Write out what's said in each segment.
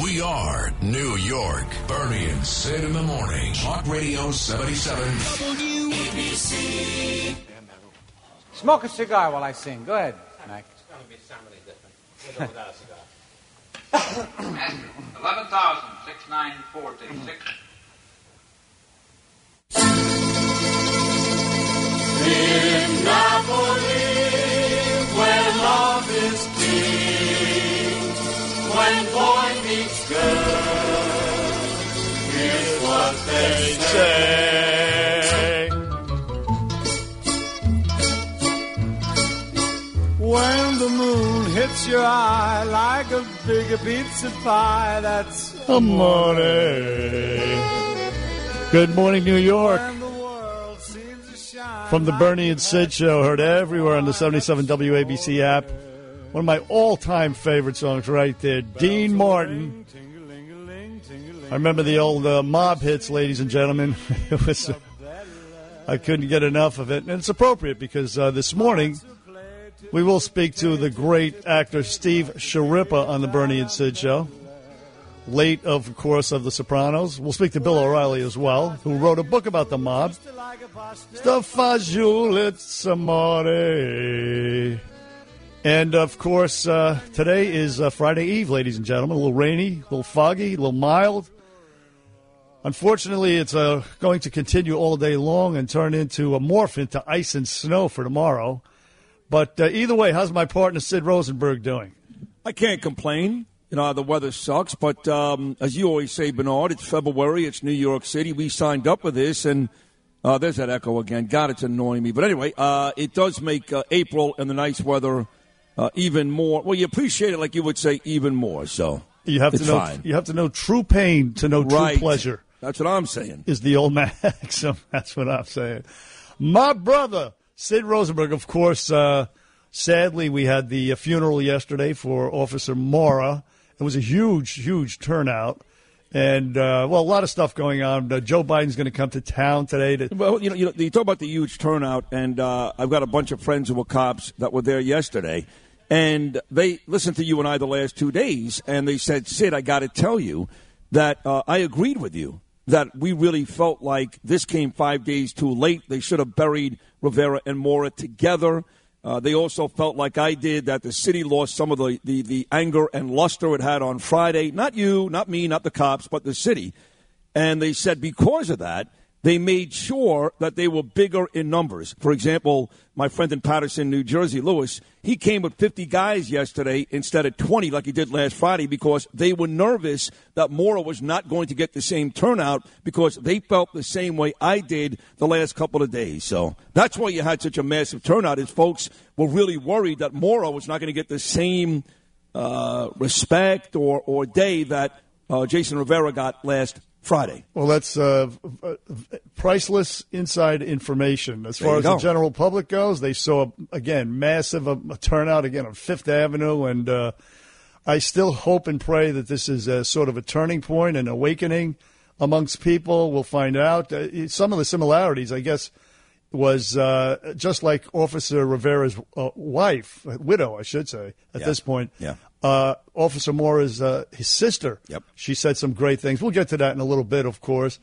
We are New York. Bernie and Sid in the morning. Talk Radio 77. WABC. Smoke a cigar while I sing. Go ahead, Mac. It's going to be somebody different. Without a cigar. 11,06946. In Napoli, meets here's what they say. When the moon hits your eye like a big pizza pie, that's Amore. Good morning, New York. when the world seems to shine. From the Bernie and Sid show, heard everywhere on the 77 WABC app. One of my all-time favorite songs right there, Dean Martin. I remember the old uh, mob hits, ladies and gentlemen. it was, I couldn't get enough of it, and it's appropriate because uh, this morning we will speak to the great actor Steve Schirripa on the Bernie and Sid show. Late, of course, of The Sopranos. We'll speak to Bill O'Reilly as well, who wrote a book about the mob. Amore. And of course, uh, today is uh, Friday Eve, ladies and gentlemen. A little rainy, a little foggy, a little mild. Unfortunately, it's uh, going to continue all day long and turn into a morph into ice and snow for tomorrow. But uh, either way, how's my partner Sid Rosenberg doing? I can't complain. You know, the weather sucks, but um, as you always say, Bernard, it's February, it's New York City. We signed up for this, and uh, there's that echo again. God, it's annoying me. But anyway, uh, it does make uh, April and the nice weather uh, even more. Well, you appreciate it, like you would say, even more. So You have it's to know. fine. You have to know true pain to know Right. true pleasure. That's what I'm saying. Is the old maxim? That's what I'm saying. My brother Sid Rosenberg, of course. Uh, sadly, we had the uh, funeral yesterday for Officer Mora. It was a huge, huge turnout, and uh, well, a lot of stuff going on. Uh, Joe Biden's going to come to town today to Well, you know, you know, you talk about the huge turnout, and uh, I've got a bunch of friends who were cops that were there yesterday, and they listened to you and I the last two days, and they said, "Sid, I got to tell you that uh, I agreed with you that we really felt like this came five days too late. They should have buried Rivera and Mora together." Uh, they also felt like I did that the city lost some of the, the, the anger and luster it had on Friday. Not you, not me, not the cops, but the city. And they said because of that, they made sure that they were bigger in numbers. For example, my friend in Patterson, New Jersey, Lewis, he came with 50 guys yesterday instead of 20 like he did last Friday because they were nervous that Mora was not going to get the same turnout because they felt the same way I did the last couple of days. So that's why you had such a massive turnout is folks were really worried that Mora was not going to get the same uh, respect or, or day that uh, Jason Rivera got last Friday. Well, that's uh, priceless inside information. As There far as go. the general public goes, they saw, again, massive uh, turnout again on Fifth Avenue. And uh, I still hope and pray that this is a sort of a turning point, an awakening amongst people. We'll find out. Uh, some of the similarities, I guess, was uh, just like Officer Rivera's uh, wife, widow, I should say, at Yeah. this point. Yeah. Uh, Officer Mora's uh, his sister. Yep. She said some great things. We'll get to that in a little bit, of course.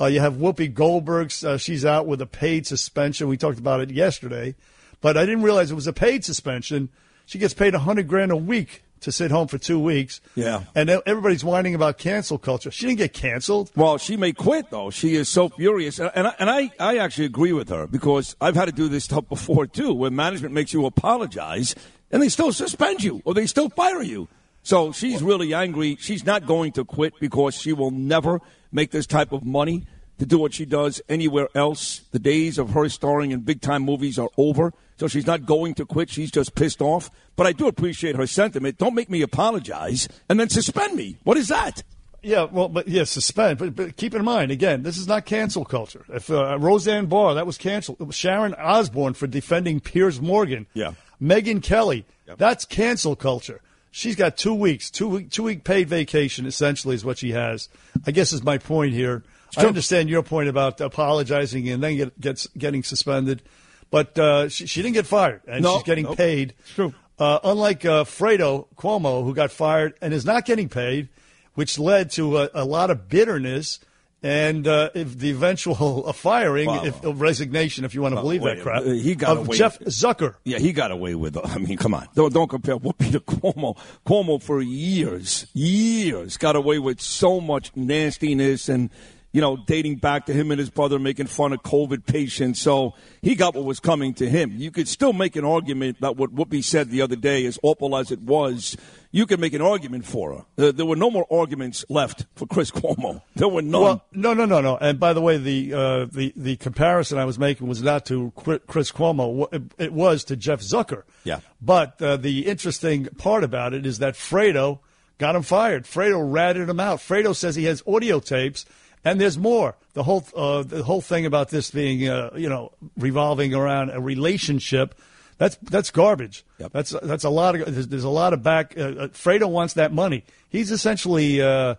Uh, you have Whoopi Goldberg. Uh, she's out with a paid suspension. We talked about it yesterday, but I didn't realize it was a paid suspension. She gets paid a hundred grand a week to sit home for two weeks. Yeah. And everybody's whining about cancel culture. She didn't get canceled. Well, she may quit though. She is so furious, and and I, and I, I actually agree with her because I've had to do this stuff before too, where management makes you apologize and they still suspend you or they still fire you. So she's really angry. She's not going to quit because she will never make this type of money to do what she does anywhere else. The days of her starring in big time movies are over. So she's not going to quit. She's just pissed off. But I do appreciate her sentiment. Don't make me apologize and then suspend me. What is that? Yeah, well, but yeah, suspend. But, but keep in mind, again, this is not cancel culture. If uh, Roseanne Barr, that was canceled. Sharon Osbourne for defending Piers Morgan. Yeah. Megyn Kelly, that's cancel culture. She's got two weeks, two week, two week paid vacation. Essentially, is what she has. I guess is my point here. I understand your point about apologizing and then get, gets getting suspended, but uh, she, she didn't get fired and No, she's getting nope. paid. It's true. Uh, unlike uh, Fredo Cuomo, who got fired and is not getting paid. which led to a, a lot of bitterness and uh, if the eventual firing, Wow. if, resignation, if you want to believe wait, that crap, he got of away Jeff Zucker. Yeah, he got away with. I mean, come on, don't, don't compare Whoopi to Cuomo. Cuomo for years, years got away with so much nastiness and you know dating back to him and his brother making fun of COVID patients. So he got what was coming to him. You could still make an argument that what Whoopi said the other day, as awful as it was, you could make an argument for her. Uh, there were no more arguments left for Chris Cuomo. There were none. Well, no, no, no, no. And by the way, the uh, the the comparison I was making was not to Chris Cuomo. It, it was to Jeff Zucker. Yeah. But uh, the interesting part about it is that Fredo got him fired. Fredo ratted him out. Fredo says he has audio tapes, and there's more. The whole uh, the whole thing about this being uh, you know revolving around a relationship. That's that's garbage. Yep. That's that's a lot of there's, there's a lot of back. Uh, uh, Fredo wants that money. He's essentially uh,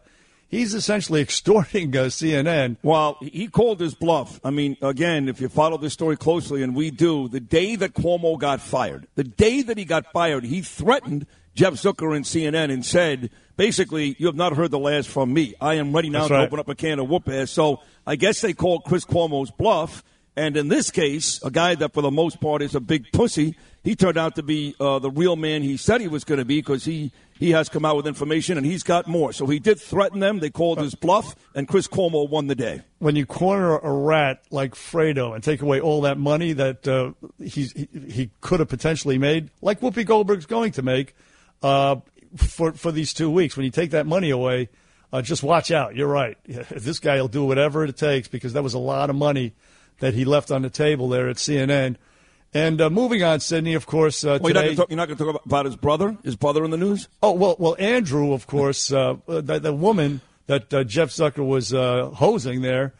he's essentially extorting uh, CNN. Well, he called his bluff. I mean, again, if you follow this story closely, and we do, the day that Cuomo got fired, the day that he got fired, he threatened Jeff Zucker in CNN and said, basically, you have not heard the last from me. I am ready now That's to right. open up a can of whoop ass. So I guess they called Chris Cuomo's bluff. And in this case, a guy that for the most part is a big pussy, he turned out to be uh, the real man he said he was going to be because he, he has come out with information and he's got more. So he did threaten them. They called his bluff, and Chris Cuomo won the day. when you corner a rat like Fredo and take away all that money that uh, he's, he, he could have potentially made, like Whoopi Goldberg's going to make uh, for for these two weeks, when you take that money away, uh, just watch out. You're right. This guy will do whatever it takes because that was a lot of money that he left on the table there at CNN. And uh, moving on, Sydney, of course, uh, Well, you're not today. you're not going to talk about, about his brother? His brother in the news? Oh well, well, Andrew, of course, uh, the, the woman that uh, Jeff Zucker was uh, hosing there,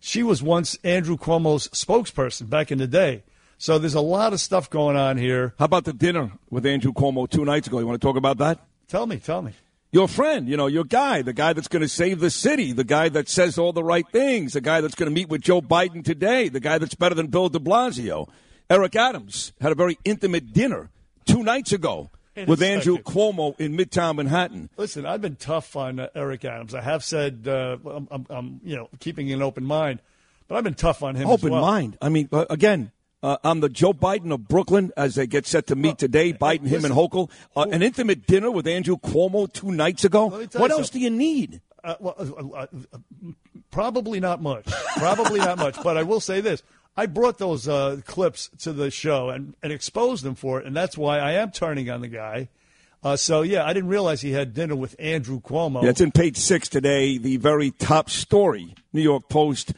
she was once Andrew Cuomo's spokesperson back in the day. So there's a lot of stuff going on here. How about the dinner with Andrew Cuomo two nights ago? You want to talk about that? Tell me, tell me. Your friend, you know, your guy, the guy that's going to save the city, the guy that says all the right things, the guy that's going to meet with Joe Biden today, the guy that's better than Bill de Blasio. Eric Adams had a very intimate dinner two nights ago with Andrew. Cuomo in Midtown Manhattan. Listen, I've been tough on uh, Eric Adams. I have said uh, I'm, I'm, I'm, you know, keeping an open mind, but I've been tough on him. as Open well. mind. I mean, uh, again, uh, I'm the Joe Biden of Brooklyn as they get set to meet today. Biden, him, and Hochul. Uh, an intimate dinner with Andrew Cuomo two nights ago. Let me tell What you else do you need? Uh, well, uh, uh, uh, probably not much. Probably not much. But I will say this: I brought those uh, clips to the show and, and exposed them for it, and that's why I am turning on the guy. Uh, so yeah, I didn't realize he had dinner with Andrew Cuomo. Yeah, in page six today. The very top story, New York Post.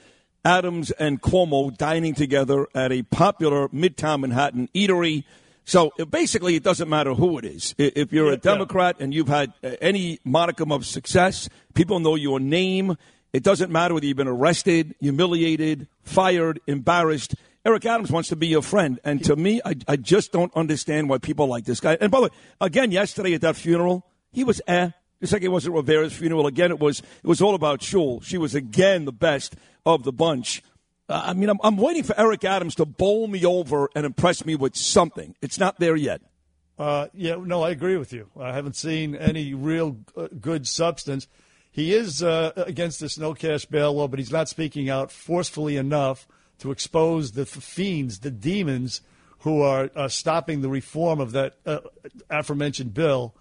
Adams and Cuomo dining together at a popular Midtown Manhattan eatery. So basically, it doesn't matter who it is. If you're a Democrat and you've had uh, any modicum of success, people know your name. It doesn't matter whether you've been arrested, humiliated, fired, embarrassed. Eric Adams wants to be your friend. And to me, I, I just don't understand why people like this guy. And by the way, again, yesterday at that funeral, he was eh. Just like it wasn't Rivera's funeral. Again, it was it was all about Sewell. She was again the best of the bunch. Uh, I mean, I'm, I'm waiting for Eric Adams to bowl me over and impress me with something. It's not there yet. Uh, yeah, no, I agree with you. I haven't seen any real uh, good substance. He is uh, against this no cash bail law, but he's not speaking out forcefully enough to expose the fiends, the demons who are uh, stopping the reform of that uh, aforementioned bill.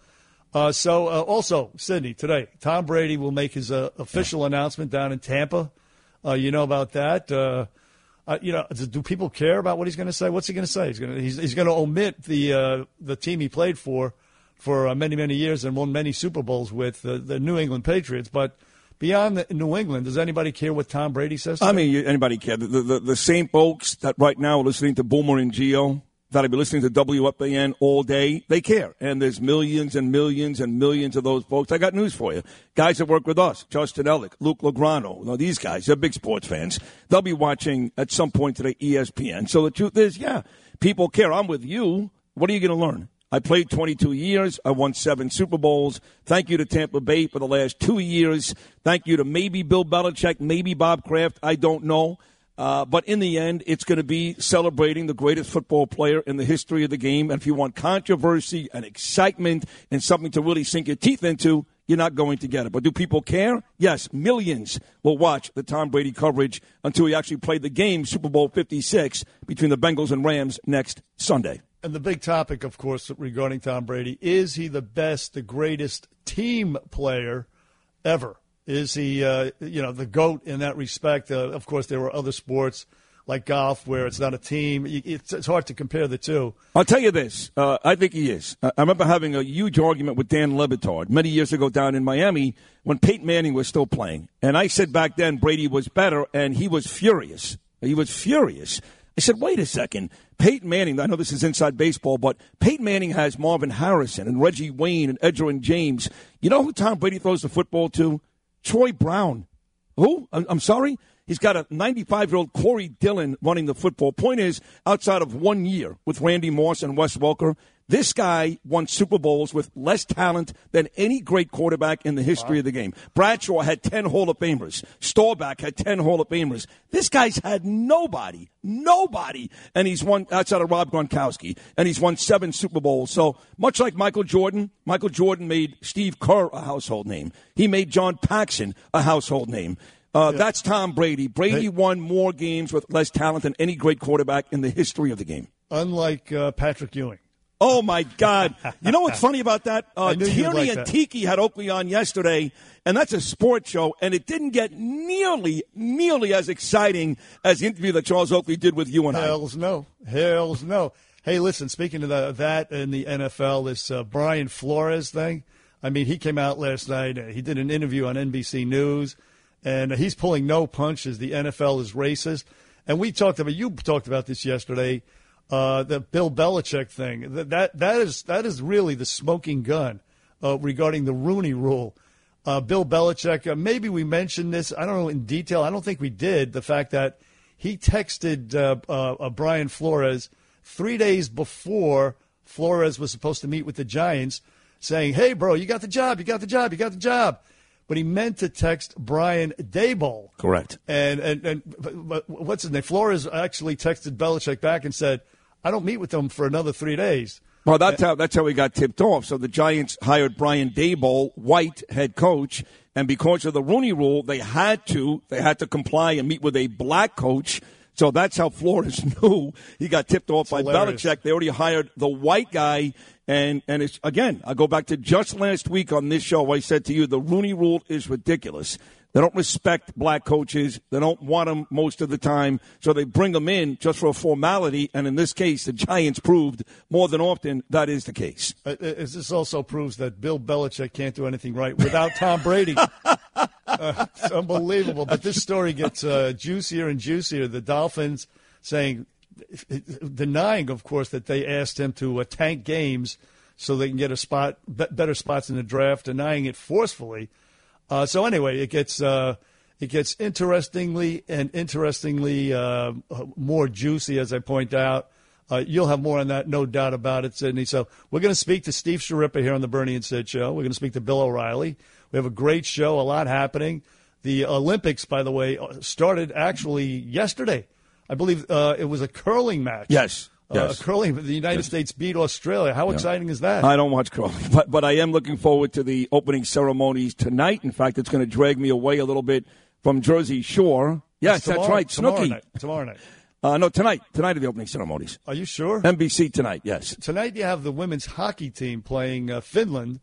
Uh, so, uh, also, Sydney, today, Tom Brady will make his uh, official announcement down in Tampa. Uh, you know about that. Uh, uh, you know, do people care about what he's going to say? What's he going to say? He's going to he's, he's going to omit the uh, the team he played for for uh, many many years and won many Super Bowls with the New England Patriots. But beyond New England, does anybody care what Tom Brady says? I mean, anybody care? The, the, the same folks that right now are listening to Boomer and Gio, that'll be listening to WFAN all day, they care. And there's millions and millions and millions of those folks. I got news for you. Guys that work with us, Justin Ellick, Luke Lograno, you know, these guys, they're big sports fans. They'll be watching at some point today ESPN. So the truth is, yeah, people care. I'm with you. What are you going to learn? I played 22 years. I won seven Super Bowls. Thank you to Tampa Bay for the last two years. Thank you to maybe Bill Belichick, maybe Bob Kraft. I don't know. Uh, but in the end, it's going to be celebrating the greatest football player in the history of the game. And if you want controversy and excitement and something to really sink your teeth into, you're not going to get it. But do people care? Yes, millions will watch the Tom Brady coverage until he actually played the game, Super Bowl 56, between the Bengals and Rams next Sunday. And the big topic, of course, regarding Tom Brady is he the best, the greatest team player ever? Is he, uh, you know, the GOAT in that respect? Uh, of course, there were other sports like golf where it's not a team. It's, it's hard to compare the two. I'll tell you this. Uh, I think he is. I remember having a huge argument with Dan Le Batard many years ago down in Miami when Peyton Manning was still playing. And I said back then Brady was better, and he was furious. He was furious. I said, wait a second. Peyton Manning, I know this is inside baseball, but Peyton Manning has Marvin Harrison and Reggie Wayne and Edgerrin James. You know who Tom Brady throws the football to? Troy Brown. Who? I'm sorry? He's got a 95 year old Corey Dillon running the football. Point is, outside of one year with Randy Moss and Wes Welker, this guy won Super Bowls with less talent than any great quarterback in the history wow. of the game. Bradshaw had 10 Hall of Famers. Staubach had 10 Hall of Famers. This guy's had nobody, nobody, and he's won outside of Rob Gronkowski, and he's won seven Super Bowls. So much like Michael Jordan, Michael Jordan made Steve Kerr a household name. He made John Paxson a household name. Uh, yeah. That's Tom Brady. Brady hey. won more games with less talent than any great quarterback in the history of the game. Unlike uh, Patrick Ewing. Oh my God! You know what's funny about that? Uh, Tierney like and that. Tiki had Oakley on yesterday, and that's a sports show, and it didn't get nearly, nearly as exciting as the interview that Charles Oakley did with you and Hells I. no, hells no. Hey, listen. Speaking of the, that in the NFL, this uh, Brian Flores thing. I mean, he came out last night. He did an interview on NBC News and he's pulling no punches. The NFL is racist, and we talked about you talked about this yesterday. Uh, the Bill Belichick thing that, that that is that is really the smoking gun uh, regarding the Rooney Rule. Uh, Bill Belichick, uh, maybe we mentioned this. I don't know in detail. I don't think we did. The fact that he texted uh, uh, Brian Flores three days before Flores was supposed to meet with the Giants, saying, "Hey, bro, you got the job. You got the job. You got the job." but he meant to text Brian Daboll. Correct. And and and what's his name? Flores actually texted Belichick back and said, "I don't meet with them for another three days." Well, that's how that's how we got tipped off. So the Giants hired Brian Daboll, white head coach, and because of the Rooney Rule, they had to they had to comply and meet with a black coach. So that's how Flores knew he got tipped off it's by hilarious. Belichick. They already hired the white guy and and it's again, I go back to just last week on this show. I said to you, the Rooney Rule is ridiculous. They don't respect black coaches. They don't want them most of the time, so they bring them in just for a formality. And in this case, the Giants proved more than often that is the case. Uh, uh this also proves that Bill Belichick can't do anything right without Tom Brady. uh, it's unbelievable. But this story gets uh, juicier and juicier. The Dolphins saying denying, of course, that they asked him to uh, tank games so they can get a spot, better spots in the draft, denying it forcefully. Uh, so anyway, it gets uh, it gets interestingly and interestingly uh, more juicy, as I point out. Uh, you'll have more on that, no doubt about it, Sydney. So we're going to speak to Steve Schirripa here on the Bernie and Sid show. We're going to speak to Bill O'Reilly. We have a great show, a lot happening. The Olympics, by the way, started actually yesterday. I believe uh, it was a curling match. Yes. Uh, yes. curling, the United yes. States beat Australia. How yeah. exciting is that? I don't watch curling, but but I am looking forward to the opening ceremonies tonight. In fact, it's going to drag me away a little bit from Jersey Shore. Yes, tomorrow, that's right. Tomorrow Snooki. Night. Tomorrow night. Uh, no, tonight. Tonight are the opening ceremonies. Are you sure? NBC tonight, yes. Tonight you have the women's hockey team playing uh, Finland,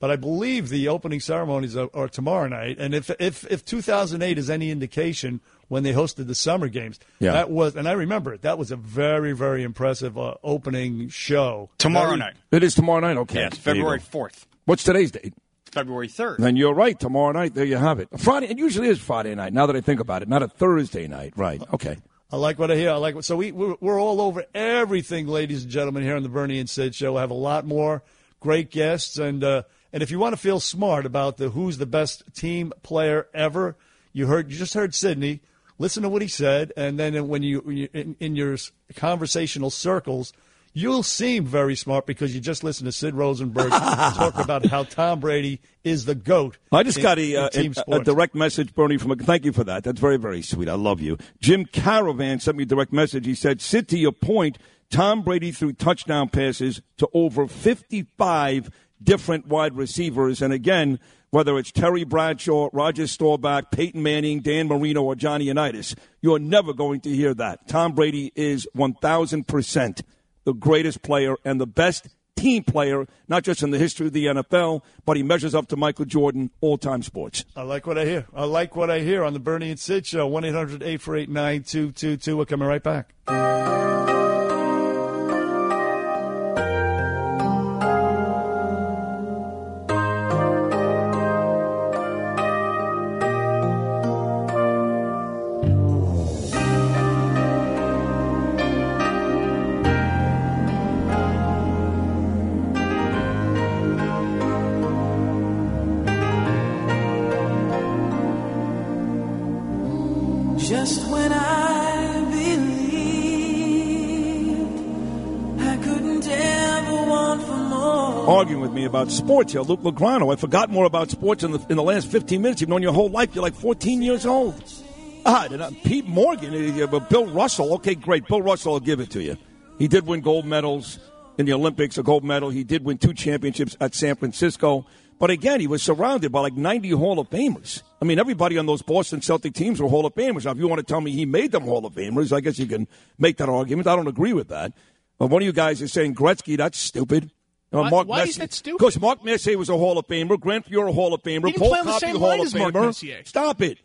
but I believe the opening ceremonies are, are tomorrow night. And if, if, if 2008 is any indication – when they hosted the summer games. Yeah. That was, and I remember it. That was a very, very impressive uh, opening show. Tomorrow very, night. It is tomorrow night. Okay. Yes, February fourth. What's today's date? February 3rd. Then you're right. Tomorrow night, there you have it. Friday, it usually is Friday night, now that I think about it, not a Thursday night. Right. Okay. I like what I hear. I like what. So we, we're, we're all over everything, ladies and gentlemen, here on the Bernie and Sid show. I have a lot more great guests. And, uh, and if you want to feel smart about the who's the best team player ever, you heard, you just heard Sydney listen to what he said, and then when you in, in your conversational circles, you'll seem very smart because you just listen to Sid Rosenberg talk about how Tom Brady is the goat. I just in, got a, uh, a, a, direct message, Bernie, from a, thank you for that. That's very, very sweet. I love you. Jim Caravan sent me a direct message. He said, Sid, to your point, Tom Brady threw touchdown passes to over 55 different wide receivers. And again, whether it's Terry Bradshaw, Roger Staubach, Peyton Manning, Dan Marino, or Johnny Unitas, you're never going to hear that. Tom Brady is 1,000% the greatest player and the best team player, not just in the history of the NFL, but he measures up to Michael Jordan, all time sports. I like what I hear. I like what I hear on the Bernie and Sid show. 1 800 848 9222. We're coming right back. About sports here, Luke Lograno. I forgot more about sports in the, in the last 15 minutes. You've known your whole life. You're like 14 years old. Ah, uh, Pete Morgan, uh, uh, Bill Russell. Okay, great. Bill Russell, I'll give it to you. He did win gold medals in the Olympics, a gold medal. He did win two championships at San Francisco. But again, he was surrounded by like 90 Hall of Famers. I mean, everybody on those Boston Celtic teams were Hall of Famers. Now, if you want to tell me he made them Hall of Famers, I guess you can make that argument. I don't agree with that. But one of you guys is saying Gretzky, that's stupid. Why- Mark why is Messier- that stupid? Because Mark Messier was a Hall of Famer, Grant Fuhr, Hall of Famer, He didn't Paul play on the Coffey, same Hall line of as Mark Famer. Messier. Stop it.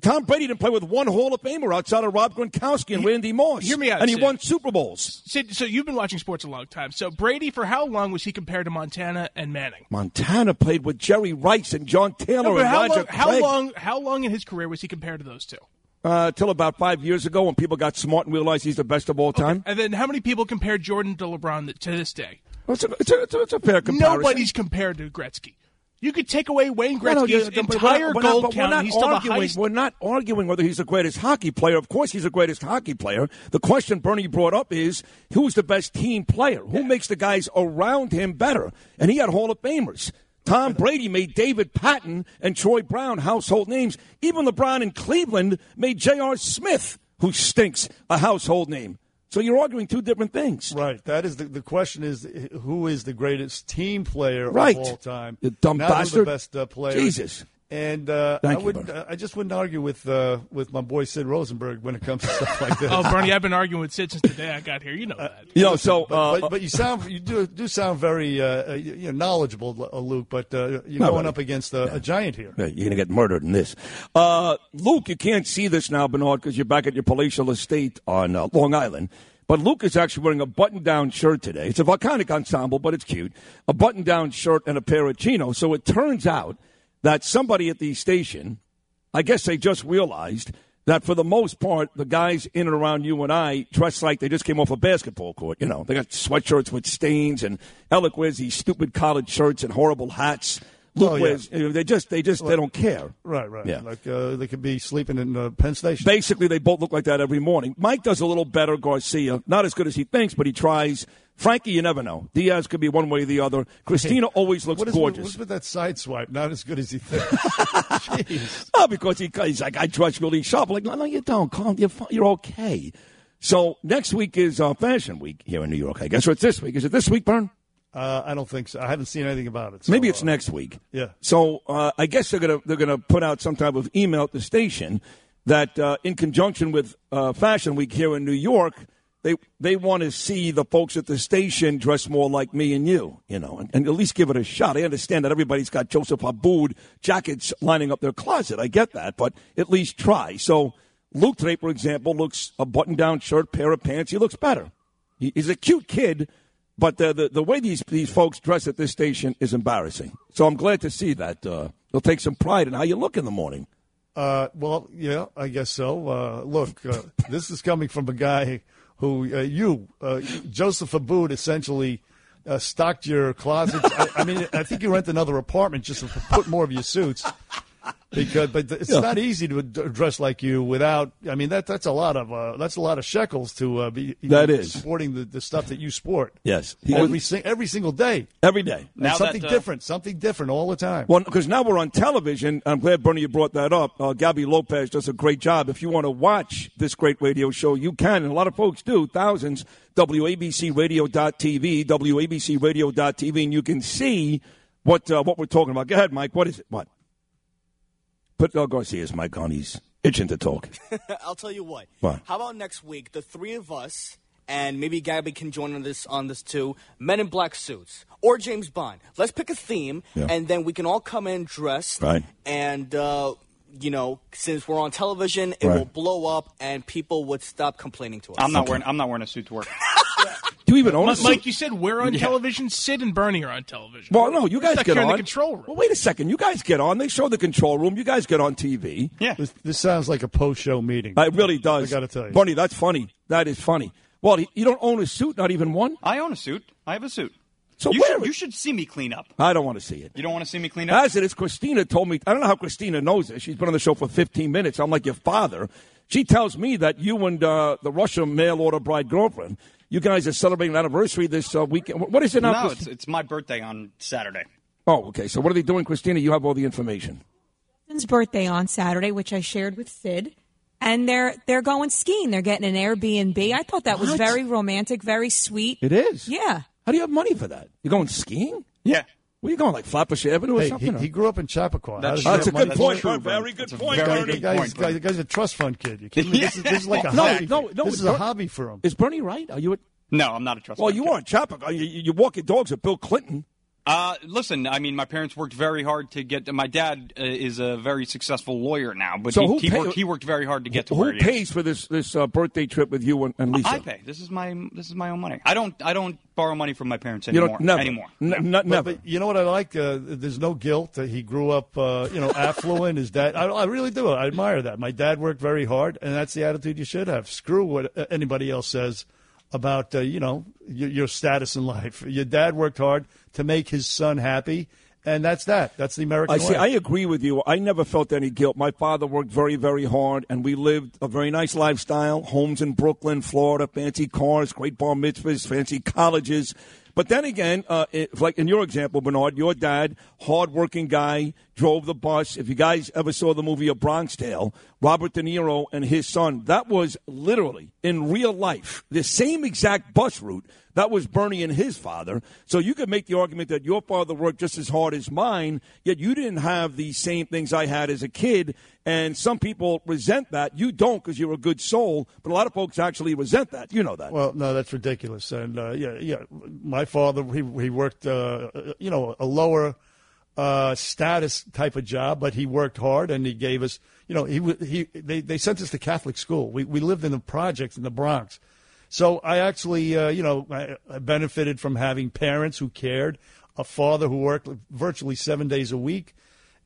Tom Brady didn't play with one Hall of Famer outside of Rob Gronkowski and Randy Moss. hear me out, And he Sid. won Super Bowls. Sid, so you've been watching sports a long time. So Brady, for how long was he compared to Montana and Manning? Montana played with Jerry Rice and John Taylor No, and how, Roger long, how long? How long in his career was he compared to those two? Uh, till about five years ago when people got smart and realized he's the best of all time. And then how many people compared Jordan to LeBron to this day? It's, a, it's, a, it's, a, it's a fair comparison. Nobody's compared to Gretzky. You could take away Wayne No, no, Gretzky's yeah, but we're entire not- we're not- gold we're count. not He's still the arguing. We're not arguing whether he's the greatest hockey player. Of course, he's the greatest hockey player. The question Bernie brought up is who's the best team player? Who makes the guys around him better? And he had Hall of Famers. Tom Brady made David Patten and Troy Brown household names. Even LeBron in Cleveland made J.R. Smith, who stinks, a household name. So you're arguing two different things. Right. That is the, the question is who is the greatest team player Right. of all time? You dumb Not bastard. the best uh, player. Jesus. And uh, Thank I would Bernie. uh, I just wouldn't argue with uh, with my boy Sid Rosenberg when it comes to stuff like this. oh, Bernie, I've been arguing with Sid since the day I got here. You know that. You know, so but, uh, but, but you sound you do do sound very uh, uh, you know, knowledgeable, uh, Luke. But uh, you're No, going but- up against a, a giant here. Yeah, you're going to get murdered in this. Uh, Luke, you can't see this now, Bernard, because you're back at your palatial estate on uh, Long Island. But Luke is actually wearing a button-down shirt today. It's a volcanic ensemble, but it's cute. A button-down shirt and a pair of chinos. So it turns out that somebody at the station, I guess they just realized that for the most part, the guys in and around you and I dress like they just came off a basketball court. You know, they got sweatshirts with stains, and wears these stupid college shirts and horrible hats. Luke Oh, yeah. you know, they just, they just, they don't care. Right, right. Yeah. Like uh, they could be sleeping in uh, Penn Station. Basically, they both look like that every morning. Mike does a little better. Garcia, not as good as he thinks, but he tries. Frankie, you never know. Diaz could be one way or the other. Christina always looks What is gorgeous. what's with that side swipe? Not as good as he thinks. Jeez. Oh, because he, he's like, I dress really sharp. Like, no, no, you don't. Calm, you're, you're okay. So next week is uh, Fashion Week here in New York. I guess or it's this week. Is it this week, Bern? Uh, I don't think so. I haven't seen anything about it. so, Maybe it's uh, next week. yeah. So uh, I guess they're gonna they're gonna put out some type of email at the station that uh, in conjunction with uh, Fashion Week here in New York, they they want to see the folks at the station dress more like me and you, you know, and, and at least give it a shot. I understand that everybody's got Joseph Abboud jackets lining up their closet. I get that, but at least try. So Luke today, for example, looks a button-down shirt, pair of pants. He looks better. He, he's a cute kid, but the, the the way these these folks dress at this station is embarrassing. So I'm glad to see that. Uh, they'll take some pride in how you look in the morning. Uh, well, yeah, I guess so. Uh, look, uh, this is coming from a guy who uh, you, uh, Joseph Abboud, essentially uh, stocked your closet. I, I mean, I think you rent another apartment just to put more of your suits. Because, but it's Yeah. not easy to dress like you without. I mean, that that's a lot of uh, that's a lot of shekels to uh, be That is. sporting the, the stuff that you sport. Yes, every sing, every single day, every day. And something different, something different all the time. Well, because now we're on television. I'm glad, Bernie, you brought that up. Uh, Gabby Lopez does a great job. If you want to watch this great radio show, you can, and a lot of folks do. Thousands. WABCRadio.tv, WABCRadio.tv, and you can see what uh, what we're talking about. Go ahead, Mike. What is it? What? Put uh, Garcia's mic on. He's itching to talk. I'll tell you what. What? How about next week, the three of us, and maybe Gabby can join on this on this too. Men in black suits or James Bond. Let's pick a theme, Yeah. and then we can all come in dressed. Right. And uh, you know, since we're on television, it Right. will blow up, and people would stop complaining to us. I'm not wearing. I'm not wearing a suit to work. Do you even own a Mike, suit? Mike, you said we're on Yeah. television. Sid and Bernie are on television. Well, no, you guys Stuck get here in on the control room. Well, wait a second. You guys get on. They show the control room. You guys get on TV. Yeah. This, this sounds like a post-show meeting. It really does. I gotta tell you. Bunny, that's funny. That is funny. Well, you don't own a suit, not even one. I own a suit. I have a suit. So you wear should, you should see me clean up. I don't want to see it. You don't want to see me clean up. As it is, Christina told me. I don't know how Christina knows this. She's been on the show for 15 minutes. I'm like your father. She tells me that you and uh, the Russian mail order bride girlfriend, you guys are celebrating an anniversary this uh, weekend. What is it now? no, it's, it's my birthday on Saturday. oh, okay. So what are they doing, Christina? You have all the information. It's his birthday on Saturday, which I shared with Sid. And they're they're going skiing. They're getting an Airbnb. I thought that was What? very romantic, very sweet. It is. Yeah. How do you have money for that? You're going skiing? Yeah. Where you going, like Flatbush Avenue or Hey, something? he, he grew up in Chappaqua. That's true. That's a good for point. true, Bert. Bert. Very good That's point, very Bernie. The guy's, point, guy, the guy's a trust fund kid. You kidding me? This, is, this is like a No, hobby. no, no, This it's is a Ber- hobby for him. Is Bernie right? Are you? At, No, I'm not a trust. Fund. Well, you kid. are in Chappaqua. You, you walk your dogs with Bill Clinton. Uh, listen, I mean, my parents worked very hard to get. My dad uh, is a very successful lawyer now, but So he, he pay- worked. He worked very hard to get to Who where he is. pays for this this uh, birthday trip with you and, and Lisa? I pay. This is my this is my own money. I don't I don't borrow money from my parents anymore. You anymore. don't never anymore. N- No. n- But, never. but you know what I like? Uh, there's no guilt. Uh, he grew up, uh, you know, affluent. His dad. I, I really do. I admire that. My dad worked very hard, and that's the attitude you should have. Screw what uh, anybody else says about, uh, you know, your, your status in life. Your dad worked hard to make his son happy, and that's that. That's the American I see. way. I agree with you. I never felt any guilt. My father worked very, very hard, and we lived a very nice lifestyle. Homes in Brooklyn, Florida, fancy cars, great bar mitzvahs, fancy colleges. But then again, uh, it, like in your example, Bernard, your dad, hardworking guy, drove the bus. If you guys ever saw the movie A Bronx Tale, Robert De Niro and his son, that was literally in real life the same exact bus route. That was Bernie and his father. So you could make the argument that your father worked just as hard as mine, yet you didn't have the same things I had as a kid. And some people resent that. You don't because you're a good soul, but a lot of folks actually resent that. You know that. Well, no, that's ridiculous. And uh, yeah, yeah, my father he he worked, uh, you know, a lower uh, status type of job, but he worked hard and he gave us, you know, he he they they sent us to Catholic school. We we lived in the projects in the Bronx, so I actually, uh, you know, I, I benefited from having parents who cared, a father who worked virtually seven days a week.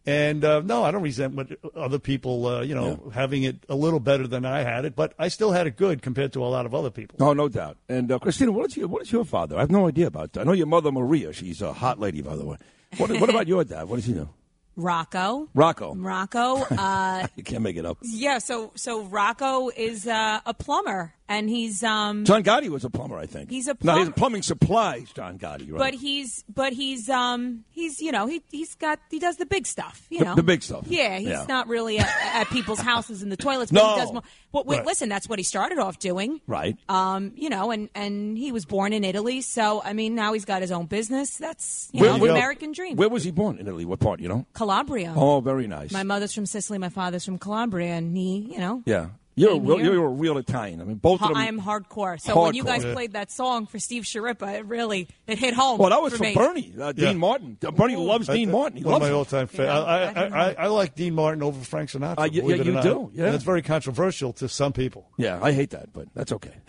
And uh, no, I don't resent what other people, uh, you know, having it a little better than I had it, but I still had it good compared to a lot of other people. No, no doubt. And uh, Christina, what is your what is your father? I have no idea about that. I know your mother Maria. She's a hot lady, by the way. What, what about your dad? What does he do? Rocco. Rocco. Rocco. Uh, You can't make it up. yeah. So so Rocco is uh, a plumber, and he's um. John Gotti was a plumber, I think. He's a no, he's plumber. plumbing supplies. John Gotti, right? But he's but he's um he's you know he he's got he does the big stuff you The- know the big stuff. yeah he's Yeah. not really at, at people's houses in the toilets but No. he does more well wait, Right. listen that's what he started off doing right. um you know and and he was born in Italy so I mean now he's got his own business that's you Where- know where- American dream Where was he born in Italy? What part? You know? Calabria Oh, very nice. my mother's from Sicily my father's from Calabria and he you know yeah, you're a Came real, here. you're a real Italian. I mean, both of them. I am hardcore. So when you guys Yeah. played that song for Steve Schirripa, it really it hit home. Well, that was for for. Bernie, uh, Yeah. Dean Martin. Uh, Bernie loves I- Dean I- Martin. He one of my all-time favorites. I, I, I, I like Dean Martin over Frank Sinatra. Uh, yeah, believe yeah, it or you not. do, yeah. And it's very controversial to some people. Yeah, I hate that, but that's okay.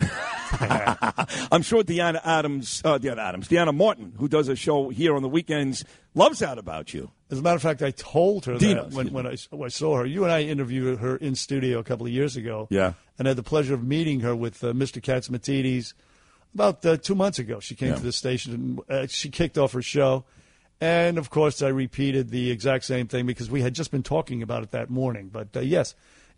I'm sure Deanna Adams, uh, Deanna Adams, Deanna Martin, who does a show here on the weekends, loves that about you. As a matter of fact, I told her Dino, that when, when I, when I saw her. You and I interviewed her in studio a couple of years ago. Yeah. And I had the pleasure of meeting her with uh, Mr. Catsimatidis about uh, two months ago. She came Yeah. to the station and uh, she kicked off her show. And of course, I repeated the exact same thing because we had just been talking about it that morning. But uh, yes,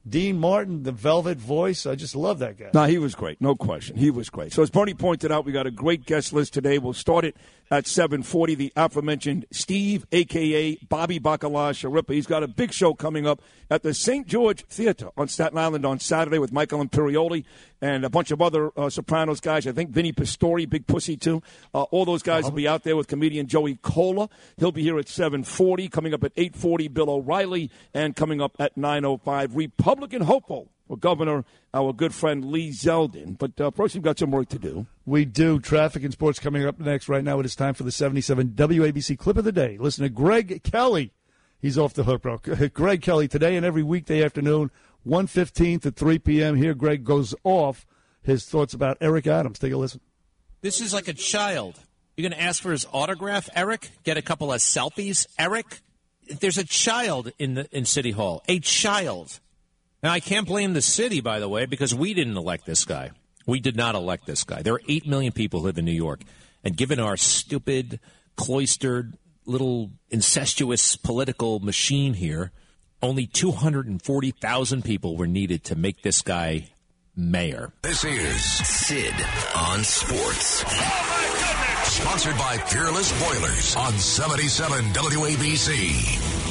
Dean Martin, the velvet voice, I just love that guy. No, he was great. No question. He was great. So as Bernie pointed out, we got a great guest list today. We'll start it at 740. The aforementioned Steve, a.k.a. Bobby Bacala Schirripa. He's got a big show coming up at the St. George Theater on Staten Island on Saturday with Michael Imperioli. and a bunch of other uh, Sopranos guys. I think Vinny Pastore, Big Pussy too. Uh, all those guys will be out there with comedian Joey Kola. He'll be here at 7:40. Coming up at 8:40, Bill O'Reilly, and coming up at 9:05, Republican hopeful for governor, our good friend Lee Zeldin. But uh, first, we've got some work to do. We do. Traffic and sports coming up next. Right now, it is time for the 77 WABC clip of the day. Listen to Greg Kelly. He's off the hook, bro. Greg Kelly today and every weekday afternoon, 1.15 to 3 p.m. Here, Greg goes off his thoughts about Eric Adams. Take a listen. This is like a child. You're going to ask for his autograph, Eric? Get a couple of selfies, Eric? There's a child in the in City Hall. A child. Now I can't blame the city, by the way, because we didn't elect this guy. We did not elect this guy. There are eight million people who live in New York, and given our stupid, cloistered, little incestuous political machine here, only 240,000 people were needed to make this guy mayor. This is Sid on Sports. Oh, Sponsored by Peerless Boilers on 77 WABC.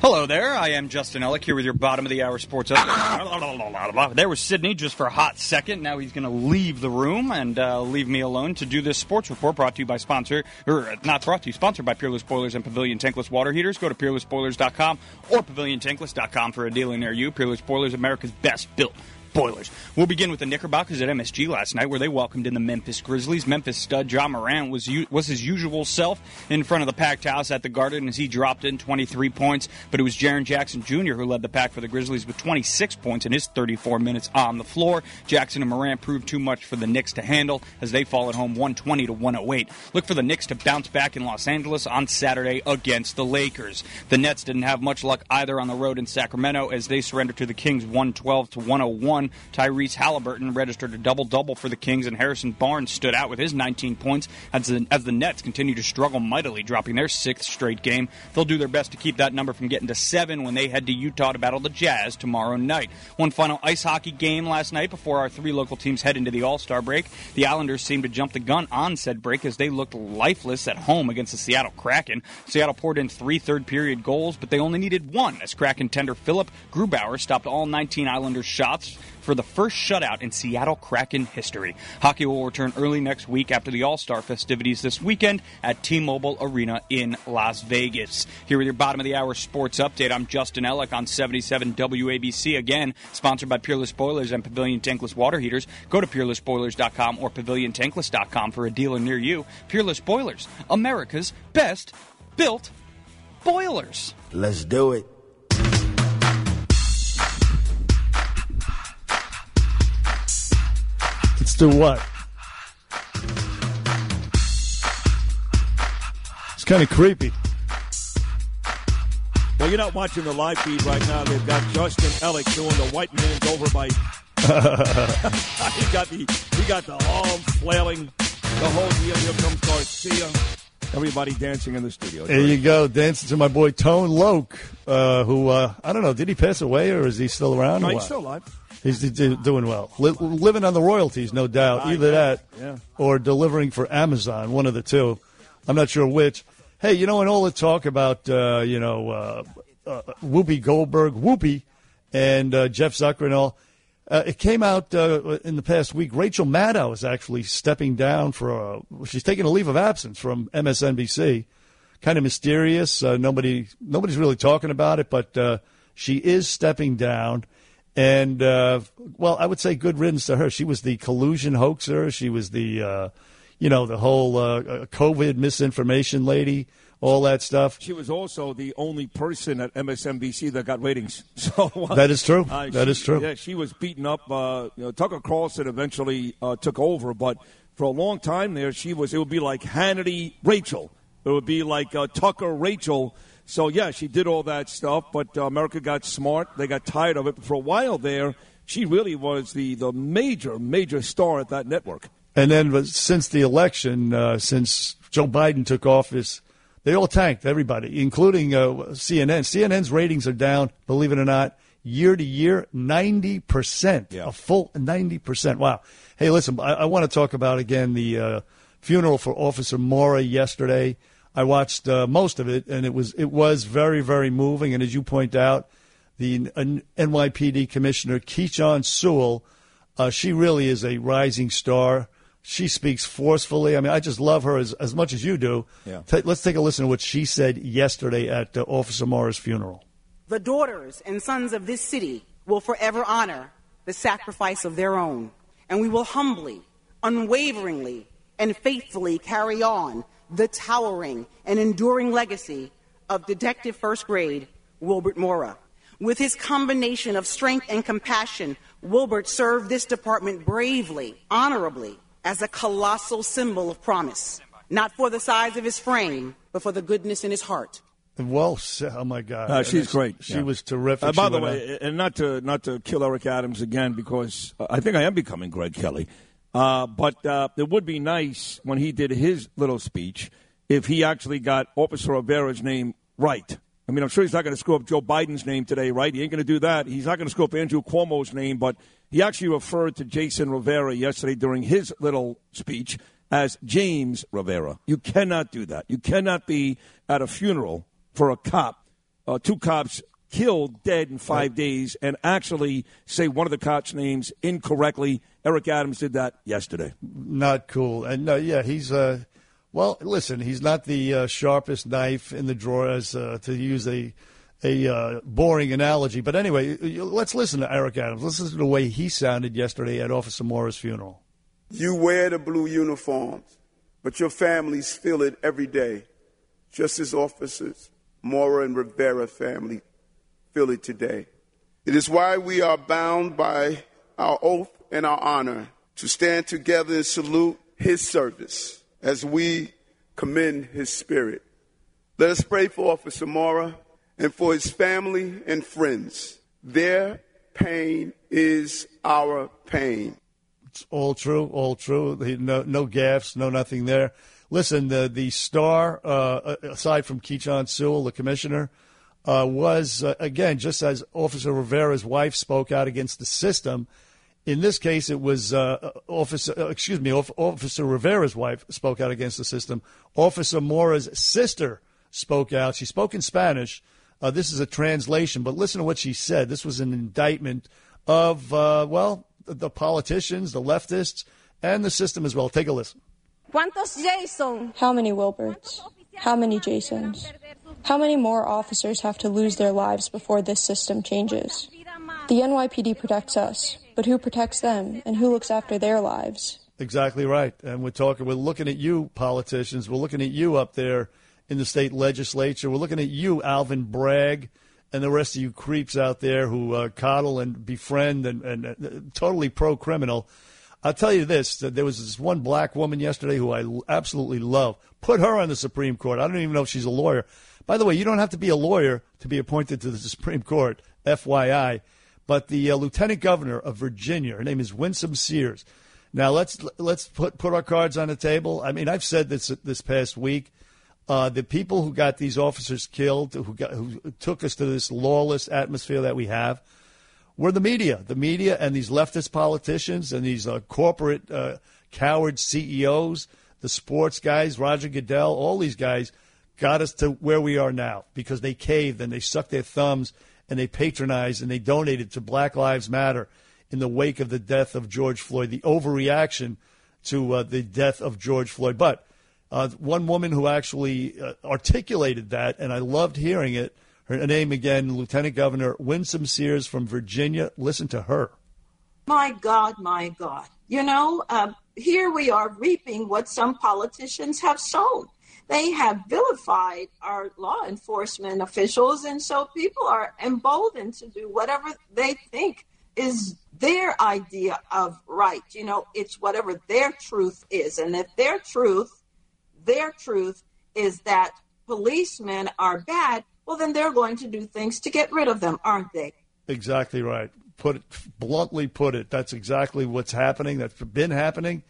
Hello there. I am Justin Ellick here with your bottom of the hour sports update. There was Sydney just for a hot second. Now he's going to leave the room and uh, leave me alone to do this sports report brought to you by sponsor, or not brought to you, sponsored by Peerless Boilers and Pavilion Tankless Water Heaters. Go to peerlessboilers.com or paviliontankless.com for a dealer near you. Peerless Boilers, America's best built Boilers. We'll begin with the Knickerbockers at MSG last night, where they welcomed in the Memphis Grizzlies. Memphis stud Ja Morant was was his usual self in front of the packed house at the Garden as he dropped in 23 points. But it was Jaren Jackson Jr. who led the pack for the Grizzlies with 26 points in his 34 minutes on the floor. Jackson and Morant proved too much for the Knicks to handle as they fall at home 120 to 108. Look for the Knicks to bounce back in Los Angeles on Saturday against the Lakers. The Nets didn't have much luck either on the road in Sacramento as they surrendered to the Kings 112 to 101 one. Tyrese Halliburton registered a double double for the Kings, and Harrison Barnes stood out with his 19 points as the, as the Nets continue to struggle mightily, dropping their sixth straight game. They'll do their best to keep that number from getting to seven when they head to Utah to battle the Jazz tomorrow night. One final ice hockey game last night before our three local teams head into the All Star break. The Islanders seemed to jump the gun on said break as they looked lifeless at home against the Seattle Kraken. Seattle poured in three third period goals, but they only needed one as Kraken tender Philip Grubauer stopped all 19 Islanders shots for the first shutout in Seattle Kraken history. Hockey will return early next week after the All Star festivities this weekend at T Mobile Arena in Las Vegas. Here with your bottom of the hour sports update, I'm Justin Ellick on 77 WABC, again, sponsored by Peerless Boilers and Pavilion Tankless Water Heaters. Go to peerlessboilers.com or paviliontankless.com for a dealer near you. Peerless Boilers, America's best built boilers. Let's do it. Let's do what? It's kind of creepy. Well, you're not watching the live feed right now. They've got Justin Ellick doing the white man's overbite. he got the he got the arm flailing, the whole deal. Here comes Garcia. Everybody dancing in the studio. There you go, dancing to my boy Tone Loc, uh, who uh, I don't know, did he pass away or is he still around? No, he's still alive. He's d- doing well, Li- living on the royalties, no doubt. Either that, or delivering for Amazon, one of the two. I'm not sure which. Hey, you know, in all the talk about uh, you know uh, uh, Whoopi Goldberg, Whoopi, and uh, Jeff Zucker and all, uh, it came out uh, in the past week. Rachel Maddow is actually stepping down for a, she's taking a leave of absence from MSNBC. Kind of mysterious. Uh, nobody nobody's really talking about it, but uh, she is stepping down. And uh, well, I would say good riddance to her. She was the collusion hoaxer. She was the, uh, you know, the whole uh, uh, COVID misinformation lady, all that stuff. She was also the only person at MSNBC that got ratings. So uh, That is true. uh, That she- is true. Yeah, she was beaten up. Uh, you know, Tucker Carlson eventually uh, took over, but for a long time there, she was. It would be like Hannity Rachel. It would be like uh, Tucker Rachel. So yeah, she did all that stuff, but uh, America got smart. They got tired of it. But for a while there, she really was the the major major star at that network. And then since the election, uh, since Joe Biden took office, they all tanked, everybody, including uh, CNN. CNN's ratings are down, believe it or not, year to year, 90%. Yeah. A full 90%. Wow. Hey, listen, I, I want to talk about again the uh, funeral for Officer Mora yesterday. I watched uh, most of it, and it was it was very very moving. And as you point out, the N- NYPD Commissioner Keechant Sewell. Uh, she really is a rising star. She speaks forcefully. I mean, I just love her as, as much as you do. Yeah. Ta- let's take a listen to what she said yesterday at uh, Officer Morris' funeral. The daughters and sons of this city will forever honor the sacrifice of their own, and we will humbly, unwaveringly, and faithfully carry on the towering and enduring legacy of Detective First Grade Wilbert Mora. With his combination of strength and compassion, Wilbert served this department bravely, honorably, as a colossal symbol of promise, not for the size of his frame, but for the goodness in his heart. Well, s- oh my God, Uh, she's great. She Yeah. was terrific. Uh, by She the went way, and not to not to kill Eric Adams again because uh, I think I am becoming Greg Kelly. Uh, but uh, it would be nice when he did his little speech if he actually got Officer Rivera's name right. I mean, I'm sure he's not going to screw up Joe Biden's name today, right? He ain't going to do that. He's not going to screw up Andrew Cuomo's name, but he actually referred to Jason Rivera yesterday during his little speech as James Rivera. You cannot do that. You cannot be at a funeral for a cop, uh, two cops killed, dead in five days, and actually say one of the cops' names incorrectly. Eric Adams did that yesterday. not cool. And no, yeah, he's uh, well. Listen, he's not the uh, sharpest knife in the drawer, as uh, to use a a uh, boring analogy. But anyway, y- y- let's listen to Eric Adams. Let's listen to the way he sounded yesterday at Officer Moore's funeral. You wear the blue uniforms, but your families feel it every day, just as officers Mora and Rivera family it today. It is why we are bound by our oath and our honor to stand together and salute his service as we commend his spirit. Let us pray for Officer Mora and for his family and friends. Their pain is our pain. It's all true, all true. No, no gaffes, no nothing there. Listen, the the star, uh, aside from Keechant Sewell, the commissioner, uh, was uh, again just as Officer Rivera's wife spoke out against the system. In this case, it was uh, Officer, uh, excuse me, Off- Officer Rivera's wife spoke out against the system. Officer Mora's sister spoke out. She spoke in Spanish. Uh, this is a translation, but listen to what she said. This was an indictment of, uh, well, the politicians, the leftists, and the system as well. Take a listen. How many Wilberts? How many Jasons? How many more officers have to lose their lives before this system changes? The NYPD protects us, but who protects them and who looks after their lives? Exactly right. And we're talking, we're looking at you, politicians. We're looking at you up there in the state legislature. We're looking at you, Alvin Bragg, and the rest of you creeps out there who uh, coddle and befriend and, and uh, totally pro criminal. I'll tell you this that there was this one black woman yesterday who I absolutely love. Put her on the Supreme Court. I don't even know if she's a lawyer. By the way, you don't have to be a lawyer to be appointed to the Supreme Court, FYI. But the uh, Lieutenant Governor of Virginia, her name is Winsome Sears. Now let's let's put put our cards on the table. I mean, I've said this this past week. Uh, the people who got these officers killed, who got who took us to this lawless atmosphere that we have, were the media. The media and these leftist politicians and these uh, corporate uh, coward CEOs, the sports guys, Roger Goodell, all these guys got us to where we are now because they caved and they sucked their thumbs and they patronized and they donated to Black Lives Matter in the wake of the death of George Floyd, the overreaction to uh, the death of George Floyd. But uh, one woman who actually uh, articulated that, and I loved hearing it. Her name again, Lieutenant Governor Winsome Sears from Virginia. Listen to her. My God, my God. You know, uh, here we are reaping what some politicians have sown. They have vilified our law enforcement officials, and so people are emboldened to do whatever they think is their idea of right. You know, it's whatever their truth is. And if their truth, their truth is that policemen are bad, well, then they're going to do things to get rid of them, aren't they? Exactly right. Put it bluntly. Put it. That's exactly what's happening. That's been happening,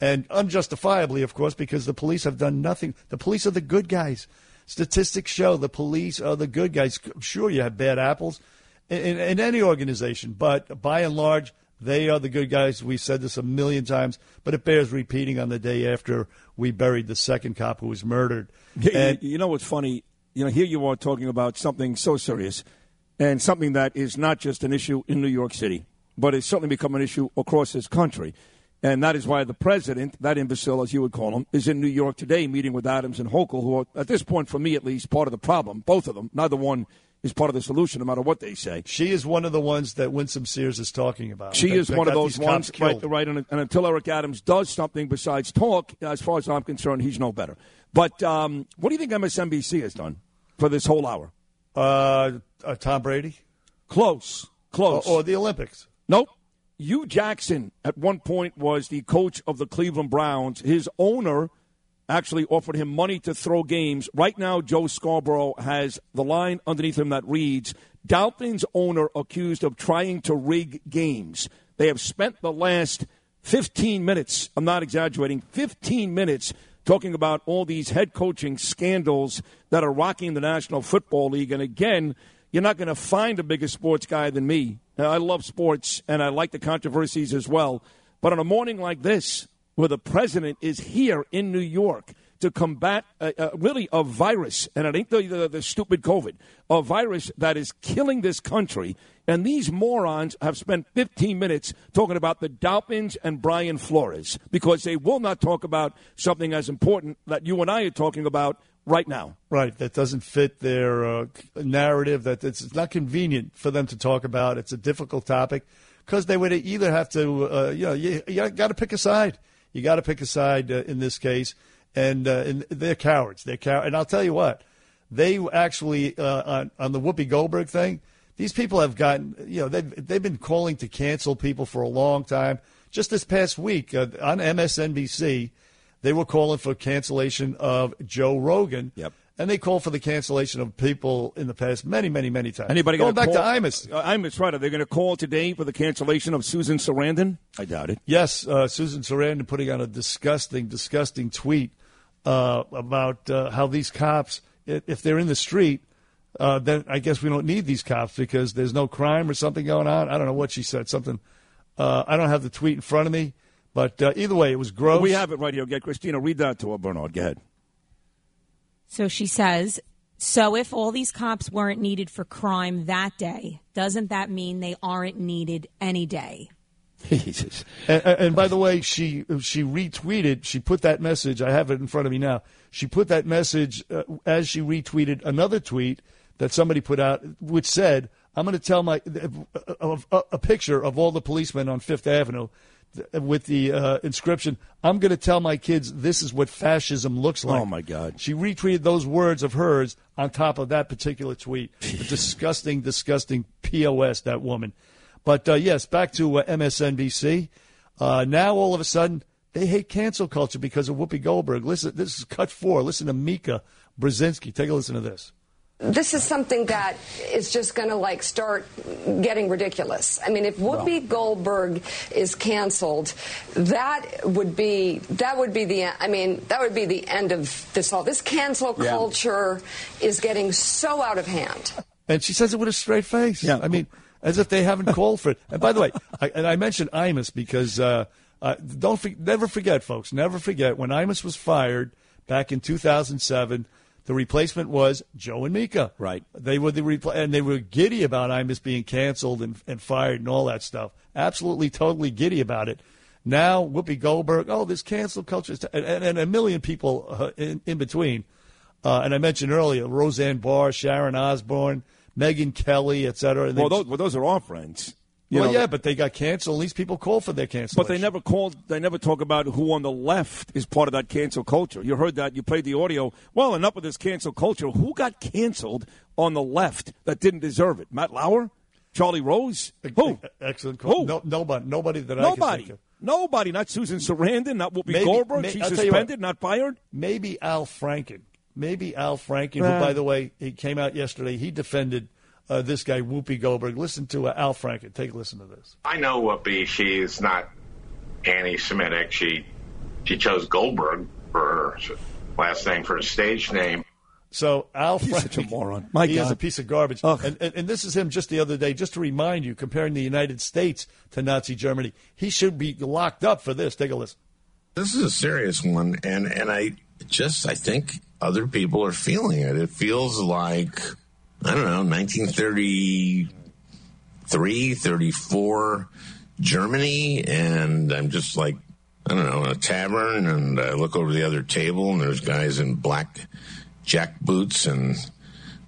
and unjustifiably, of course, because the police have done nothing. The police are the good guys. Statistics show the police are the good guys. Sure, you have bad apples in, in, in any organization, but by and large, they are the good guys. We said this a million times, but it bears repeating on the day after we buried the second cop who was murdered. And you, you know what's funny? You know, here you are talking about something so serious, and something that is not just an issue in New York City, but it's certainly become an issue across this country. And that is why the president, that imbecile, as you would call him, is in New York today meeting with Adams and Hochul, who are, at this point, for me at least, part of the problem. Both of them. Neither one is part of the solution, no matter what they say. She is one of the ones that Winsome Sears is talking about. She that- is that one of those ones, right? right and, and until Eric Adams does something besides talk, as far as I'm concerned, he's no better. But um, what do you think MSNBC has done for this whole hour? Uh, uh, Tom Brady? Close. Close. Or, or the Olympics? Nope. Hue Jackson at one point was the coach of the Cleveland Browns. His owner actually offered him money to throw games. Right now, Joe Scarborough has the line underneath him that reads Dolphins owner accused of trying to rig games. They have spent the last 15 minutes, I'm not exaggerating, 15 minutes talking about all these head coaching scandals that are rocking the National Football League. And again, you're not going to find a bigger sports guy than me. Now, I love sports and I like the controversies as well. But on a morning like this, where the president is here in New York to combat really a virus, and it ain't the, the, the stupid COVID, a virus that is killing this country. And these morons have spent 15 minutes talking about the Dolphins and Brian Flores because they will not talk about something as important that you and I are talking about right now. Right, that doesn't fit their uh, narrative. That it's it's not convenient for them to talk about. It's a difficult topic because they would either have to, uh, you know, you, you got to pick a side. You got to pick a side uh, in this case, and, uh, and they're cowards. They're cow- And I'll tell you what, they actually uh, on on the Whoopi Goldberg thing. These people have gotten, you know, they've they've been calling to cancel people for a long time. Just this past week uh, on MSNBC, they were calling for cancellation of Joe Rogan. Yep. And they called for the cancellation of people in the past many, many, many times. Anybody going back call, to Imus? Uh, Imus, right? Are they going to call today for the cancellation of Susan Sarandon? I doubt it. Yes, uh, Susan Sarandon putting out a disgusting, disgusting tweet uh, about uh, how these cops, if they're in the street, uh, then I guess we don't need these cops because there's no crime or something going on. I don't know what she said. Something. Uh, I don't have the tweet in front of me, but uh, either way, it was gross. We have it right here. Get Christina. Read that to her, Bernard. Go ahead. So she says, so if all these cops weren't needed for crime that day, doesn't that mean they aren't needed any day? Jesus. And, and by the way, she she retweeted. She put that message. I have it in front of me now. She put that message uh, as she retweeted another tweet that somebody put out, which said, "I'm going to tell my of a, a picture of all the policemen on Fifth Avenue." With the uh, inscription, I'm going to tell my kids this is what fascism looks like. Oh, my God. She retweeted those words of hers on top of that particular tweet. Disgusting, disgusting POS, that woman. But uh, yes, back to uh, MSNBC. Uh, now all of a sudden they hate cancel culture because of Whoopi Goldberg. Listen, this is cut four. Listen to Mika Brzezinski. Take a listen to this. This is something that is just going to like start getting ridiculous. I mean, if Whoopi Goldberg is canceled, that would be that would be the I mean that would be the end of this all. This cancel Yeah. culture is getting so out of hand. And she says it with a straight face. Yeah. I mean, as if they haven't called for it. And by the way, I, and I mentioned Imus because uh, uh, don't for, never forget, folks, never forget when Imus was fired back in 2007. The replacement was Joe and Mika. Right. They were the repl- and they were giddy about Imus being canceled and, and fired and all that stuff. Absolutely, totally giddy about it. Now Whoopi Goldberg, oh, this cancel culture, and, and, and a million people uh, in, in between. Uh, and I mentioned earlier Roseanne Barr, Sharon Osbourne, Megyn Kelly, et cetera. Well, those, well, those are our friends. You well, know, yeah, but they got canceled. These people call for their cancellation. But they never called. They never talk about who on the left is part of that cancel culture. You heard that. You played the audio. Well, enough of this cancel culture. Who got canceled on the left that didn't deserve it? Matt Lauer, Charlie Rose. Who? Excellent call. Who? No, nobody. Nobody that I can Nobody. think of. Nobody. Not Susan Sarandon. Not Whoopi Maybe- Goldberg. may- She's I'll tell you what. suspended, not fired. Maybe Al Franken. Maybe Al Franken, Uh. who, by the way, he came out yesterday. He defended uh, this guy Whoopi Goldberg. Listen to uh, Al Franken. Take a listen to this. I know Whoopi. She's not anti-Semitic. She she chose Goldberg for her last name for a stage name. So Al He's Franken, such a moron. My he is a piece of garbage. And, and, and this is him just the other day, just to remind you, comparing the United States to Nazi Germany. He should be locked up for this. Take a listen. This is a serious one, and and I just I think other people are feeling it. It feels like I don't know, 1933, 34 Germany, and I'm just like, I don't know, in a tavern, and I look over the other table, and there's guys in black jack boots and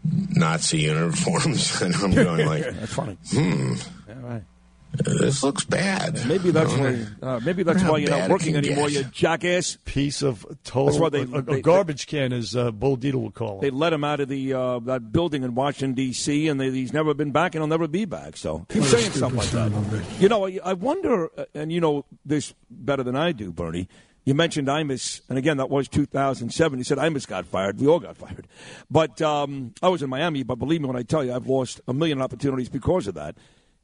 Nazi uniforms, and I'm going like, That's funny. hmm. This looks bad. Maybe that's I why. Uh, maybe that's why you're not working anymore. get. You jackass. Piece of total That's why they- a, a they- garbage can, as uh, Bo Dietl would call They let him out of the uh, that building in Washington D.C. and they, he's never been back and he'll never be back. So keep saying stuff like that. You know, I, I wonder, uh, and you know this better than I do, Bernie. You mentioned Imus, and again, that was 2007. You said Imus got fired. We all got fired. But um, I was in Miami. But believe me when I tell you, I've lost a million opportunities because of that.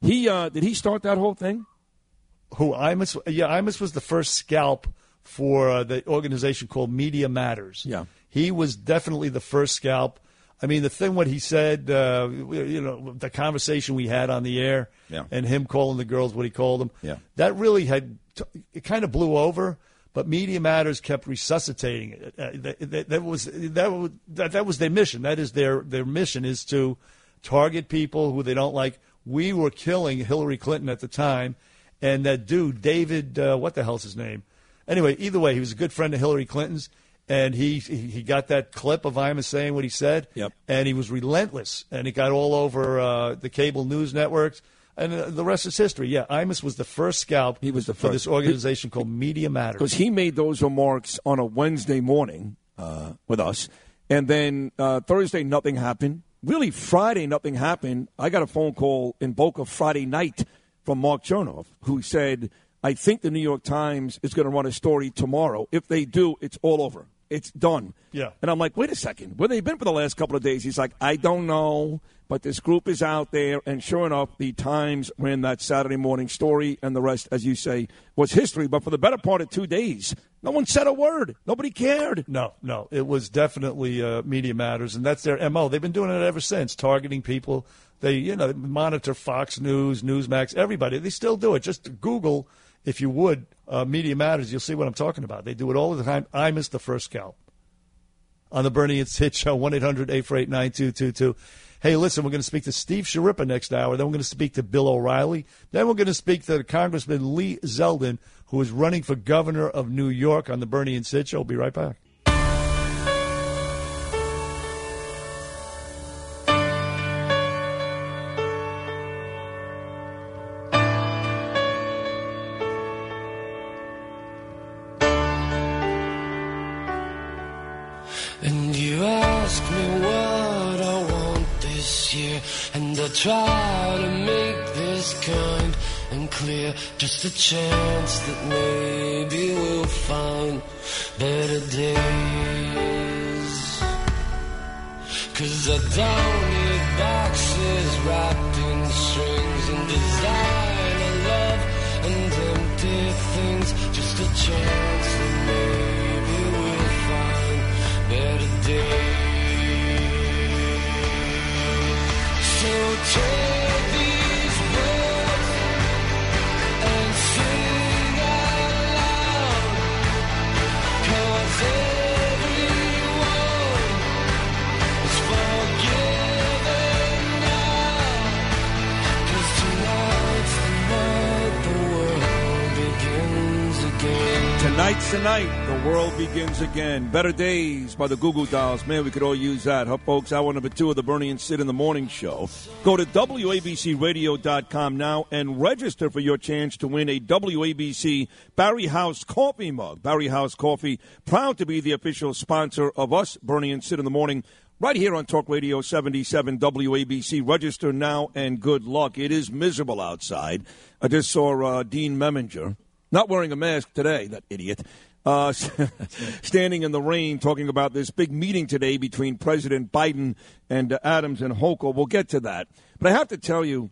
He uh, did he start that whole thing? Who Imus? Yeah, Imus was the first scalp for uh, the organization called Media Matters. Yeah. he was definitely the first scalp. I mean, the thing what he said, uh, you know, the conversation we had on the air, Yeah. and him calling the girls what he called them, Yeah. that really had it kind of blew over. But Media Matters kept resuscitating it. Uh, that, that, that was that, was that that was their mission. That is their their mission is to target people who they don't like. We were killing Hillary Clinton at the time, and that dude David, uh, what the hell's his name? Anyway, either way, he was a good friend of Hillary Clinton's, and he he got that clip of Imus saying what he said. Yep. And he was relentless, and it got all over uh, the cable news networks. And uh, the rest is history. Yeah, Imus was the first scalp. He was the for first. this organization called Media Matters. because he made those remarks on a Wednesday morning uh, with us, and then uh, Thursday nothing happened. Really, Friday nothing happened. I got a phone call in Boca Friday night from Mark Chernoff, who said, "I think the New York Times is going to run a story tomorrow. If they do, it's all over. It's done." Yeah. And I'm like, "Wait a second. Where they been for the last couple of days?" He's like, "I don't know." But this group is out there, and sure enough, the Times ran that Saturday morning story, and the rest, as you say, was history. But for the better part of two days, no one said a word. Nobody cared. No, no, it was definitely uh, Media Matters, and that's their mo. They've been doing it ever since, targeting people. They, you know, monitor Fox News, Newsmax, everybody. They still do it. Just Google, if you would, uh, Media Matters. You'll see what I'm talking about. They do it all the time. Imus the first scalp on the Bernie and Sid Show, 1 800 848 9222. Hey, listen, we're going to speak to Steve Schirripa next hour. Then we're going to speak to Bill O'Reilly. Then we're going to speak to Congressman Lee Zeldin, who is running for governor of New York on the Bernie and Sid Show. We'll be right back. Try to make this kind and clear. Just a chance that maybe we'll find better days. Cause I don't need boxes wrapped in strings and designer love and empty things. Just a chance that maybe we'll find better days. So take Tonight's the night. The world begins again. Better Days by the Goo Goo Dolls. Man, we could all use that. Huh, folks? Hour number two of the Bernie and Sid in the Morning Show. Go to WABCRadio.com now and register for your chance to win a WABC Barrie House coffee mug. Barrie House Coffee, proud to be the official sponsor of us, Bernie and Sid in the Morning. Right here on Talk Radio 77 WABC. Register now and good luck. It is miserable outside. I just saw uh, Dean Meminger not wearing a mask today, that idiot, uh, standing in the rain talking about this big meeting today between President Biden and uh, Adams and Hochul. We'll get to that. But I have to tell you,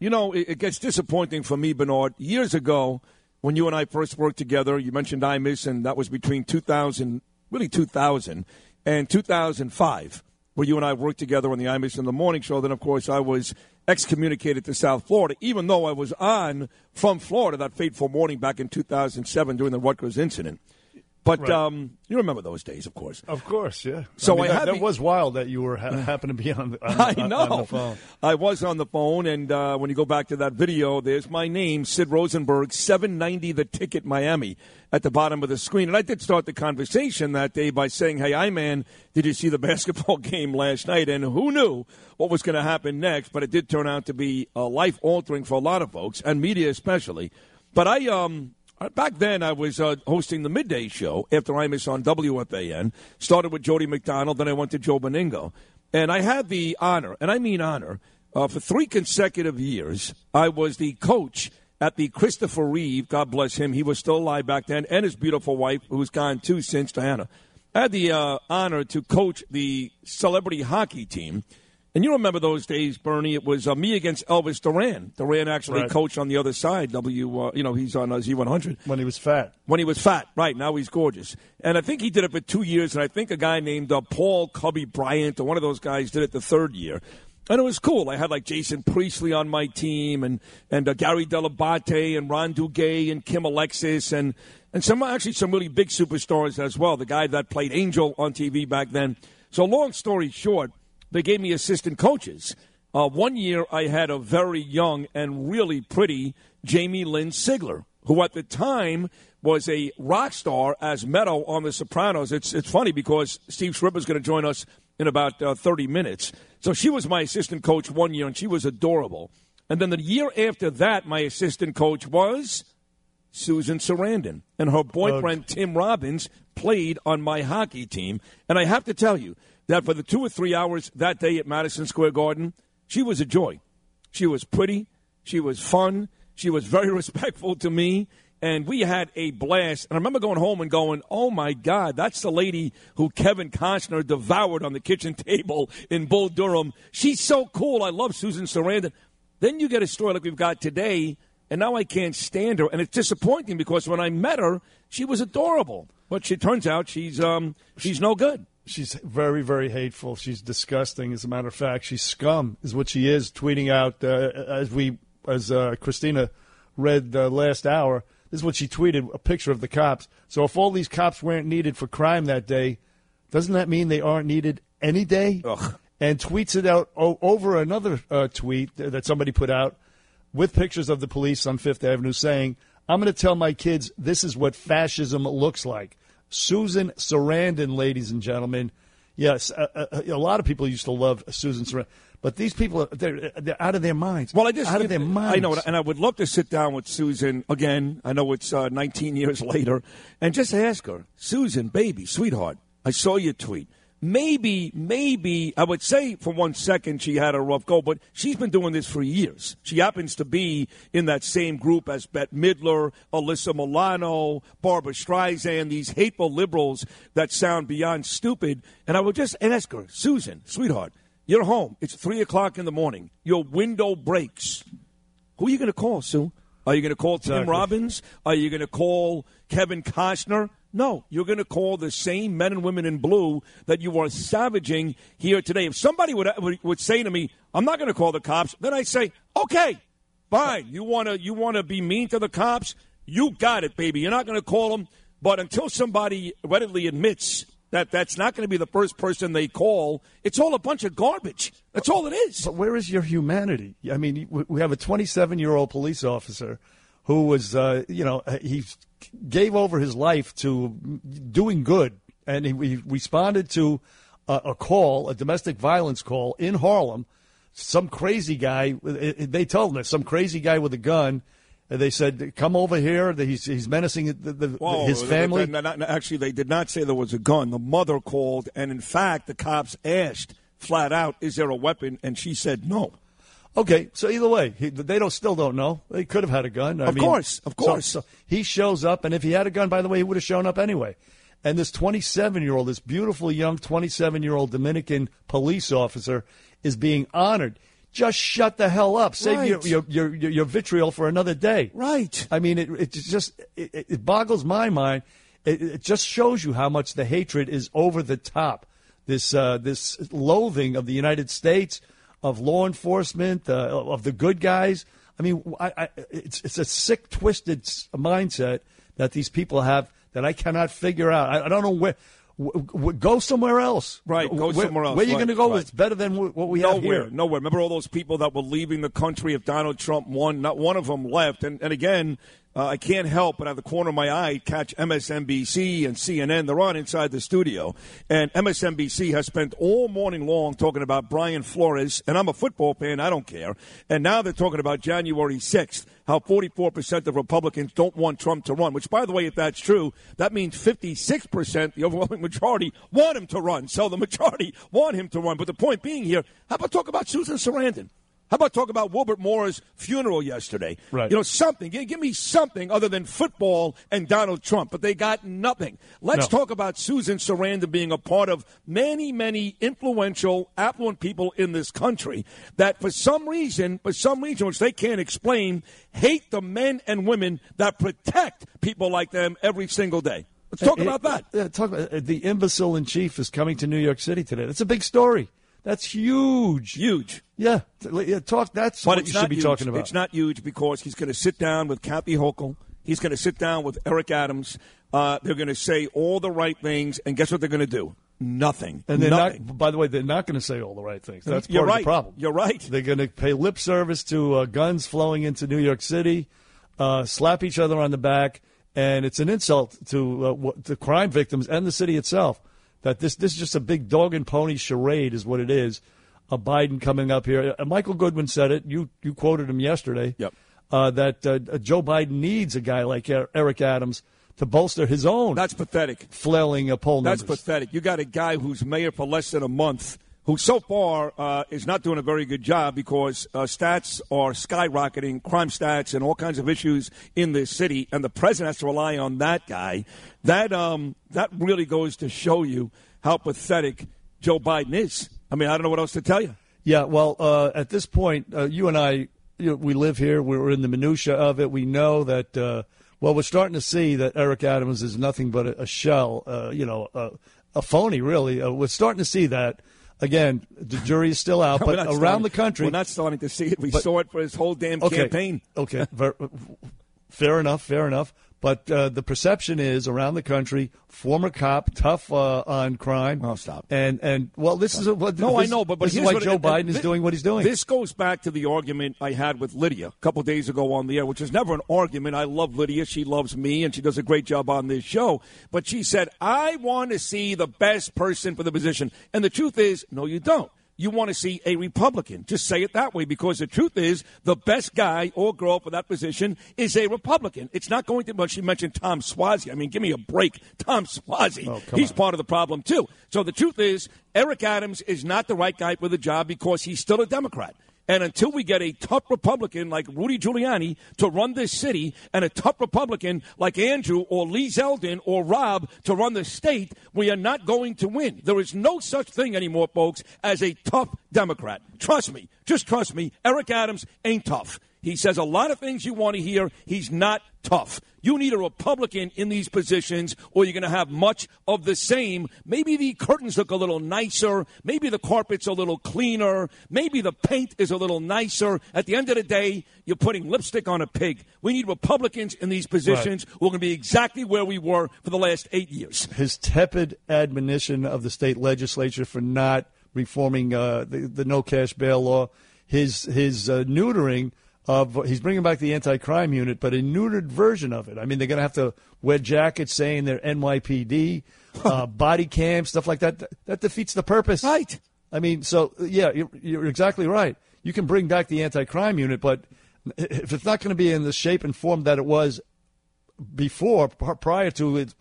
you know, it, it gets disappointing for me, Bernard. Years ago, when you and I first worked together, you mentioned Imus, and that was between 2000, really 2000, and 2005, where you and I worked together on the Imus in the morning show. Then, of course, I was excommunicated to South Florida, even though I was on from Florida that fateful morning back in 2007 during the Rutgers incident. But Right. um, you remember those days, of course. Of course, yeah. So I, mean, I that, that was wild that you were ha- happened to be on the, on, I on- know. on the phone. I was on the phone, and uh, when you go back to that video, there's my name, Sid Rosenberg, 790 the ticket Miami at the bottom of the screen. And I did start the conversation that day by saying, Hey, I man, did you see the basketball game last night? And who knew what was going to happen next? But it did turn out to be uh, life altering for a lot of folks, and media especially. But I, um, Back then, I was uh, hosting the midday show after I Imus on WFAN. Started with Jody McDonald, then I went to Joe Benigno. And I had the honor, and I mean honor, uh, for three consecutive years, I was the coach at the Christopher Reeve, God bless him. He was still alive back then, and his beautiful wife, who's gone too since, Diana. I had the uh, honor to coach the celebrity hockey team. And you remember those days, Bernie? It was uh, me against Elvis Duran. Duran actually Right. coached on the other side. W, uh, you know, he's on uh, Z100 when he was fat. when he was fat. Right now he's gorgeous, and I think he did it for two years. And I think a guy named uh, Paul Cubby Bryant or one of those guys did it the third year. And it was cool. I had like Jason Priestley on my team, and and uh, Gary Dell'Abate, and Ron Duguay, and Kim Alexis, and and some actually some really big superstars as well. The guy that played Angel on TV back then. So long story short, they gave me assistant coaches. Uh, one year, I had a very young and really pretty Jamie Lynn Sigler, who at the time was a rock star as Meadow on The Sopranos. It's it's funny because Steve Schirripa is going to join us in about uh, 30 minutes. So she was my assistant coach one year, and she was adorable. And then the year after that, my assistant coach was Susan Sarandon, and her boyfriend Tim Robbins played on my hockey team. And I have to tell you that for the two or three hours that day at Madison Square Garden, she was a joy. She was pretty, she was fun, she was very respectful to me, and we had a blast. And I remember going home and going, "Oh my God, that's the lady who Kevin Costner devoured on the kitchen table in Bull Durham. She's so cool. I love Susan Sarandon." Then you get a story like we've got today, and now I can't stand her, and it's disappointing because when I met her, she was adorable, but she turns out she's um she's no good. She's very, very hateful. She's disgusting. As a matter of fact, she's scum, is what she is. Tweeting out uh, as we, as uh, Christina read uh, last hour. This is what she tweeted: a picture of the cops. So if all these cops weren't needed for crime that day, doesn't that mean they aren't needed any day? Ugh. And tweets it out o- over another uh, tweet that somebody put out with pictures of the police on Fifth Avenue saying, "I'm going to tell my kids this is what fascism looks like." Susan Sarandon, ladies and gentlemen. Yes, a, a, a lot of people used to love Susan Sarandon, but these people they're, they're out of their minds. Well, I just out of their minds. I know, and I would love to sit down with Susan again. I know it's uh, 19 years later, and just ask her, Susan, baby, sweetheart, I saw your tweet. Maybe, maybe I would say for one second she had a rough go, but she's been doing this for years. She happens to be in that same group as Bette Midler, Alyssa Milano, Barbra Streisand, these hateful liberals that sound beyond stupid. And I would just ask her, Susan, sweetheart, you're home. It's three o'clock in the morning. Your window breaks. Who are you going to call, Sue? Are you going to call Tim Exactly. Robbins? Are you going to call Kevin Costner? No, you're going to call the same men and women in blue that you are savaging here today. If somebody would would, would say to me, "I'm not going to call the cops," then I say, "Okay, fine. You want to you want to be mean to the cops? You got it, baby. You're not going to call them." But until somebody readily admits that that's not going to be the first person they call, it's all a bunch of garbage. That's all it is. But where is your humanity? I mean, we we have a 27 year old police officer who was, uh, you know, he gave over his life to doing good, and he, he responded to a, a call, a domestic violence call in Harlem. Some crazy guy, they told him some crazy guy with a gun. and They said, "Come over here." that He's he's menacing the, the, Whoa, his they- family. they- not- actually, they did not say there was a gun. The mother called, and in fact, the cops asked flat out, "Is there a weapon?" And she said no. Okay, so either way, he, they don't still don't know. They could have had a gun. I Of mean, course, of course. So, he shows up, and if he had a gun, by the way, he would have shown up anyway. And this 27 year old, this beautiful young 27 year old Dominican police officer, is being honored. Just shut the hell up. Save Right. your, your, your your vitriol for another day. Right. I mean, it it just it, it- it boggles my mind. It, it just shows you how much the hatred is over the top. This uh, this loathing of the United States, of law enforcement, uh, of the good guys. I mean, I, I, it's it's a sick, twisted mindset that these people have that I cannot figure out. I, I don't know where. W- w- go somewhere else. Right, go Where- somewhere else. Where you right, going to go? right. It's better than wh- what we nowhere, have here. Nowhere. Remember all those people that were leaving the country if Donald Trump won? Not one of them left. And, and again, uh, I can't help but out of the corner of my eye catch MSNBC and CNN. They're on inside the studio. And MSNBC has spent all morning long talking about Brian Flores. And I'm a football fan. I don't care. And now they're talking about January 6th, how 44% of Republicans don't want Trump to run, which, by the way, if that's true, that means 56%, the overwhelming majority, want him to run. So the majority want him to run. But the point being here, how about talk about Susan Sarandon? How about talk about Wilbert Moore's funeral yesterday? Right. You know, something. Give, me something other than football and Donald Trump, but they got nothing. Let's No. talk about Susan Sarandon being a part of many, many influential, affluent people in this country that for some reason, for some reason which they can't explain, hate the men and women that protect people like them every single day. Let's talk Uh, about uh, that. Yeah, talk about uh, the imbecile in chief is coming to New York City today. That's a big story. That's huge. Huge. Yeah. Yeah, Talk. That's But what you should be huge. talking about. It's not huge because he's going to sit down with Kathy Hochul. He's going to sit down with Eric Adams. Uh, they're going to say all the right things, and guess what they're going to do? Nothing. And they're Nothing. not. By the way, they're not going to say all the right things. That's You're part right. of the problem. You're right. They're going to pay lip service to uh, guns flowing into New York City, uh, slap each other on the back, and it's an insult to uh, what, to crime victims and the city itself. That this this is just a big dog and pony charade, is what it is. A Biden coming up here. Uh, Michael Goodwin said it. You you quoted him yesterday. Yep. Uh, that uh, Joe Biden needs a guy like Er- Eric Adams to bolster his own. That's pathetic. Flailing a poll That's numbers. pathetic. You got a guy who's mayor for less than a month, who so far uh, is not doing a very good job because uh, stats are skyrocketing, crime stats, and all kinds of issues in this city, and the president has to rely on that guy. That um, that really goes to show you how pathetic Joe Biden is. I mean, I don't know what else to tell you. Yeah, well, uh, at this point, uh, you and I, you know, we live here. We're in the minutia of it. We know that. Uh, well, we're starting to see that Eric Adams is nothing but a, a shell. Uh, you know, a phony. Really, we're starting to see that. Again, the jury is still out, We're but around starting- the country, we're not starting to see it. We But- saw it for his whole damn okay, campaign. Okay, fair enough, fair enough. But uh, the perception is around the country, former cop, tough uh, on crime. Oh, stop. And and well, this is a, what. No, this, I know, but, but this is here's why what- Joe and- Biden and is thi- doing what he's doing. This goes back to the argument I had with Lydia a couple days ago on the air, which is never an argument. I love Lydia; she loves me, and she does a great job on this show. But she said, "I want to see the best person for the position," and the truth is, no, you don't. You want to see a Republican. Just say it that way because the truth is the best guy or girl for that position is a Republican. It's not going to, well, she mentioned Tom Suozzi. I mean, give me a break. Tom Suozzi. Oh, He's on. part of the problem, too. So the truth is, Eric Adams is not the right guy for the job because he's still a Democrat. And until we get a tough Republican like Rudy Giuliani to run this city and a tough Republican like Andrew or Lee Zeldin or Rob to run the state, we are not going to win. There is no such thing anymore, folks, as a tough Democrat. Trust me. Just trust me. Eric Adams ain't tough. He says a lot of things you want to hear. He's not tough. You need a Republican in these positions, or you're going to have much of the same. Maybe the curtains look a little nicer. Maybe the carpet's a little cleaner. Maybe the paint is a little nicer. At the end of the day, you're putting lipstick on a pig. We need Republicans in these positions. We're going to be exactly where we were for the last eight years. his tepid admonition of the state legislature for not reforming uh, the, the no cash bail law, his his uh, neutering of he's bringing back the anti crime unit, but a neutered version of it. I mean, they're going to have to wear jackets saying they're NYPD, uh, body cam, stuff like that. That defeats the purpose, right? I mean, so yeah, you're, you're exactly right. You can bring back the anti crime unit, but if it's not going to be in the shape and form that it was before prior to its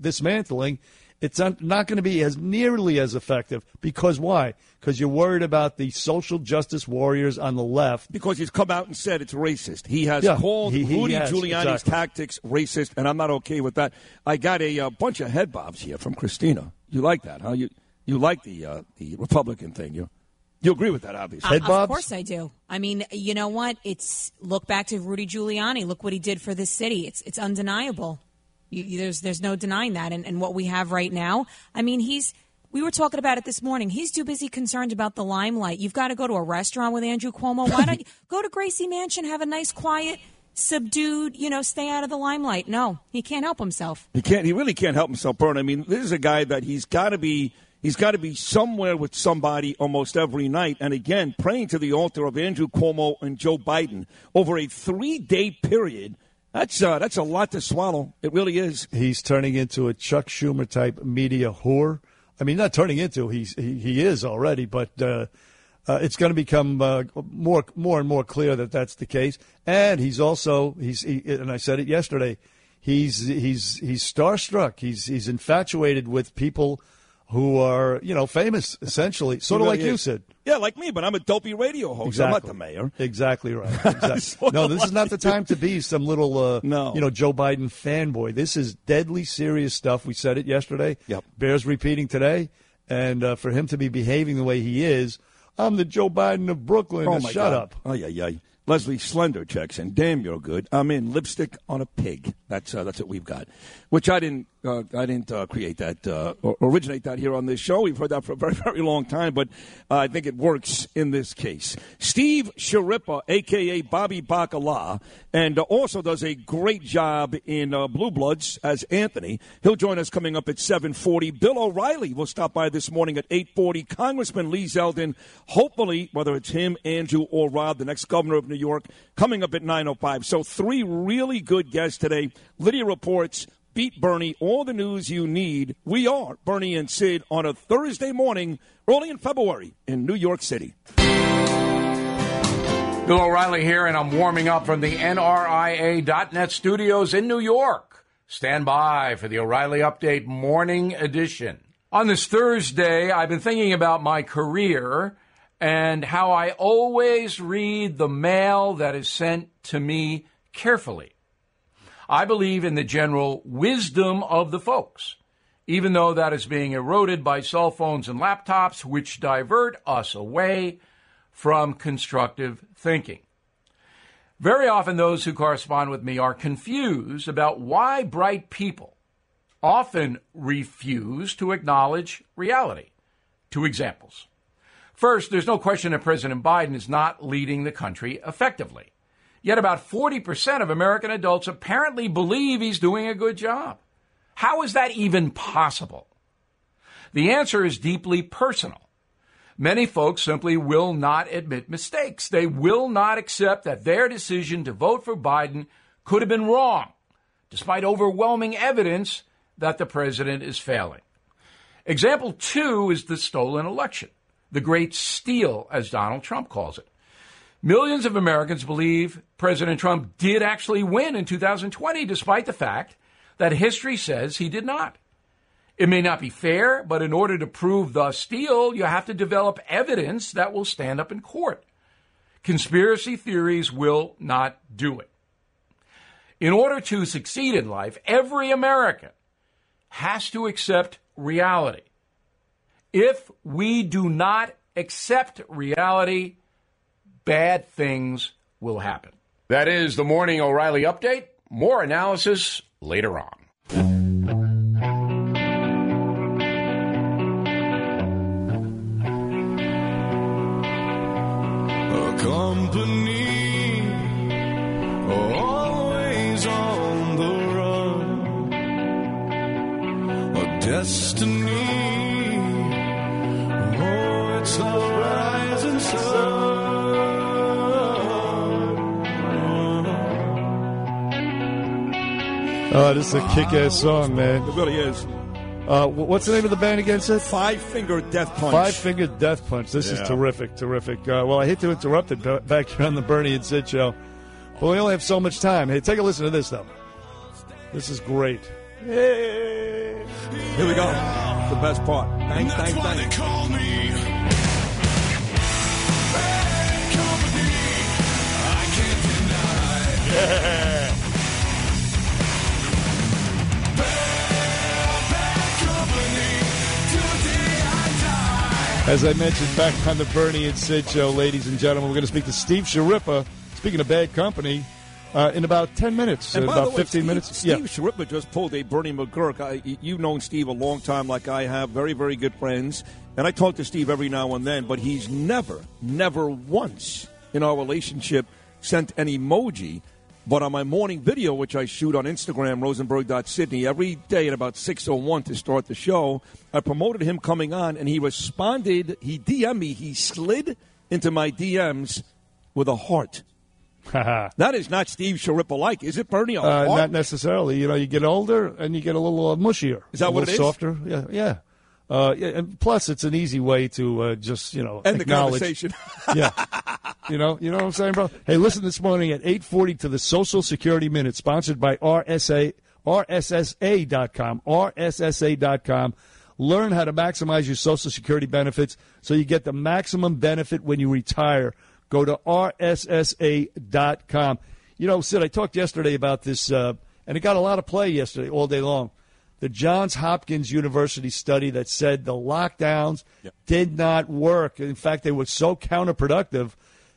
dismantling, it's not, not going to be as nearly as effective. Because why? Because you're worried about the social justice warriors on the left. Because he's come out and said it's racist. He has Yeah, called he- he Rudy has, Giuliani's exactly. tactics racist, and I'm not okay with that. I got a, uh bunch of head bobs here from Christina. You like that, huh? You you like the uh, the Republican thing? You you agree with that, obviously? Uh, of course I do. I mean, you know what? It's look back to Rudy Giuliani. Look what he did for this city. It's it's undeniable. You, there's there's no denying that. And, and what we have right now, I mean, he's. We were talking about it this morning. He's too busy concerned about the limelight. You've got to go to a restaurant with Andrew Cuomo. Why don't you go to Gracie Mansion, have a nice, quiet subdued, you know, stay out of the limelight. No, he can't help himself. He can't. He really can't help himself, Bern. I mean, this is a guy that he's got to be. He's got to be somewhere with somebody almost every night. And again, praying to the altar of Andrew Cuomo and Joe Biden over a three-day period. That's uh, that's a lot to swallow. It really is. He's turning into a Chuck Schumer type media whore. I mean, not turning into. He's he, he is already, but uh, uh, it's going to become uh, more more and more clear that that's the case. And he's also he's he, and I said it yesterday. He's he's he's starstruck. He's he's infatuated with people who are you know famous essentially, sort of like you said. Yeah, like me, but I'm a dopey radio host. I'm not the mayor. Exactly right. Exactly. no, this is not the time to be some little, uh, No. you know, Joe Biden fanboy. This is deadly serious stuff. We said it yesterday. Yep. Bears repeating today, and uh, for him to be behaving the way he is, I'm the Joe Biden of Brooklyn. Oh my shut God. up. Oh yeah, yeah. Leslie Slender checks in. Damn, you're good. I'm in lipstick on a pig. That's uh, that's what we've got. Which I didn't uh, I didn't uh, create that uh, or originate that here on this show. We've heard that for a very very long time, but uh, I think it works in this case. Steve Schirripa, aka Bobby Bacala, and also does a great job in uh, Blue Bloods as Anthony. He'll join us coming up at 7:40. Bill O'Reilly will stop by this morning at 8:40. Congressman Lee Zeldin, hopefully whether it's him, Andrew, or Rob, the next governor of New York, coming up at 9:05. So three really good guests today. Lydia reports. Beat Bernie, all the news you need. We are Bernie and Sid on a Thursday morning, early in February in New York City. Bill O'Reilly here, and I'm warming up from the NRIA.net studios in New York. Stand by for the O'Reilly Update Morning Edition. On this Thursday, I've been thinking about my career and how I always read the mail that is sent to me carefully. I believe in the general wisdom of the folks, even though that is being eroded by cell phones and laptops, which divert us away from constructive thinking. Very often, those who correspond with me are confused about why bright people often refuse to acknowledge reality. Two examples. First, there's no question that President Biden is not leading the country effectively. Yet about 40% of American adults apparently believe he's doing a good job. How is that even possible? The answer is deeply personal. Many folks simply will not admit mistakes. They will not accept that their decision to vote for Biden could have been wrong, despite overwhelming evidence that the president is failing. Example two is the stolen election, the great steal, as Donald Trump calls it. Millions of Americans believe President Trump did actually win in 2020, despite the fact that history says he did not. It may not be fair, but in order to prove the steal, you have to develop evidence that will stand up in court. Conspiracy theories will not do it. In order to succeed in life, every American has to accept reality. If we do not accept reality, bad things will happen. That is the Morning O'Reilly Update. More analysis later on. A company always on the run. A destiny. Oh, this is a kick-ass song, man. It really is. Uh, what's the name of the band again, Sid? Five Finger Death Punch. Five Finger Death Punch. This is terrific, terrific. Uh, well, I hate to interrupt it ba- back here on the Bernie and Sid show, but we only have so much time. Hey, take a listen to this, though. This is great. Here we go. The best part. Bang, bang, bang. As I mentioned back on the Bernie and Sid show, ladies and gentlemen, we're going to speak to Steve Schirripa. Speaking of bad company, uh, in about ten minutes, And in by about way, fifteen Steve, minutes. Steve yeah. Schirripa just pulled a Bernie McGuirk. I, you've known Steve a long time, like I have. Very, very good friends. And I talk to Steve every now and then, but he's never, never once in our relationship sent an emoji But on my morning video, which I shoot on Instagram, rosenberg.sydney, every day at about 6.01 to start the show, I promoted him coming on, and he responded. He DM'd me. He slid into my DMs with a heart. that is not Steve Schirripa-like, is it, Bernie? Uh, not necessarily. You know, you get older and you get a little uh, mushier. Is that what it is? Softer. Yeah, yeah. Uh. And plus, it's an easy way to uh, just you know End the conversation. yeah. You know, you know what I'm saying, bro. Hey, listen this morning at 8:40 to the Social Security Minute, sponsored by RSA RSSA.com. RSSA.com. Learn how to maximize your Social Security benefits so you get the maximum benefit when you retire. Go to RSSA.com. You know, Sid, I talked yesterday about this, uh, and it got a lot of play yesterday, all day long. The Johns Hopkins University study that said the lockdowns did not work. In fact, they were so counterproductive,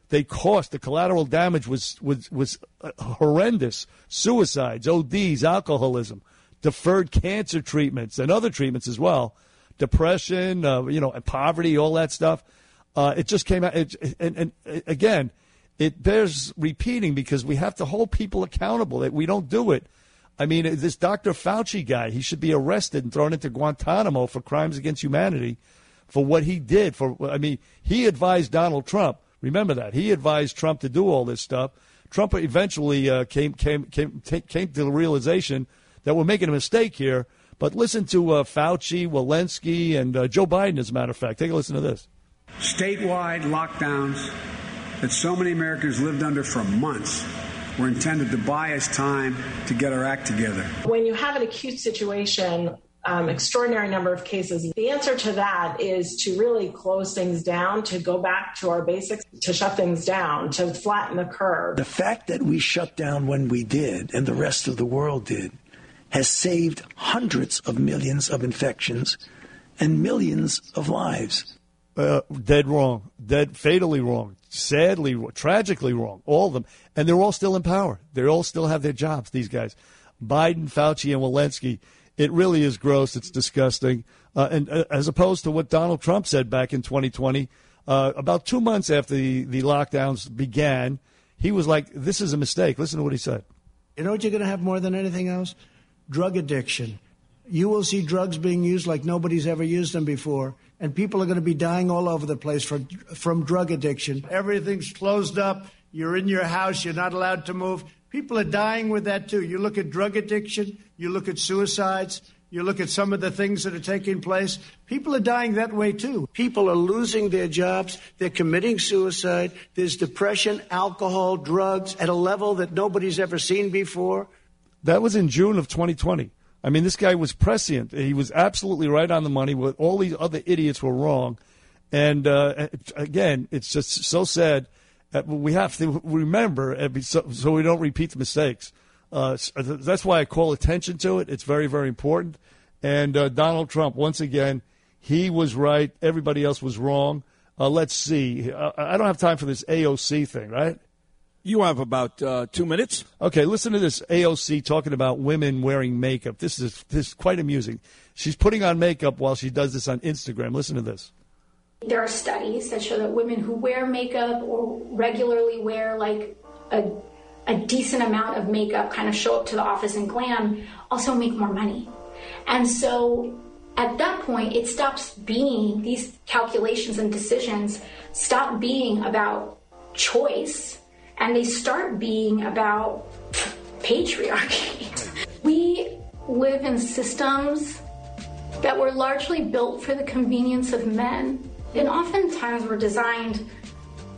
they cost the collateral damage was was was uh, horrendous. Suicides, ODs, alcoholism, deferred cancer treatments, and other treatments as well. Depression, uh, you know, and poverty, all that stuff. Uh, it just came out, it, and, and uh, again, it bears repeating because we have to hold people accountable. That we don't do it. I mean, this Dr. Fauci guy, he should be arrested and thrown into Guantanamo for crimes against humanity for what he did. For I mean, he advised Donald Trump. Remember that he advised Trump to do all this stuff. Trump eventually uh, came came came ta- came to the realization that we're making a mistake here. But listen to uh, Fauci, Walensky, and uh, Joe Biden. As a matter of fact, take a listen to this. Statewide lockdowns that so many Americans lived under for months were intended to buy us time to get our act together. When you have an acute situation, um, extraordinary number of cases, the answer to that is to really close things down, to go back to our basics, to shut things down, to flatten the curve. The fact that we shut down when we did and the rest of the world did has saved hundreds of millions of infections and millions of lives. Uh, dead wrong, dead fatally wrong, sadly, tragically wrong. All of them, and they're all still in power. They all still have their jobs. These guys, Biden, Fauci, and Walensky. It really is gross. It's disgusting. Uh, and uh, as opposed to what Donald Trump said back in 2020, uh, about two months after the, the lockdowns began, he was like, "This is a mistake." Listen to what he said. You know what you're going to have more than anything else? Drug addiction. You will see drugs being used like nobody's ever used them before, and people are going to be dying all over the place from, from drug addiction. Everything's closed up. You're in your house. You're not allowed to move. People are dying with that too. You look at drug addiction, you look at suicides, you look at some of the things that are taking place. People are dying that way too. People are losing their jobs. They're committing suicide. There's depression, alcohol, drugs at a level that nobody's ever seen before. That was in June of 2020. I mean, this guy was prescient. He was absolutely right on the money. With all these other idiots were wrong, and uh, again, it's just so sad. Uh, we have to remember uh, so, we don't repeat the mistakes. Uh, that's why I call attention to it. It's very, very important. And uh, Donald Trump, once again, he was right. Everybody else was wrong. Uh, let's see. Uh, I don't have time for this AOC thing, right? You have about uh, two minutes. Okay, listen to this AOC talking about women wearing makeup. This is this is quite amusing. She's putting on makeup while she does this on Instagram. Listen to this. There are studies that show that women who wear makeup or regularly wear like a, a decent amount of makeup, kind of show up to the office and glam, also make more money. And so at that point, it stops being, these calculations and decisions stop being about choice and they start being about patriarchy. We live in systems that were largely built for the convenience of men, and oftentimes were designed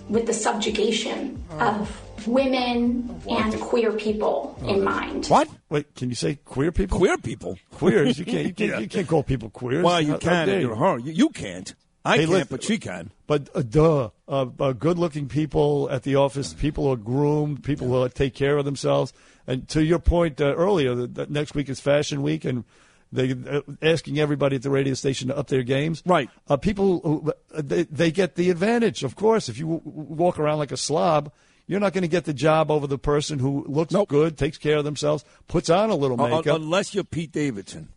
with the subjugation oh. of women and queer people in mind. What? Wait, can you say queer people? Queer people. Queers. You can't. You can't, you can't call people queers. Well, you How- how can. dare You're her. You, you can't. I can't, but she can. But uh, duh, uh, uh, good-looking people at the office, people who are groomed, people who take care of themselves. And to your point uh, earlier, that, that next week is Fashion Week, and they uh, asking everybody at the radio station to up their games. Right. Uh, people who, uh, they, they get the advantage, of course. If you w- walk around like a slob. You're not going to get the job over the person who looks good, takes care of themselves, puts on a little makeup. unless you're Pete Davidson.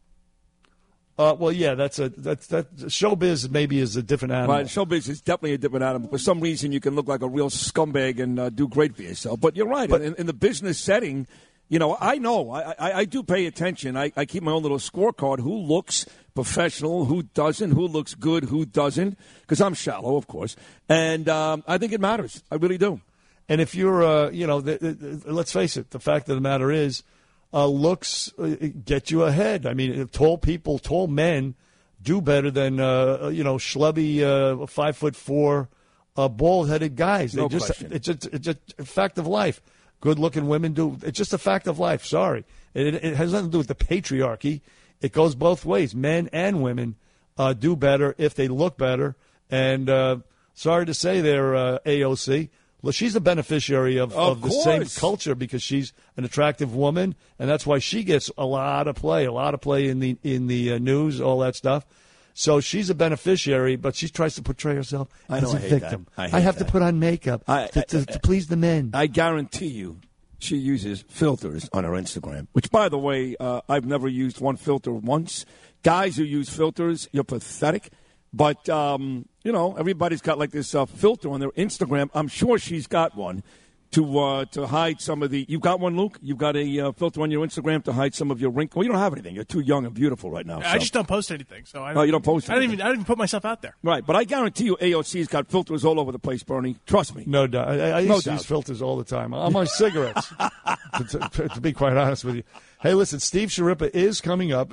Uh, well, yeah, that's a that's that showbiz maybe is a different animal. Right, showbiz is definitely a different animal. For some reason, you can look like a real scumbag and uh, do great for yourself. But you're right. in, in the business setting, you know, I know. I, I, I do pay attention. I, I keep my own little scorecard. Who looks professional? Who doesn't? Who looks good? Who doesn't? Because I'm shallow, of course. And um, I think it matters. I really do. And if you're, uh, you know, the, the, let's face it, the fact of the matter is, uh, looks uh, get you ahead. I mean, tall people, tall men do better than, uh, you know, schlubby, uh, five foot four, uh, bald headed guys. They No just, question. It's just, it's just a fact of life. Good looking women do. It's just a fact of life. Sorry. It, it has nothing to do with the patriarchy. It goes both ways. Men and women uh, do better if they look better. And uh, sorry to say, there, uh, AOC. Well, she's a beneficiary of, Of the same culture because she's an attractive woman, and that's why she gets a lot of play, a lot of play in the in the uh, news, all that stuff. So she's a beneficiary, but she tries to portray herself I as know, a I hate victim. that. I hate have to put on makeup I- to, to, to please the men. I guarantee you, she uses filters on her Instagram. Which, by the way, uh, I've never used one filter once. Guys who use filters, you're pathetic. But um, you know, everybody's got like this uh, filter on their Instagram. I'm sure she's got one to uh, to hide some of the. You've got one, Luke. You've got a uh, filter on your Instagram to hide some of your wrinkles. Well, you don't have anything. You're too young and beautiful right now. I so. just don't post anything. So I Oh, you don't post I don't anything. even. I don't even put myself out there. Right, but I guarantee you, AOC's got filters all over the place, Bernie. Trust me. No doubt. I, I used No use doubt. filters all the time. I'm on my cigarettes, to, to- to be quite honest with you. Hey, listen, Steve Schirripa is coming up.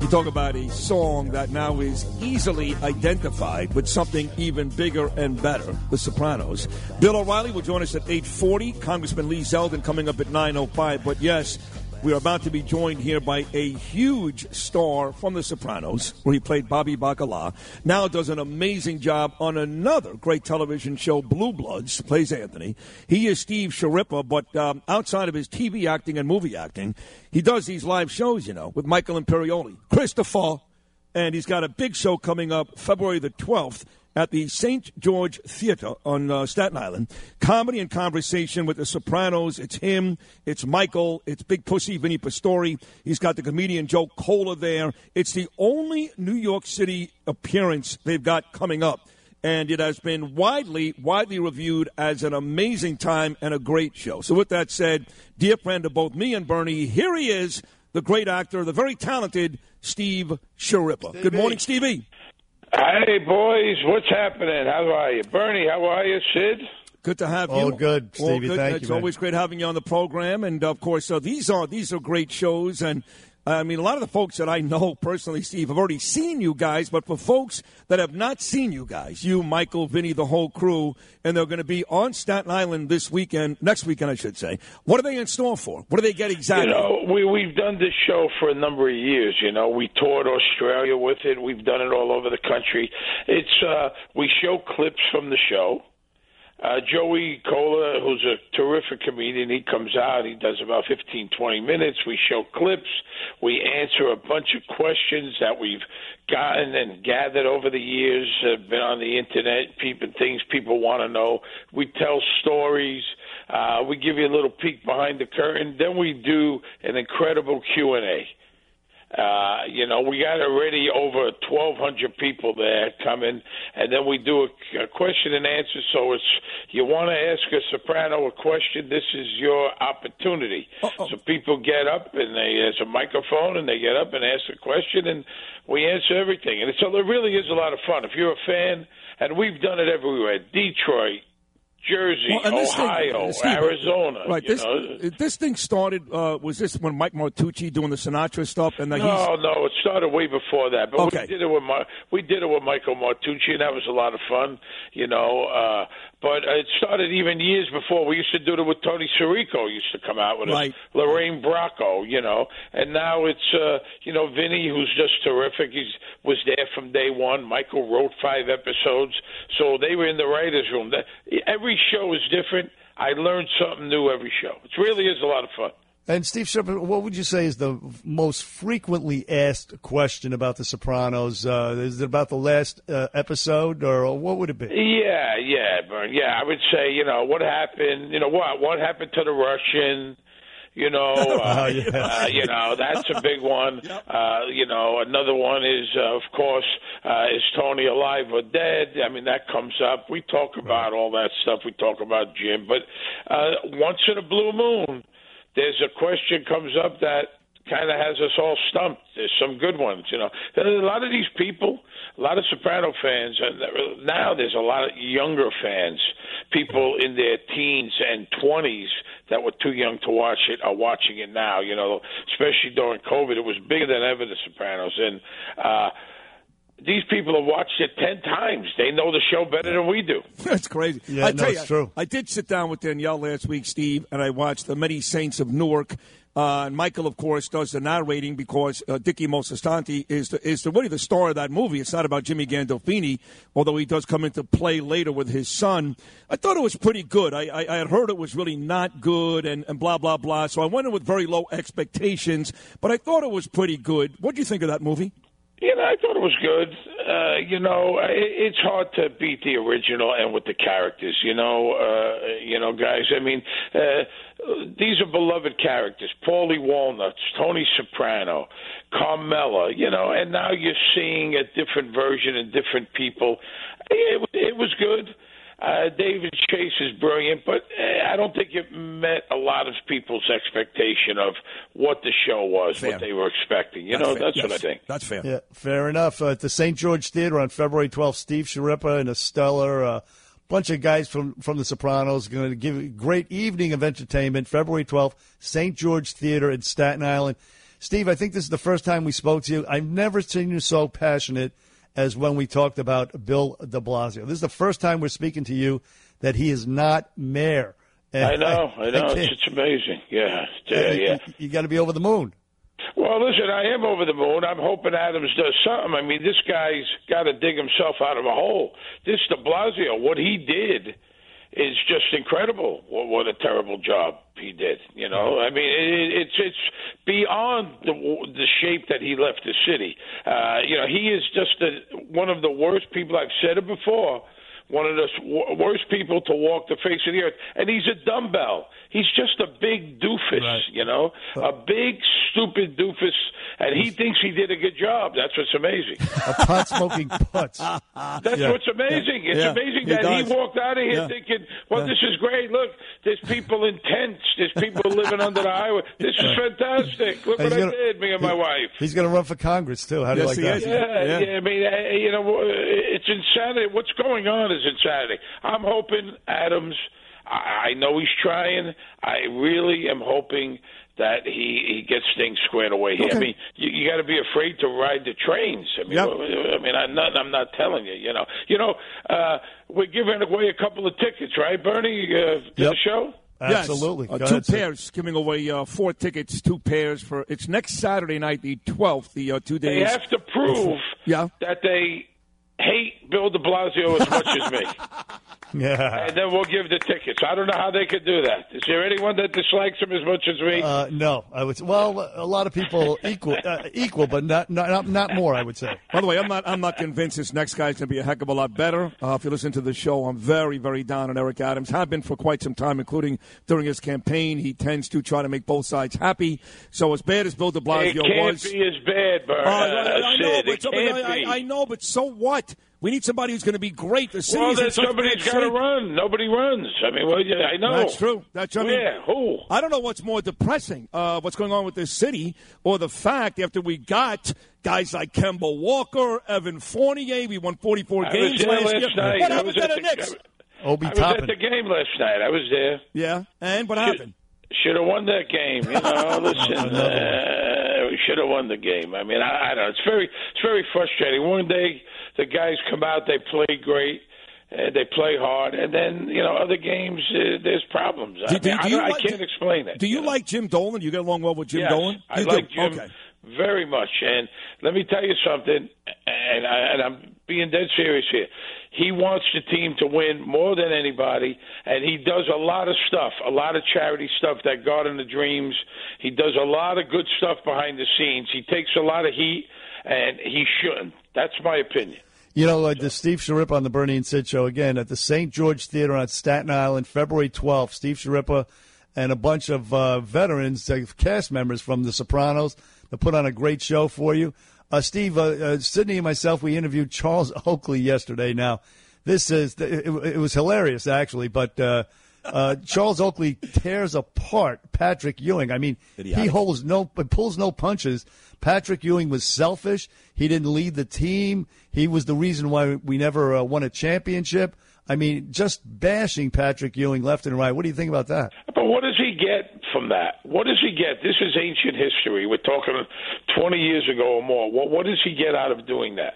You talk about a song that now is easily identified with something even bigger and better, The Sopranos. Bill O'Reilly will join us at 8.40. Congressman Lee Zeldin coming up at 9.05. But yes, we are about to be joined here by a huge star from The Sopranos, where he played Bobby Bacala. Now does an amazing job on another great television show, Blue Bloods, plays Anthony. He is Steve Schirripa, but um, outside of his TV acting and movie acting, he does these live shows, you know, with Michael Imperioli, Christopher, and he's got a big show coming up February the 12th at the St. George Theater on uh, Staten Island. Comedy and conversation with the Sopranos. It's him, it's Michael, it's Big Pussy Vinny Pastore. He's got the comedian Joe Kola there. It's the only New York City appearance they've got coming up. And it has been widely, widely reviewed as an amazing time and a great show. So, with that said, dear friend of both me and Bernie, here he is, the great actor, the very talented Steve Schirripa. Good morning, Stevie. Hey, boys, what's happening? How are you? Bernie, how are you? Sid? Good to have All you. good, All Stevie. good. Thank it's you, man. always great having you on the program, and of course, uh, these are these are great shows. And I mean, a lot of the folks that I know personally, Steve, have already seen you guys. But for folks that have not seen you guys, you, Michael, Vinny, the whole crew, and they're going to be on Staten Island this weekend, next weekend, I should say. What are they in store for? What do they get exactly? You know, we we've done this show for a number of years. You know, we toured Australia with it. We've done it all over the country. It's uh, we show clips from the show. Uh, Joey Kola, who's a terrific comedian, he comes out. He does about fifteen, twenty minutes. We show clips. We answer a bunch of questions that we've gotten and gathered over the years, uh, been on the internet, people, things people want to know. We tell stories. Uh, we give you a little peek behind the curtain. Then we do an incredible Q and A. Uh, you know, we got already over 1,200 people there coming, and then we do a, a question and answer. So it's you want to ask a soprano a question, this is your opportunity. So people get up and they there's a microphone and they get up and ask a question, and we answer everything. And so it really is a lot of fun. If you're a fan, and we've done it everywhere, Detroit. Jersey, Well, and this thing- Ohio, Steve, Arizona. Right. This know? this thing started. Uh, was this when Mike Martucci doing the Sinatra stuff? And he's, No, no, it started way before that. But Okay. we did it with my, we did it with Michael Martucci, and that was a lot of fun, you know. Uh, but it started even years before. We used to do it with Tony Sirico. Used to come out with Right. us, Lorraine Bracco, you know, and now it's uh, you know Vinny, who's just terrific. He's was there from day one. Michael wrote five episodes, so they were in the writers' room. That- Every show is different. I learned something new every show. It really is a lot of fun. And Steve Shepard, what would you say is the most frequently asked question about The Sopranos? Uh, is it about the last uh, episode, or what would it be? Yeah, yeah, Bern. Yeah, I would say, you know, what happened? You know, what what happened to the Russian? You know, uh, Oh, yeah. uh, you know that's a big one. Uh, you know, another one is, uh, of course, uh, is Tony alive or dead? I mean, that comes up. We talk about all that stuff. We talk about Jim, but uh, once in a blue moon, there's a question comes up that kind of has us all stumped. There's some good ones, you know. There's a lot of these people, a lot of Soprano fans, and now there's a lot of younger fans, people in their teens and 20s that were too young to watch it are watching it now. You know, especially during COVID, it was bigger than ever. The Sopranos, and uh, these people have watched it ten times. They know the show better than we do. That's crazy. Yeah, I no, tell it's you, true. I did sit down with Danielle last week, Steve, and I watched the Many Saints of Newark. Uh, and Michael, of course, does the narrating because uh, Dickie Moltisanti is the, is the, really the star of that movie. It's not about Jimmy Gandolfini, although he does come into play later with his son. I thought it was pretty good. I, I, I had heard it was really not good and, and blah, blah, blah. So I went in with very low expectations, but I thought it was pretty good. What do you think of that movie? You know, I thought it was good. Uh, you know, it, it's hard to beat the original and with the characters. You know, uh, you know, guys. I mean, uh, these are beloved characters: Paulie Walnuts, Tony Soprano, Carmela. You know, and now you're seeing a different version and different people. It, it was good. Uh, David Chase is brilliant, but uh, I don't think it met a lot of people's expectation of what the show was, Fair. what they were expecting. You know, fair. that's what I think. That's fair. Yeah, fair enough. Uh, at the St. George Theater on February 12th, Steve Schirripa and a stellar uh, bunch of guys from, from The Sopranos going to give a great evening of entertainment. February 12th, St. George Theater in Staten Island. Steve, I think this is the first time we spoke to you. I've never seen you so passionate as when we talked about Bill de Blasio. This is the first time we're speaking to you that he is not mayor. And I know, I know. can't- It's, it's amazing. Yeah, yeah, you- yeah. You, got to be over the moon. Well, listen, I am over the moon. I'm hoping Adams does something. I mean, this guy's got to dig himself out of a hole. This De Blasio, what he did is just incredible. What, what a terrible job he did. You know, I mean, it, it's it's beyond the the shape that he left the city. Uh, you know, he is just a, one of the worst people. I've said it before. One of the worst people to walk the face of the earth, and he's a dumbbell. He's just a big doofus, you know, a big stupid doofus, and he thinks he did a good job. That's what's amazing. A pot smoking putz. That's Yeah. what's amazing. It's Yeah, amazing he that does. he walked out of here thinking, "Well, this is great. Look, there's people in tents. There's people living under the highway. This is fantastic. Look what gonna- I did, me and my wife." He's going to run for Congress, too. How do you like that? Yeah, yeah, I mean, uh, you know, uh, it's insanity. What's going on is insanity. I'm hoping Adams. I, I know he's trying. I really am hoping that he he gets things squared away here. I mean, you, you got to be afraid to ride the trains. I mean, Yep. I mean, I'm not. I'm not telling you. You know, you know, uh, we're giving away a couple of tickets, right, Bernie, uh, to the show. Yes. Uh, two pairs, giving away uh, four tickets, two pairs for. It's next Saturday night, the twelfth. The uh, two They days. have to prove Yeah. that they hate Bill De Blasio as much as me. Yeah. And then we'll give the tickets. I don't know how they could do that. Is there anyone that dislikes him as much as me? Uh, no, I would. Well, a lot of people equal, uh, equal, but not, not not more. I would say. By the way, I'm not. I'm not convinced this next guy's going to be a heck of a lot better. Uh, if you listen to the show, I'm very, very down on Eric Adams. I have been for quite some time, including during his campaign. He tends to try to make both sides happy. So as bad as Bill De Blasio it Blasio can't was, be as bad, Bert. Uh, I, I uh, know, but It somebody- I. I, I know, but so what? We need somebody who's going to be great. The well, city's then in such got to shape. run. Nobody runs. I mean, well, yeah, I know. That's true. That's I mean, Where? Who? I don't know what's more depressing, uh, what's going on with this city, or the fact after we got guys like Kemba Walker, Evan Fournier, we won 44 I games was last last year. night. What I happened was to at the the- Knicks? Obi I was at the game last night. I was there. Yeah, and what happened? Should have won that game. You know, listen, uh, we should have won the game. I mean, I, I don't know. It's very, it's very frustrating. One day the guys come out, they play great, Uh, they play hard, and then you know other games uh, there's problems. I, Do- do- mean, do I, you I like- can't explain it. Do you like Jim Dolan? You get along well with Jim Yes, Dolan? I You like? Jim Okay. very much. And let me tell you something, and, I, and I'm being dead serious here. He wants the team to win more than anybody, and he does a lot of stuff, a lot of charity stuff, that Garden of Dreams. He does a lot of good stuff behind the scenes. He takes a lot of heat, and he shouldn't. That's my opinion. You know, like the Steve Schirripa on the Bernie and Sid show again at the St. George Theater on Staten Island, February 12th. Steve Schirripa and a bunch of uh, veterans, uh, cast members from The Sopranos, to put on a great show for you. Uh, Steve, uh, uh, Sydney and myself, we interviewed Charles Oakley yesterday. Now, this is it, it was hilarious actually, but uh, Charles Oakley tears apart Patrick Ewing. I mean, he holds no, pulls no punches. Patrick Ewing was selfish. He didn't lead the team. He was the reason why we never uh, won a championship. I mean, just bashing Patrick Ewing left and right. What do you think about that? But what does he get from that? What does he get? This is ancient history. We're talking 20 years ago or more. What, what does he get out of doing that?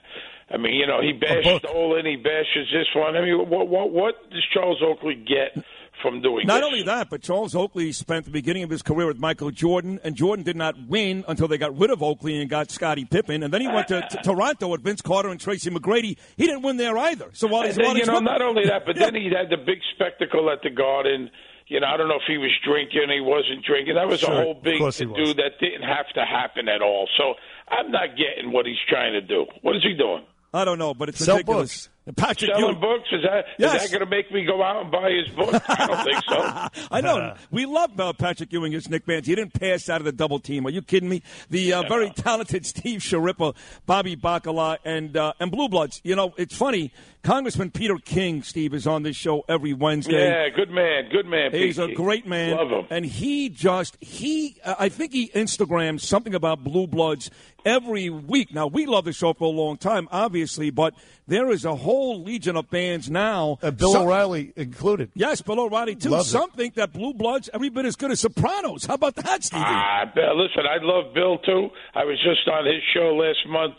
I mean, you know, he bashed Olin, he bashes this one. I mean, what what what does Charles Oakley get from doing Not this? only that, but Charles Oakley spent the beginning of his career with Michael Jordan, and Jordan did not win until they got rid of Oakley and got Scottie Pippen, and then he went to, to Toronto with Vince Carter and Tracy McGrady. He didn't win there either. So while he's And then, you know, with- not only that, but then he had the big spectacle at the Garden. You know, I don't know if he was drinking, he wasn't drinking. That was Sure, a whole big course he to do that didn't have to happen at all. So I'm not getting what he's trying to do. What is he doing? I don't know, but it's Sell ridiculous. Patrick Selling Ewing. books? Is that Yes. is that going to make me go out and buy his book? I don't think so. I know. We love uh, Patrick Ewing as Nick Vance. He didn't pass out of the double team. Are you kidding me? The uh, very talented Steve Schirripa, Bobby Bacala, and uh, and Blue Bloods. You know, it's funny. Congressman Peter King, Steve, is on this show every Wednesday. Yeah, good man, good man. He's a great man. Love him. And he just he uh, I think he Instagrams something about Blue Bloods every week. Now we love the show for a long time, obviously, but there is a whole legion of fans now. Uh, Bill Some- O'Reilly included. Yes, Bill O'Reilly too. Loves it. Some think that Blue Bloods every bit as good as Sopranos. How about that, Stevie? Ah, Bill, listen, I love Bill too. I was just on his show last month.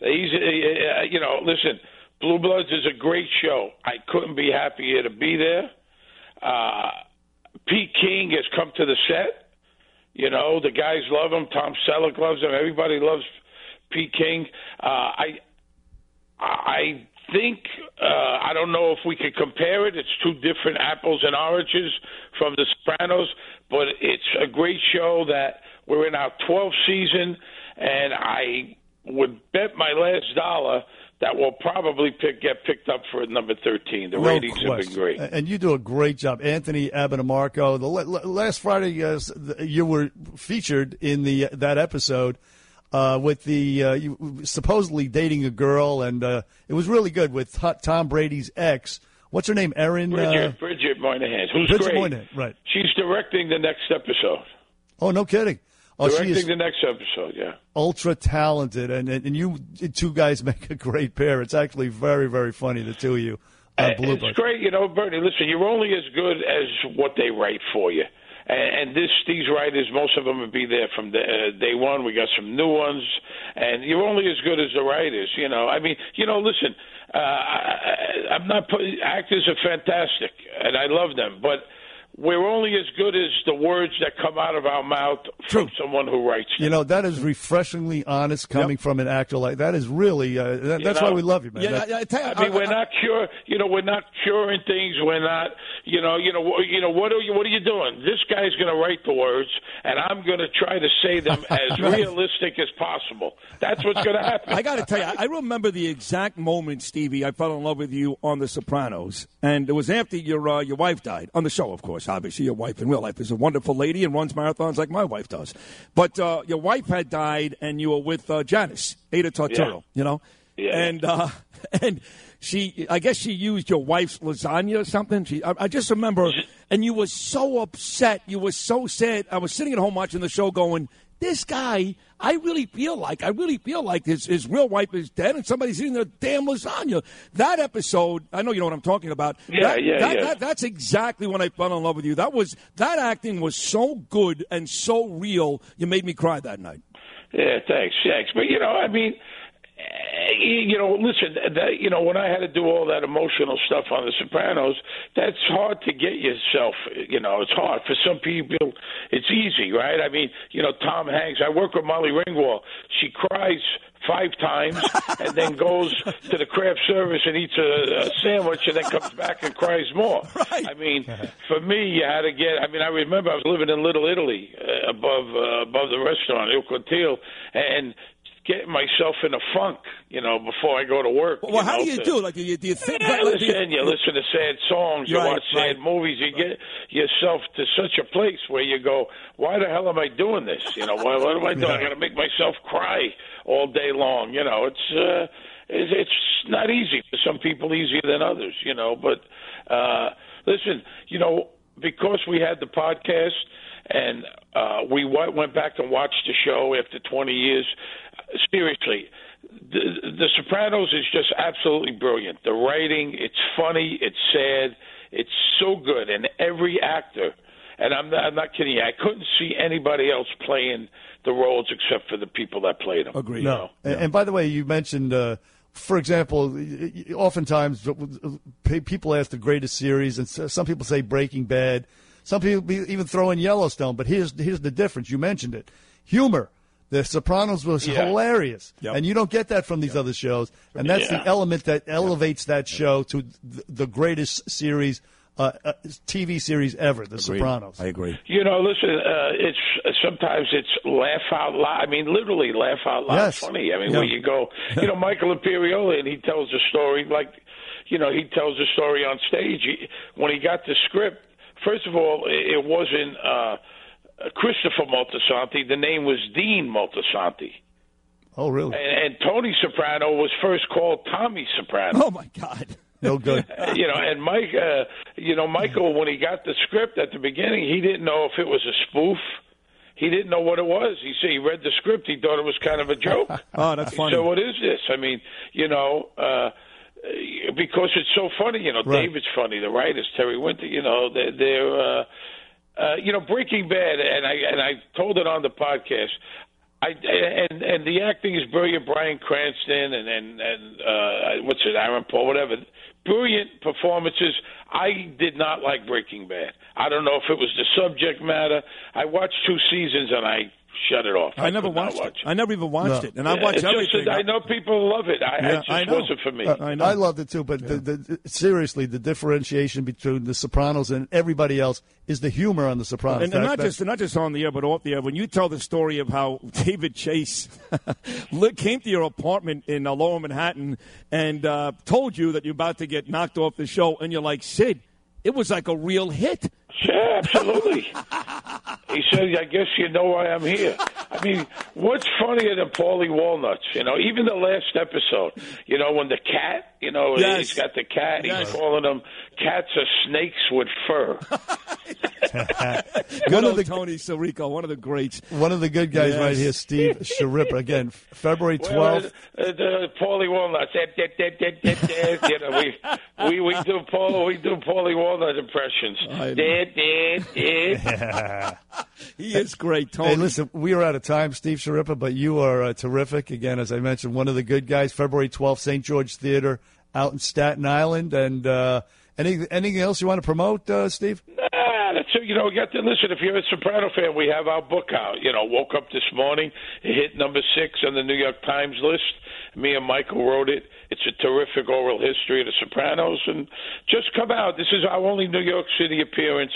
He's, uh, you know, listen, Blue Bloods is a great show. I couldn't be happier to be there. Uh, Pete King has come to the set. You know, the guys love him. Tom Selleck loves him. Everybody loves Pete King. Uh, I, I think uh, I don't know if we could compare it. It's two different apples and oranges from The Sopranos, but it's a great show that we're in our 12th season, and I would bet my last dollar that will probably pick, get picked up for number 13. The No ratings have been great. And you do a great job. Anthony Abetemarco, the la- la- last Friday uh, you were featured in the that episode uh, with the uh, you, supposedly dating a girl, and uh, it was really good with Tom Brady's ex. What's her name? Erin. Bridget, Uh, Bridget Moynahan, who's Bridget great. Moynahan, right. She's directing the next episode. oh, no kidding. Oh, she directing the next episode, yeah. ultra talented, and, and and you two guys make a great pair. It's actually very very funny, the two of you. Uh, Blue it's great, you know, Bernie. Listen, you're only as good as what they write for you. And, and this, these writers, most of them will be there from the, uh, day one. We got some new ones, and you're only as good as the writers. You know, I mean, you know, listen, uh, I, I'm not putting actors are fantastic, and I love them, but we're only as good as the words that come out of our mouth from someone who writes. You know that is refreshingly honest coming from an actor like that. Is really uh, that, that's know? why we love you, man. That- I mean, we're not cure. You know, we're not curing things. We're not. You know. You know. You know. What are you? What are you doing? This guy's going to write the words, and I'm going to try to say them as realistic as possible. That's what's going to happen. I got to tell you, I remember the exact moment, Stevie, I fell in love with you on The Sopranos, and it was after your uh, your wife died on the show. Of course, obviously, your wife in real life is a wonderful lady and runs marathons like my wife does. But uh, your wife had died, and you were with uh, Janice Aida Turturro. You know, Yeah. and uh, and she, I guess she used your wife's lasagna or something. She, I, I just remember, and you were so upset. You were so sad. I was sitting at home watching the show, going, "This guy, I really feel like, I really feel like his his real wife is dead, and somebody's eating their damn lasagna." That episode, I know you know what I'm talking about. Yeah, That- yeah, that- yeah. that- that's exactly when I fell in love with you. That was that acting was so good and so real. You made me cry that night. Yeah, thanks, thanks. But you know, I mean, you know, listen, that, you know, when I had to do all that emotional stuff on The Sopranos, that's hard to get yourself. You know, it's hard for some people. It's easy, right? I mean, you know, Tom Hanks. I work with Molly Ringwald. She cries five times and then goes to the craft service and eats a, a sandwich and then comes back and cries more. Right. I mean, for me, you had to get. I mean, I remember I was living in Little Italy uh, above uh, above the restaurant Il Cortile, and getting myself in a funk, you know, before I go to work. Well, how know, do you to- do? Like, do you, do you think? yeah, like, listen, you listen to sad songs, you Right, watch sad movies, you get yourself to such a place where you go, "Why the hell am I doing this? You know, why, what am I doing? I got to make myself cry all day long. You know, it's uh, it's, it's not easy for some people, easier than others. You know, but uh, listen, you know, because we had the podcast and uh, we went back and watched the show after 20 years. Seriously, the, the Sopranos is just absolutely brilliant. The writing, it's funny, it's sad, it's so good, and every actor. And I'm not, I'm not kidding you. I couldn't see anybody else playing the roles except for the people that played them. Agreed. No. And, and by the way, you mentioned, uh, for example, y- y- oftentimes uh, people ask the greatest series, and some people say Breaking Bad. Some people even throw in Yellowstone. But here's here's the difference. You mentioned it. Humor. The Sopranos was Yeah. hilarious, Yep. and you don't get that from these other shows. And that's Yeah. the element that elevates that show to th- the greatest series, uh, uh, TV series ever, The Sopranos. I agree. You know, listen, uh, it's sometimes it's laugh out loud. I mean, literally laugh out loud Yes. funny. I mean, Yeah. where you go, you know, Michael Imperioli, and he tells a story like, you know, he tells a story on stage. He, when he got the script, first of all, it, it wasn't uh, Christopher Moltisanti. The name was Dean Moltisanti. Oh, really? And, and Tony Soprano was first called Tommy Soprano. Oh my God. No good. You know, and Mike, uh, you know, Michael, when he got the script at the beginning, he didn't know if it was a spoof. He didn't know what it was. He said he read the script. He thought it was kind of a joke. Oh, that's funny. So "What is this?" I mean, you know, uh, because it's so funny. You know, Right. David's funny. The writers, Terry Winter. You know, they're, they're uh, uh, you know, Breaking Bad, and I and I told it on the podcast. I and and the acting is brilliant. Bryan Cranston and and and uh, what's it, Aaron Paul, whatever. Brilliant performances. I did not like Breaking Bad. I don't know if it was the subject matter. I watched two seasons and I shut it off. I never could not watched it. watch I never even watched No. it, and I watch it's just everything. that I know people love it. I, Yeah, it just I know. wasn't for me. Uh, I know. I loved it too, but the, the, seriously, the differentiation between The Sopranos and everybody else is the humor on The Sopranos. And, and That- not just not just on the air, but off the air. When you tell the story of how David Chase came to your apartment in uh, Lower Manhattan and uh, told you that you're about to get knocked off the show, and you're like, Sid, it was like a real hit. Yeah, absolutely. he said, "I guess you know why I'm here." I mean, what's funnier than Paulie Walnuts? You know, even the last episode. You know, when the cat, you know, Yes. he's got the cat. Yes. He's calling them cats are snakes with fur. Good One of old the- Tony Sirico, one of the greats. One of the good guys Yes. right here, Steve Schirripa. Again, February Well, 12th. uh, the Paulie Walnuts. you know, we we we do Paul we do Paulie Walnut impressions. I know. He is great, Tony. Hey, listen, we are out of time, Steve Schirripa, but you are uh, terrific. Again, as I mentioned, one of the good guys. February 12th, St. George Theater out in Staten Island. And uh, any, anything else you want to promote, uh, Steve? Ah, that's. You know, you got to listen. If you're a Soprano fan, we have our book out. You know, woke up this morning, it hit number six on the New York Times list. Me and Michael wrote it. It's a terrific oral history of the Sopranos, and just come out. This is our only New York City appearance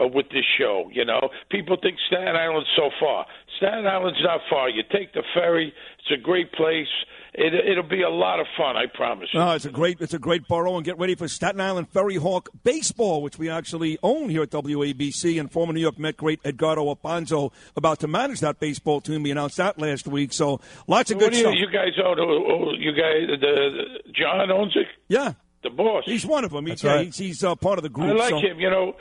uh, with this show. You know, people think Staten Island's so far. Staten Island's not far. You take the ferry. It's a great place. It, it'll be a lot of fun. I promise. you. No, it's a great it's a great borough, and get ready for Staten Island Ferry Hawk baseball, which we actually own here at WABC. And former New York Met great Edgardo Alfonzo about to manage that baseball team. We announced that last week, so lots of What good do you, stuff. you guys own? oh, You guys, the, the John owns it. yeah, The boss. he's one of them. He- yeah, right. he's, he's uh, part of the group. I like so- him. You know,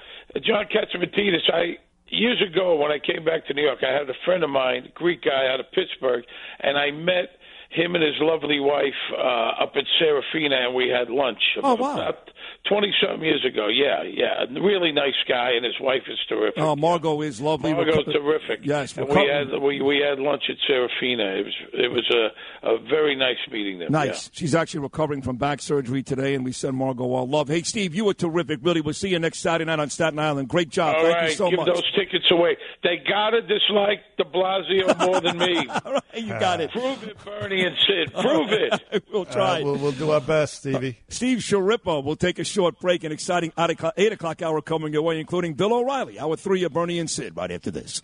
John Catsimatidis. I years ago when I came back to New York, I had a friend of mine, Greek guy out of Pittsburgh, and I met him and his lovely wife uh, up at Serafina, and we had lunch. Oh, wow. About Twenty something years ago, yeah, yeah, a really nice guy, and his wife is terrific. Oh, Margot is lovely. Margot's Reco- terrific. Yes, and reco- we had we we had lunch at Serafina. It was it was a a very nice meeting there. Nice. She's actually recovering from back surgery today, and we send Margot all love. Hey, Steve, you were terrific. Really, we'll see you next Saturday night on Staten Island. Great job. All Thank right, you so give much. those tickets away. They gotta dislike De Blasio more than me. all right, you got it. Prove it, Bernie and Sid. Prove it. we'll try. Uh, we'll, we'll do our best, Stevie. Steve Schirripa will take a short break. An exciting 8 o'clock, 8 o'clock hour coming your way, including Bill O'Reilly. Hour three of Bernie and Sid right after this.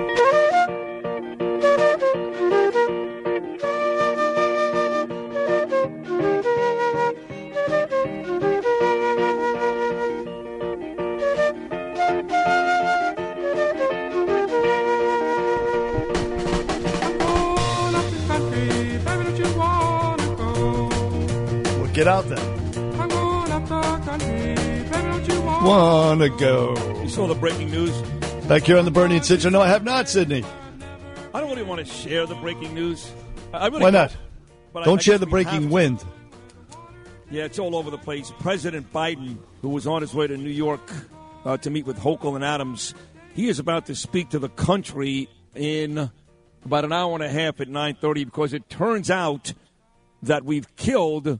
Well, get out there. Wanna go. You saw the breaking news? Back here on the Bernie and show. No, I have not, Sydney. I don't really want to share the breaking news. I really Why not? don't. But Don't I share the breaking wind. Yeah, it's all over the place. President Biden, who was on his way to New York uh, to meet with Hochul and Adams, he is about to speak to the country in about an hour and a half at 9:30 because it turns out that we've killed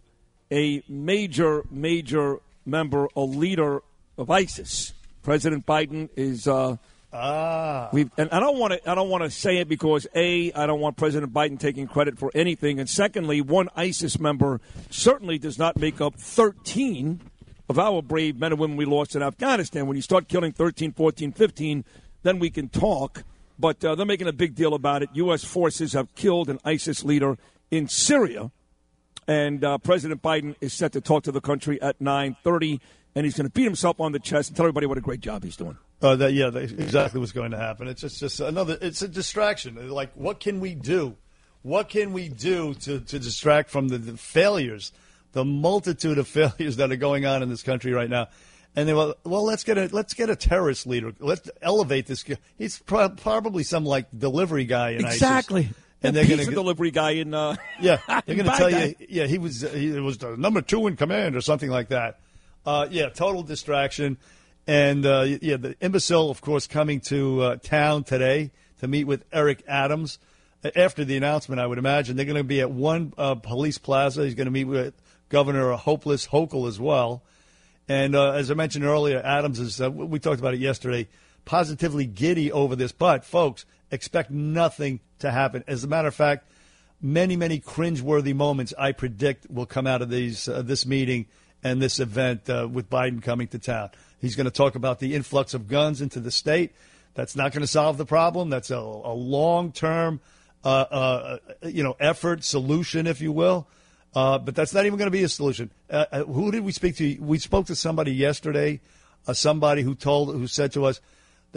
a major, major member, a leader of ISIS. President Biden is. Uh, Ah. We've, and I don't want to. I don't want to say it because a. I don't want President Biden taking credit for anything, and secondly, one ISIS member certainly does not make up 13 of our brave men and women we lost in Afghanistan. When you start killing 13, 14, 15, then we can talk. But uh, they're making a big deal about it. U.S. forces have killed an ISIS leader in Syria, and uh, President Biden is set to talk to the country at 9:30, and he's going to beat himself on the chest and tell everybody what a great job he's doing. Uh, that, yeah, that's exactly what's going to happen. It's just, just another. It's a distraction. Like, what can we do? What can we do to, to distract from the, the failures, the multitude of failures that are going on in this country right now? And they well, well, let's get a let's get a terrorist leader. Let's elevate this. guy. He's pro- probably some like delivery guy in ISIS. Exactly. And The they're going to delivery guy in uh, yeah, they're going to tell you, yeah, he was he was the number two in command or something like that. Uh, yeah, total distraction, and uh, yeah, the imbecile, of course, coming to uh, town today to meet with Eric Adams. After the announcement, I would imagine they're going to be at one uh, police plaza. He's going to meet with Governor Hopeless Hochul as well. And uh, as I mentioned earlier, Adams is, uh, we talked about it yesterday, positively giddy over this. But, folks, expect nothing to happen. As a matter of fact, many, many cringeworthy moments I predict will come out of these uh, this meeting and this event uh, with Biden coming to town. He's going to talk about the influx of guns into the state. That's not going to solve the problem. That's a, a long term, uh, uh, you know, effort solution, if you will. Uh, but that's not even going to be a solution. Uh, uh, who did we speak to? We spoke to somebody yesterday, somebody who told, who said to us,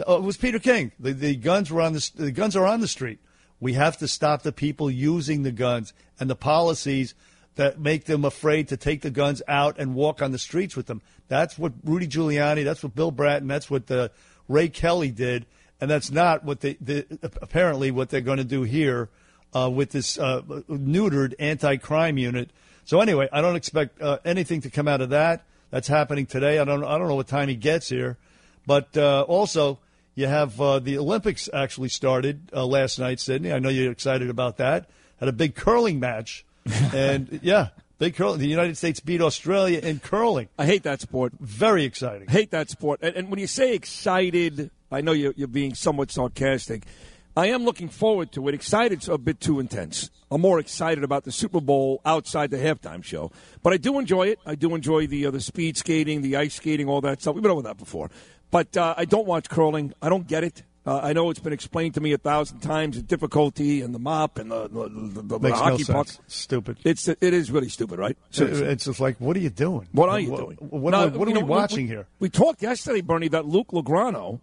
oh, it was Peter King. The, the guns were on the, the guns are on the street. We have to stop the people using the guns and the policies that make them afraid to take the guns out and walk on the streets with them. That's what Rudy Giuliani, that's what Bill Bratton, that's what uh, Ray Kelly did, and that's not what they, the, apparently what they're going to do here uh, with this uh, neutered anti-crime unit. So anyway, I don't expect uh, anything to come out of that. That's happening today. I don't I don't know what time he gets here, but uh, also you have uh, the Olympics actually started last night, Sydney. I know you're excited about that. Had a big curling match, and yeah, big curling. The United States beat Australia in curling. I hate that sport. Very exciting. Hate that sport. And, and when you say excited, I know you're, you're being somewhat sarcastic. I am looking forward to it. Excited's a bit too intense. I'm more excited about the Super Bowl outside the halftime show, but I do enjoy it. I do enjoy the uh, the speed skating, the ice skating, all that stuff. We've been over that before, but uh, I don't watch curling. I don't get it. Uh, I know it's been explained to me a thousand times the difficulty and the mop and the, the, the, the Makes no hockey sense. puck. Stupid. It's it is really stupid, right? Seriously. It's just like, what are you doing? What are you What- doing? What, Now, are, what are you we know, watching here? We talked yesterday, Bernie, that Luke Lograno,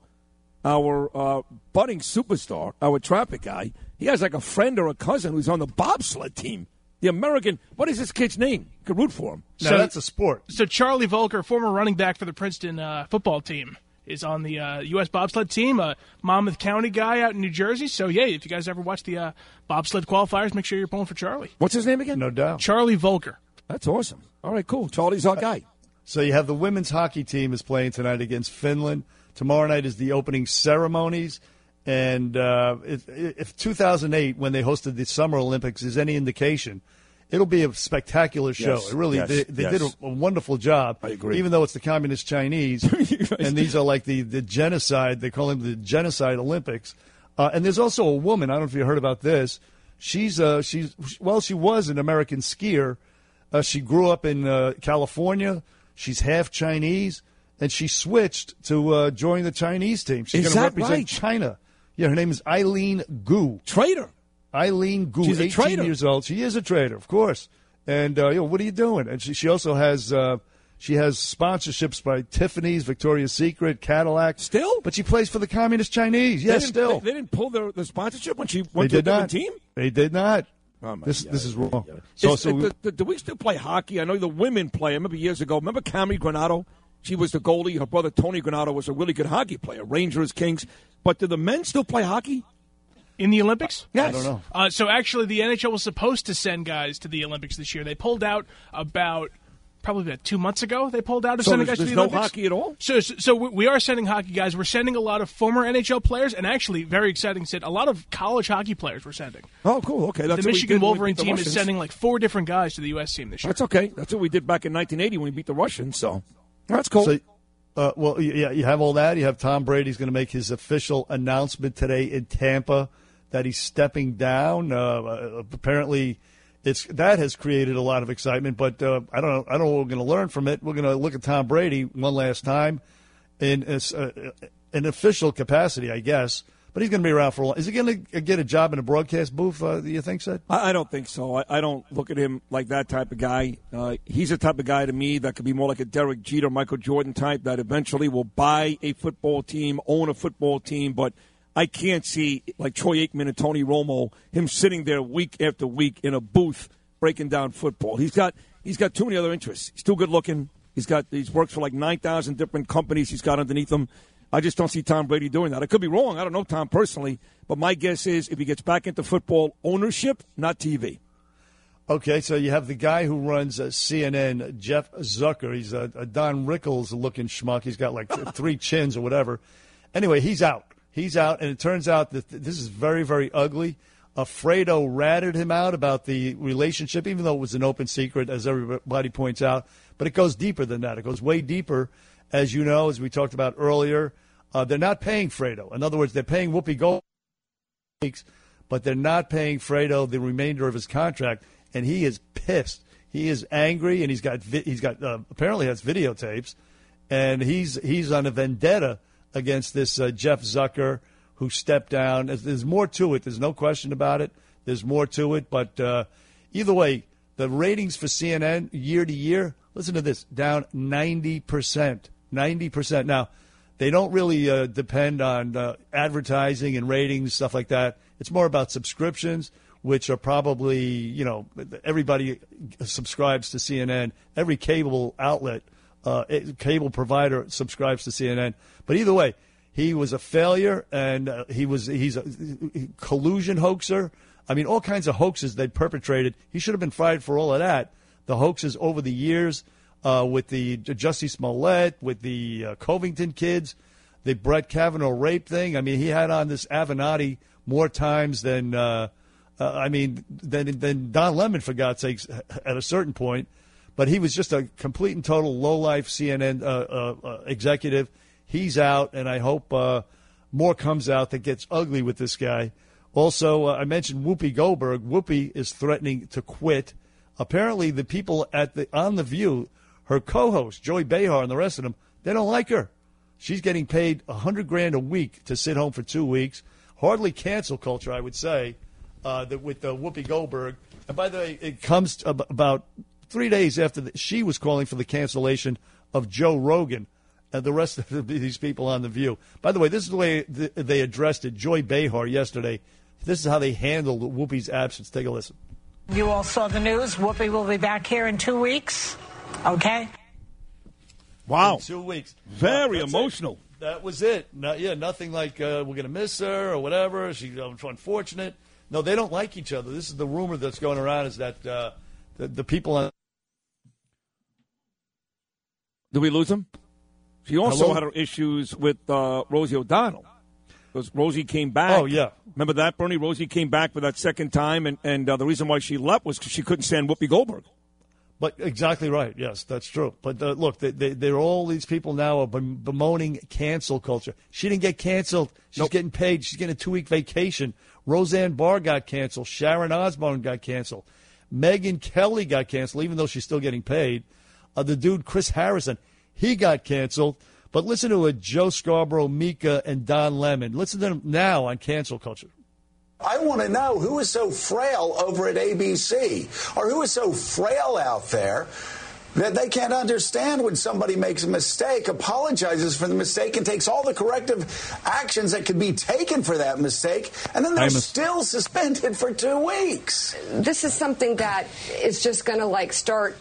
our uh, budding superstar, our traffic guy, he has like a friend or a cousin who's on the bobsled team. The American, what is this kid's name? You could root for him. Now, that's a sport. So Charlie Volker, former running back for the Princeton uh, football team, is on the uh, U.S. bobsled team. A Monmouth County guy out in New Jersey. So yeah, if you guys ever watch the uh, bobsled qualifiers, make sure you're pulling for Charlie. What's his name again? No doubt. Charlie Volker. That's awesome. All right, cool. Charlie's our guy. So you have the women's hockey team is playing tonight against Finland. Tomorrow night is the opening ceremonies. And uh, if, if 2008, when they hosted the Summer Olympics, is any indication, it'll be a spectacular show. Yes, It really, yes, they, they yes. did a, a wonderful job. I agree. Even though it's the communist Chinese, and these are like the, the genocide. They call them the genocide Olympics. Uh, and there's also a woman. I don't know if you heard about this. She's uh, she's well, she was an American skier. Uh, she grew up in uh, California. She's half Chinese, and she switched to uh, join the Chinese team. She's going to represent right? China. Yeah, her name is Eileen Gu. Traitor. Eileen Gu, She's a 18 traitor. years old. She is a trader, of course. And uh, you know, what are you doing? And she, she also has uh, she has sponsorships by Tiffany's, Victoria's Secret, Cadillac. Still, but she plays for the communist Chinese. They Yes, didn't- still. They, they didn't pull their, the sponsorship when she They went to did different not. team? They did not. Oh, my this God. this is wrong. So, so uh, do, do we still play hockey? I know the women play. I remember years ago. Remember Cammi Granato? She was the goalie. Her brother Tony Granato was a really good hockey player. Rangers, Kings. But do the men still play hockey? In the Olympics? Yes. I don't know. Uh, so actually, the NHL was supposed to send guys to the Olympics this year. They pulled out about probably about two months ago. They pulled out of So sending guys to there's the no Olympics. hockey at all? So, so, so we- we are sending hockey guys. We're sending a lot of former NHL players, and actually, very exciting, Sid, a lot of college hockey players. We're sending. Oh, cool. Okay, that's the what we Michigan did when we Wolverine the team is sending like four different guys to the U.S. team this year. That's okay. That's what we did back in 1980 when we beat the Russians. So that's cool. So, uh, well, yeah, you have all that. You have Tom Brady's going to make his official announcement today in Tampa that he's stepping down. Uh, uh, apparently, it's that has created a lot of excitement. But uh, I don't know. I don't know what we're going to learn from it. We're going to look at Tom Brady one last time in uh, an official capacity, I guess. But he's going to be around for a while. Is he going to get a job in a broadcast booth? Uh, do you think, Sid? I, I don't think so. I, I don't look at him like that type of guy. Uh, he's the type of guy to me that could be more like a Derek Jeter, Michael Jordan type that eventually will buy a football team, own a football team. But I can't see like Troy Aikman and Tony Romo him sitting there week after week in a booth breaking down football. He's got he's got too many other interests. He's too good looking. He's got he's works for like nine thousand different companies. He's got underneath him. I just don't see Tom Brady doing that. I could be wrong. I don't know Tom personally, but my guess is if he gets back into football ownership, not TV. Okay, so you have the guy who runs uh, CNN, Jeff Zucker. He's a, a Don Rickles looking schmuck. He's got like th- three chins or whatever. Anyway, he's out. He's out, and it turns out that th- this is very, very ugly. Fredo ratted him out about the relationship, even though it was an open secret, as everybody points out. But it goes deeper than that. It goes way deeper, as you know, as we talked about earlier. Uh, they're not paying Fredo. In other words, they're paying Whoopi Gold but they're not paying Fredo the remainder of his contract, and he is pissed. He is angry, and he's got vi- he's got uh, apparently has videotapes, and he's he's on a vendetta against this uh, Jeff Zucker who stepped down. There's, more to it. There's no question about it. There's more to it, but uh, either way, the ratings for CNN year to year. Listen to this, down ninety percent. Ninety percent. Now they don't really uh, depend on uh, advertising and ratings stuff like that. It's more about subscriptions, which are probably you know everybody subscribes to CNN. Every cable outlet, uh, cable provider subscribes to CNN. But either way, he was a failure, and uh, he was he's a collusion hoaxer. I mean, all kinds of hoaxes they perpetrated. He should have been fired for all of that. The hoaxes over the years uh, with the Jussie Smollett, with the uh, Covington kids, the Brett Kavanaugh rape thing. I mean, he had on this Avenatti more times than uh, uh, I mean than than Don Lemon for God's sakes at a certain point. But he was just a complete and total low life CNN uh, uh, executive. He's out, and I hope uh, more comes out that gets ugly with this guy. Also, uh, I mentioned Whoopi Goldberg. Whoopi is threatening to quit. Apparently, the people at the on the View, her co-host Joy Behar and the rest of them, they don't like her. She's getting paid a hundred grand a week to sit home for two weeks. Hardly cancel culture, I would say, uh, that with uh, Whoopi Goldberg. And by the way, it comes ab- about three days after the, she was calling for the cancellation of Joe Rogan the rest of these people on the View. By the way, this is the way th- they addressed it. Joy Behar yesterday. This is how they handled Whoopi's absence. Take a listen. You all saw the news. Whoopi will be back here in two weeks. Okay? Wow. In two weeks. Very That's emotional. it. That was it. No, yeah, nothing like uh, we're going to miss her or whatever. She's uh, unfortunate. No, they don't like each other. This is the rumor that's going around is that uh, the, the people on Did we lose him? She also Hello? had her issues with uh, Rosie O'Donnell. Because Rosie came back. Oh, yeah. Remember that, Bernie? Rosie came back for that second time, and, and uh, the reason why she left was because she couldn't stand Whoopi Goldberg. But exactly right. Yes, that's true. But uh, look, they, they, they're all these people now are bemoaning cancel culture. She didn't get canceled. She's getting paid. She's getting a two week vacation. Roseanne Barr got canceled. Sharon Osbourne got canceled. Megyn Kelly got canceled, even though she's still getting paid. Uh, the dude Chris Harrison, he got canceled. But listen to it, Joe Scarborough, Mika, and Don Lemon. Listen to them now on cancel culture. I want to know who is so frail over at ABC or who is so frail out there that they can't understand when somebody makes a mistake, apologizes for the mistake, and takes all the corrective actions that could be taken for that mistake, and then they're I'm a- still suspended for two weeks. This is something that is just going to like start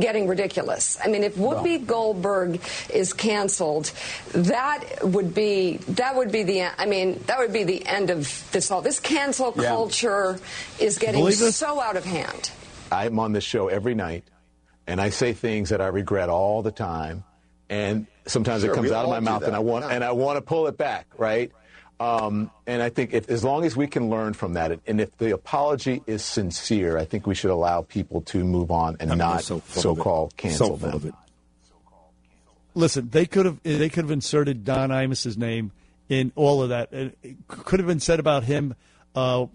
getting ridiculous. I mean, if Whoopi Goldberg is canceled, that would be that would be the I mean that would be the end of this all. This cancel Yeah. culture is getting so out of hand. I'm on this show every night, and I say things that I regret all the time, and sometimes Sure, it comes out of my do mouth, and. I want Yeah. and I want to pull it back, right? Um, and I think if, as long as we can learn from that, and if the apology is sincere, I think we should allow people to move on and I mean, not so full of it. so-called cancel So them. of it. Listen, they could have they could have inserted Don Imus's name in all of that. It could have been said about him. Uh,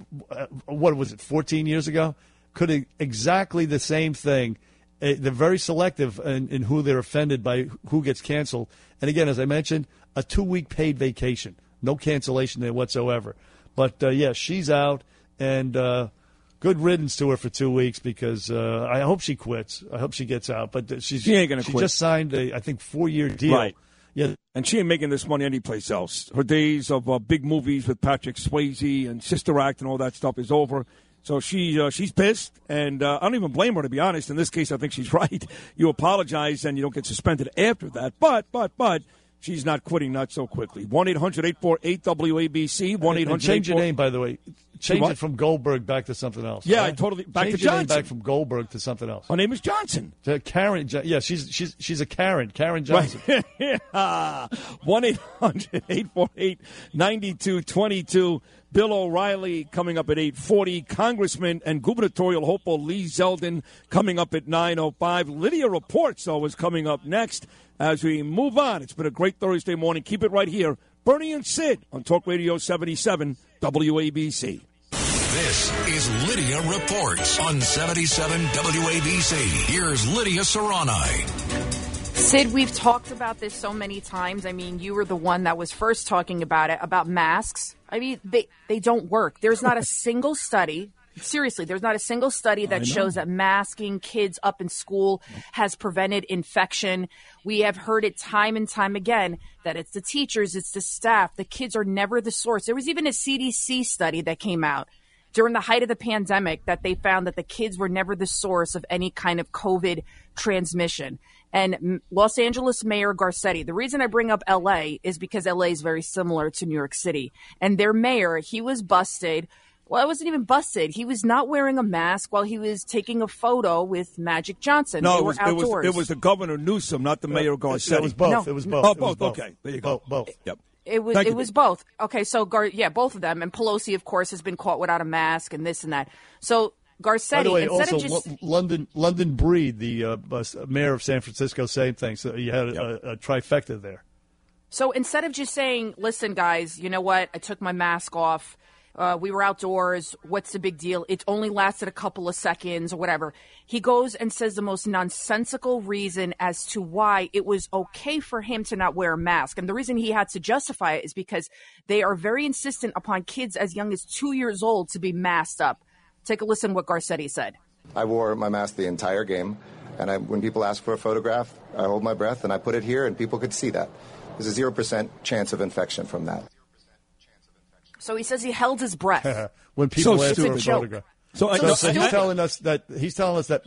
what was it? Fourteen years ago, could have exactly the same thing. They're very selective in, in who they're offended by, who gets canceled. And again, as I mentioned, a two week paid vacation, no cancellation there whatsoever. But uh, yeah, she's out, and uh, good riddance to her for two weeks because uh, I hope she quits. I hope she gets out. But uh, she's She ain't gonna she quit. just signed a I think four year deal. Right. Yeah. And she ain't making this money anyplace else. Her days of uh, big movies with Patrick Swayze and Sister Act and all that stuff is over. So she uh, she's pissed, and uh, I don't even blame her to be honest. In this case, I think she's right. You apologize and you don't get suspended after that. But but but she's not quitting not so quickly. One 848 WABC. One eight And change your name, by the way. Change it from Goldberg back to something else. Yeah, all I totally- back change to Johnson. back from Goldberg to something else. Her name is Johnson. To Karen. Jo- Yeah, she's she's she's a Karen. Karen Johnson. One 848 9222 Bill O'Reilly coming up at 840. Congressman and gubernatorial hopeful Lee Zeldin coming up at 905. Lydia Reports, though, is coming up next as we move on. It's been a great Thursday morning. Keep it right here. Bernie and Sid on Talk Radio 77 WABC. This is Lydia Reports on 77 WABC. Here's Lydia Serrani. Sid, we've talked about this so many times. I mean, you were the one that was first talking about it, about masks. I mean, they, they don't work. There's not a single study. Seriously, there's not a single study that shows that masking kids up in school has prevented infection. We have heard it time and time again that it's the teachers, it's the staff. The kids are never the source. There was even a CDC study that came out during the height of the pandemic that they found that the kids were never the source of any kind of COVID transmission. And Los Angeles Mayor Garcetti, the reason I bring up LA is because LA is very similar to New York City. And their mayor, he was busted. Well, I wasn't even busted. He was not wearing a mask while he was taking a photo with Magic Johnson. No, it was, it was it was the governor Newsom, not the uh, mayor Garcetti. It was both. No. It was both. Oh, It was both. Okay, there you go. Both. both. Yep. It was Thank it you. was both. Okay, so Gar- yeah, both of them. And Pelosi, of course, has been caught without a mask and this and that. So Garcetti, By the way, instead also of just Lo- London London Breed, the uh, bus- mayor of San Francisco, same thing. So you had a, a trifecta there. So instead of just saying, listen, guys, you know what? I took my mask off. Uh, we were outdoors. What's the big deal? It only lasted a couple of seconds or whatever. He goes and says the most nonsensical reason as to why it was okay for him to not wear a mask. And the reason he had to justify it is because they are very insistent upon kids as young as two years old to be masked up. Take a listen what Garcetti said. I wore my mask the entire game, and I, when people ask for a photograph, I hold my breath and I put it here, and people could see that. There's a zero percent chance of infection from that. So he says he held his breath. when people So ask for a joke. photograph. So I- so, no, so he's telling us that he's telling us that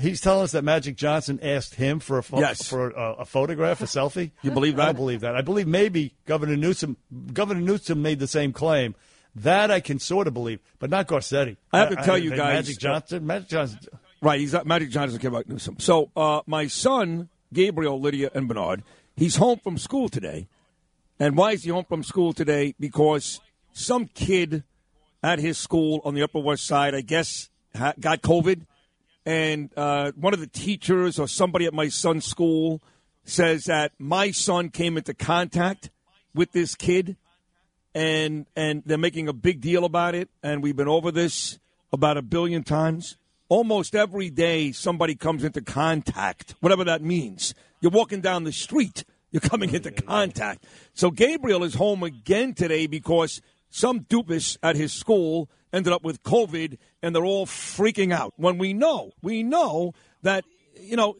he's telling us that Magic Johnson asked him for a pho- Yes. for a, a photograph, a selfie. You believe I that? don't believe that. I believe maybe Governor Newsom Governor Newsom made the same claim. That I can sort of believe, but not Garcetti. I have to tell you guys- Magic Johnson. Magic Johnson. Right, he's Magic Johnson came about Newsom. So uh, my son Gabriel, Lydia, and Bernard. He's home from school today. And why is he home from school today? Because some kid at his school on the Upper West Side, I guess, ha- got COVID. And uh, one of the teachers or somebody at my son's school says that my son came into contact with this kid and and they're making a big deal about it. And we've been over this about a billion times. Almost every day somebody comes into contact whatever that means. You're walking down the street you're coming into contact. So gabriel is home again today because some doofus at his school ended up with covid and they're all freaking out. When we know we know that you know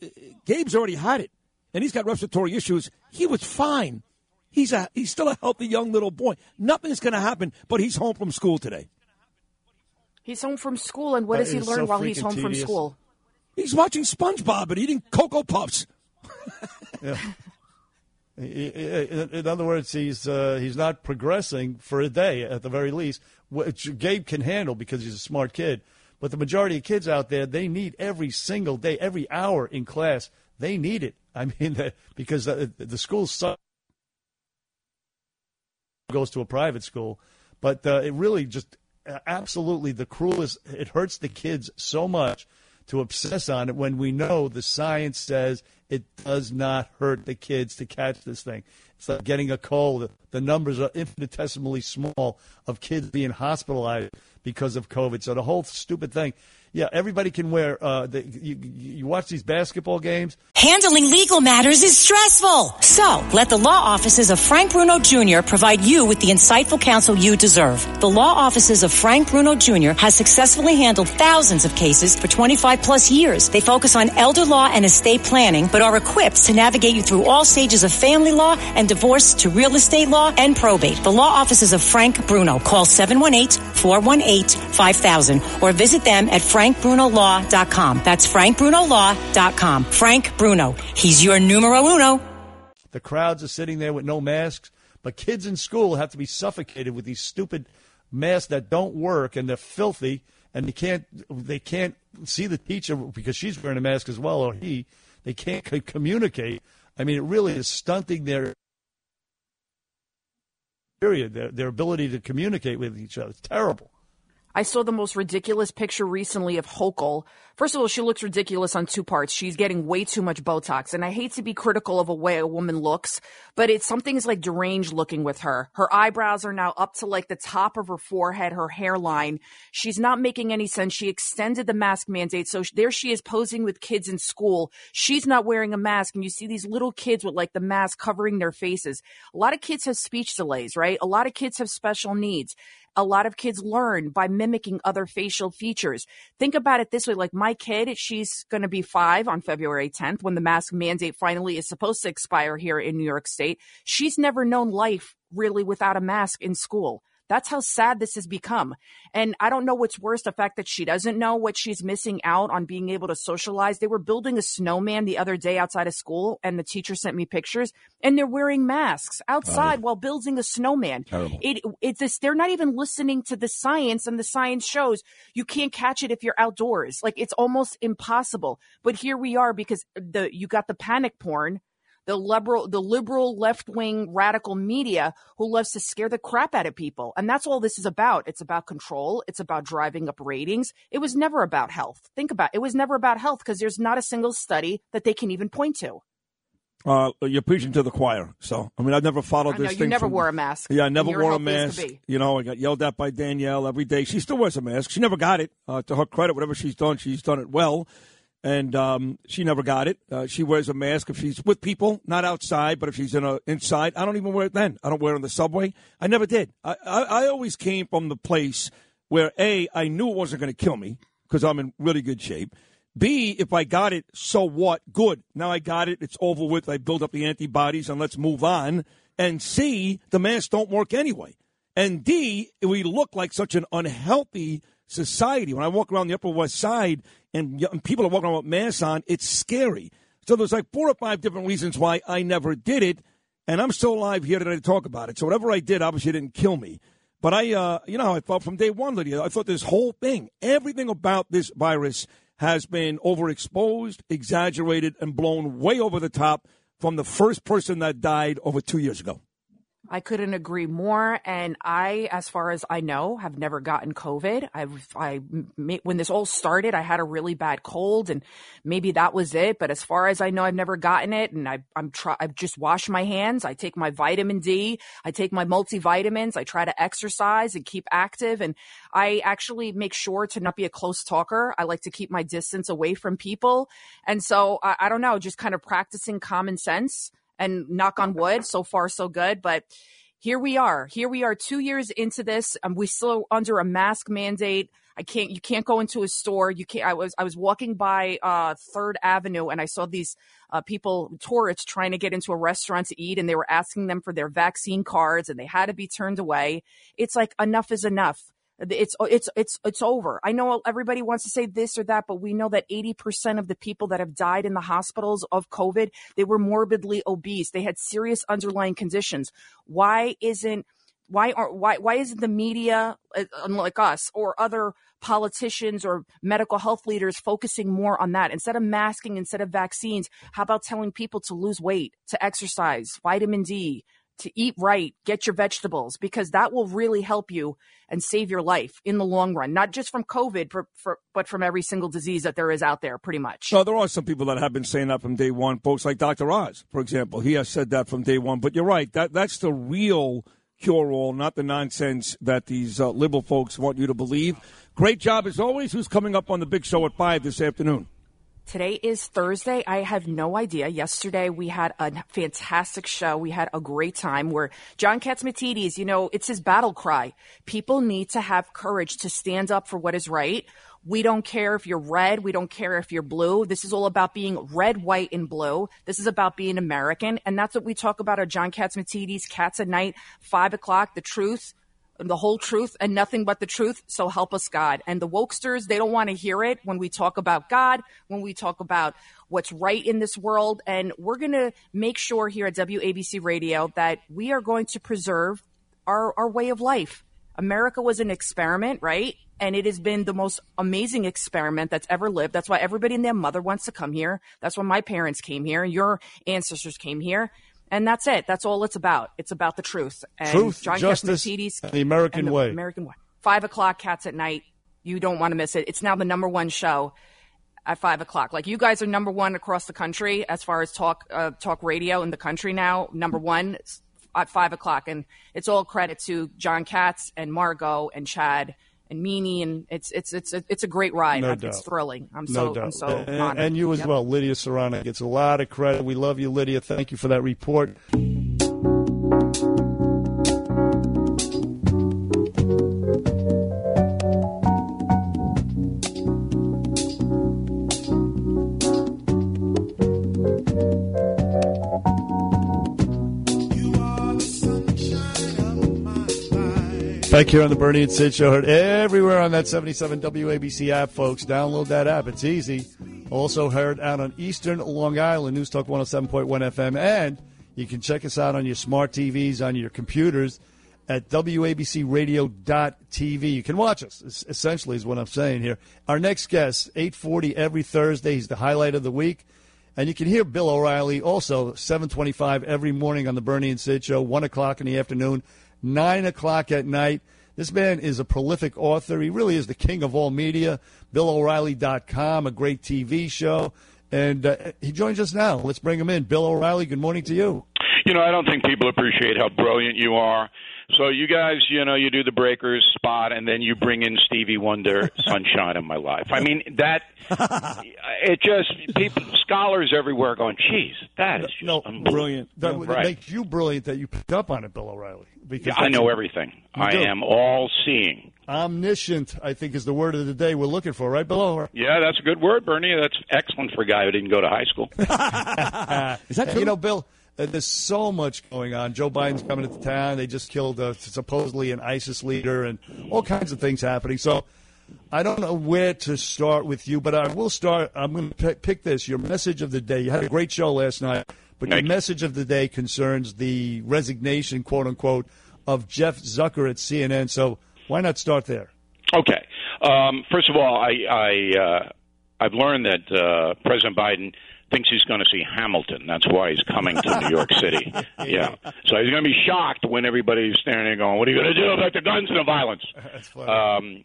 gabe's already had it and he's got respiratory issues. He was fine He's a he's still a healthy young little boy. Nothing's going to happen, but he's home from school today. He's home from school, and what That does he learn so while he's freaking home from school? He's watching SpongeBob and eating Cocoa Puffs. Yeah. I- I- In other words, he's uh, he's not progressing for a day at the very least, which Gabe can handle because he's a smart kid. But the majority of kids out there, they need every single day, every hour in class, they need it. I mean, the, because the, the schools suck. Goes to a private school, but uh, it really just uh, absolutely the cruelest. It hurts the kids so much to obsess on it when we know the science says it does not hurt the kids to catch this thing. It's like getting a cold. The numbers are infinitesimally small of kids being hospitalized because of COVID. So the whole stupid thing. Yeah, everybody can wear. Uh, the, you, you watch these basketball games. Handling legal matters is stressful. So, let the law offices of Frank Bruno Jr. provide you with the insightful counsel you deserve. The law offices of Frank Bruno Jr. has successfully handled thousands of cases for 25 plus years. They focus on elder law and estate planning, but are equipped to navigate you through all stages of family law and divorce to real estate law and probate. The law offices of Frank Bruno. Call 718-418-5000 or visit them at frankbrunolaw.com. That's frankbrunolaw.com. Frank Bruno. He's your numero uno. The crowds are sitting there with no masks, but kids in school have to be suffocated with these stupid masks that don't work and they're filthy and they can't they can't see the teacher because she's wearing a mask as well or he. They can't c- communicate. I mean, it really is stunting their period their their ability to communicate with each other. It's terrible. I saw the most ridiculous picture recently of Hochul. First of all, she looks ridiculous on two parts. She's getting way too much Botox, and I hate to be critical of a way a woman looks, but it's something's like deranged looking with her. Her eyebrows are now up to like the top of her forehead, her hairline. She's not making any sense. She extended the mask mandate, so there she is posing with kids in school. She's not wearing a mask, and you see these little kids with like the mask covering their faces. A lot of kids have speech delays, right? A lot of kids have special needs a lot of kids learn by mimicking other facial features. Think about it this way like my kid, she's going to be five on February 10th when the mask mandate finally is supposed to expire here in New York State. She's never known life really without a mask in school. That's how sad this has become. And I don't know what's worse the fact that she doesn't know what she's missing out on being able to socialize. They were building a snowman the other day outside of school, and the teacher sent me pictures, and they're wearing masks outside while building a snowman. Terrible. It it's this they're not even listening to the science and the science shows you can't catch it if you're outdoors. Like it's almost impossible. But here we are because the you got the panic porn, the liberal the liberal left-wing radical media who loves to scare the crap out of people. And that's all this is about. It's about control, it's about driving up ratings. It was never about health. Think about it. It was never about health because there's not a single study that they can even point to. Uh, you're preaching to the choir. So, I mean, I've never followed this know you thing. never from- wore a mask. Yeah, I never wore a mask. You know, I got yelled at by Danielle every day. She still wears a mask. She never got it. Uh, to her credit, whatever she's done, she's done it well. And um, she never got it. Uh, she wears a mask if she's with people, not outside, but if she's in a inside, I don't even wear it then. I don't wear it on the subway. I never did. I, I, I always came from the place where a I knew it wasn't going to kill me because I'm in really good shape. B, if I got it, so what? Good. Now I got it. It's over with. I build up the antibodies and let's move on. And C, the masks don't work anyway. And D, we look like such an unhealthy society. When I walk around the Upper West Side and people are walking around with masks on, it's scary. So there's like four or five different reasons why I never did it. And I'm still alive here today to talk about it. So whatever I did obviously didn't kill me. But I, uh, you know, how I thought from day one, Lydia, I thought this whole thing, everything about this virus has been overexposed, exaggerated, and blown way over the top from the first person that died over two years ago. I couldn't agree more. And I, as far as I know, have never gotten COVID. I've, I, when this all started, I had a really bad cold and maybe that was it. But as far as I know, I've never gotten it. And I, I'm try, I've just washed my hands. I take my vitamin D. I take my multivitamins. I try to exercise and keep active. And I actually make sure to not be a close talker. I like to keep my distance away from people. And so I, I don't know, just kind of practicing common sense and knock on wood, so far so good. But here we are. Here we are, two years into this. Um, we still under a mask mandate. I can't. You can't go into a store. You can't. I was. I was walking by uh, Third Avenue and I saw these uh, people, tourists, trying to get into a restaurant to eat, and they were asking them for their vaccine cards, and they had to be turned away. It's like enough is enough. It's it's it's it's over. I know everybody wants to say this or that, but we know that 80% of the people that have died in the hospitals of COVID, they were morbidly obese. They had serious underlying conditions. Why isn't why aren't, why why isn't the media uh, unlike us or other politicians or medical health leaders focusing more on that instead of masking instead of vaccines how about telling people to lose weight to exercise vitamin d to eat right, get your vegetables, because that will really help you and save your life in the long run, not just from COVID, for, for, but from every single disease that there is out there, pretty much. No, there are some people that have been saying that from day one. Folks like Dr. Oz, for example, he has said that from day one. But you're right, that that's the real cure all, not the nonsense that these uh, liberal folks want you to believe. Great job as always. Who's coming up on the big show at 5 this afternoon? Today is Thursday. I have no idea. Yesterday we had a fantastic show. We had a great time where John Catsimatidis, you know, it's his battle cry. People need to have courage to stand up for what is right. We don't care if you're red. We don't care if you're blue. This is all about being red, white, and blue. This is about being American. And that's what we talk about at John Catsimatidis, Cats at Night, five o'clock, the truth the whole truth and nothing but the truth. So help us God. And the wokesters, they don't want to hear it when we talk about God, when we talk about what's right in this world. And we're going to make sure here at WABC Radio that we are going to preserve our, our way of life. America was an experiment, right? And it has been the most amazing experiment that's ever lived. That's why everybody and their mother wants to come here. That's why my parents came here. Your ancestors came here. And that's it. That's all it's about. It's about the truth. And truth, John justice, the American the way. American way. Five o'clock, Cats at Night. You don't want to miss it. It's now the number one show at five o'clock. Like you guys are number one across the country as far as talk uh, talk radio in the country now. Number one at five o'clock, and it's all credit to John Katz and Margot and Chad and Meanie, and it's it's it's it's a great ride. No it's thrilling. I'm so doubt. I'm so and, honored. and you as Yep. well, Lydia Serrano gets a lot of credit. We love you, Lydia. Thank you for that report. Back here on the Bernie and Sid Show, heard everywhere on that 77 WABC app, folks. Download that app. It's easy. Also heard out on Eastern Long Island, News Talk 107.1 FM. And you can check us out on your smart TVs, on your computers at WABCRadio.tv. You can watch us, essentially, is what I'm saying here. Our next guest, 840 every Thursday. He's the highlight of the week. And you can hear Bill O'Reilly also 725 every morning on the Bernie and Sid Show, 1 o'clock in the afternoon, 9 o'clock at night. This man is a prolific author. He really is the king of all media. BillO'Reilly.com, a great TV show. And uh, he joins us now. Let's bring him in. Bill O'Reilly, good morning to you. You know, I don't think people appreciate how brilliant you are. So you guys, you know, you do the Breakers spot, and then you bring in Stevie Wonder, "Sunshine in My Life." I mean, that it just people, scholars everywhere, going, "Geez, that is just no, brilliant." That, Yeah, that right. makes you brilliant that you picked up on it, Bill O'Reilly. Because Yeah, I know everything. I do. am all seeing. Omniscient, I think, is the word of the day we're looking for, right, Bill O'Reilly? Yeah, that's a good word, Bernie. That's excellent for a guy who didn't go to high school. Is that true? You know, Bill, there's so much going on. Joe Biden's coming to town. They just killed uh, supposedly an ISIS leader and all kinds of things happening. So I don't know where to start with you, but I will start. I'm going to pick, pick this your message of the day. You had a great show last night, but your message of the day concerns the resignation, quote unquote, of Jeff Zucker at CNN. So why not start there? Okay. Um, first of all, I, I uh, I've learned that uh, President Biden thinks he's going to see Hamilton. That's why he's coming to New York City. Yeah. So he's going to be shocked when everybody's standing there going, "What are you going to do about the guns and the violence?" That's funny. Um,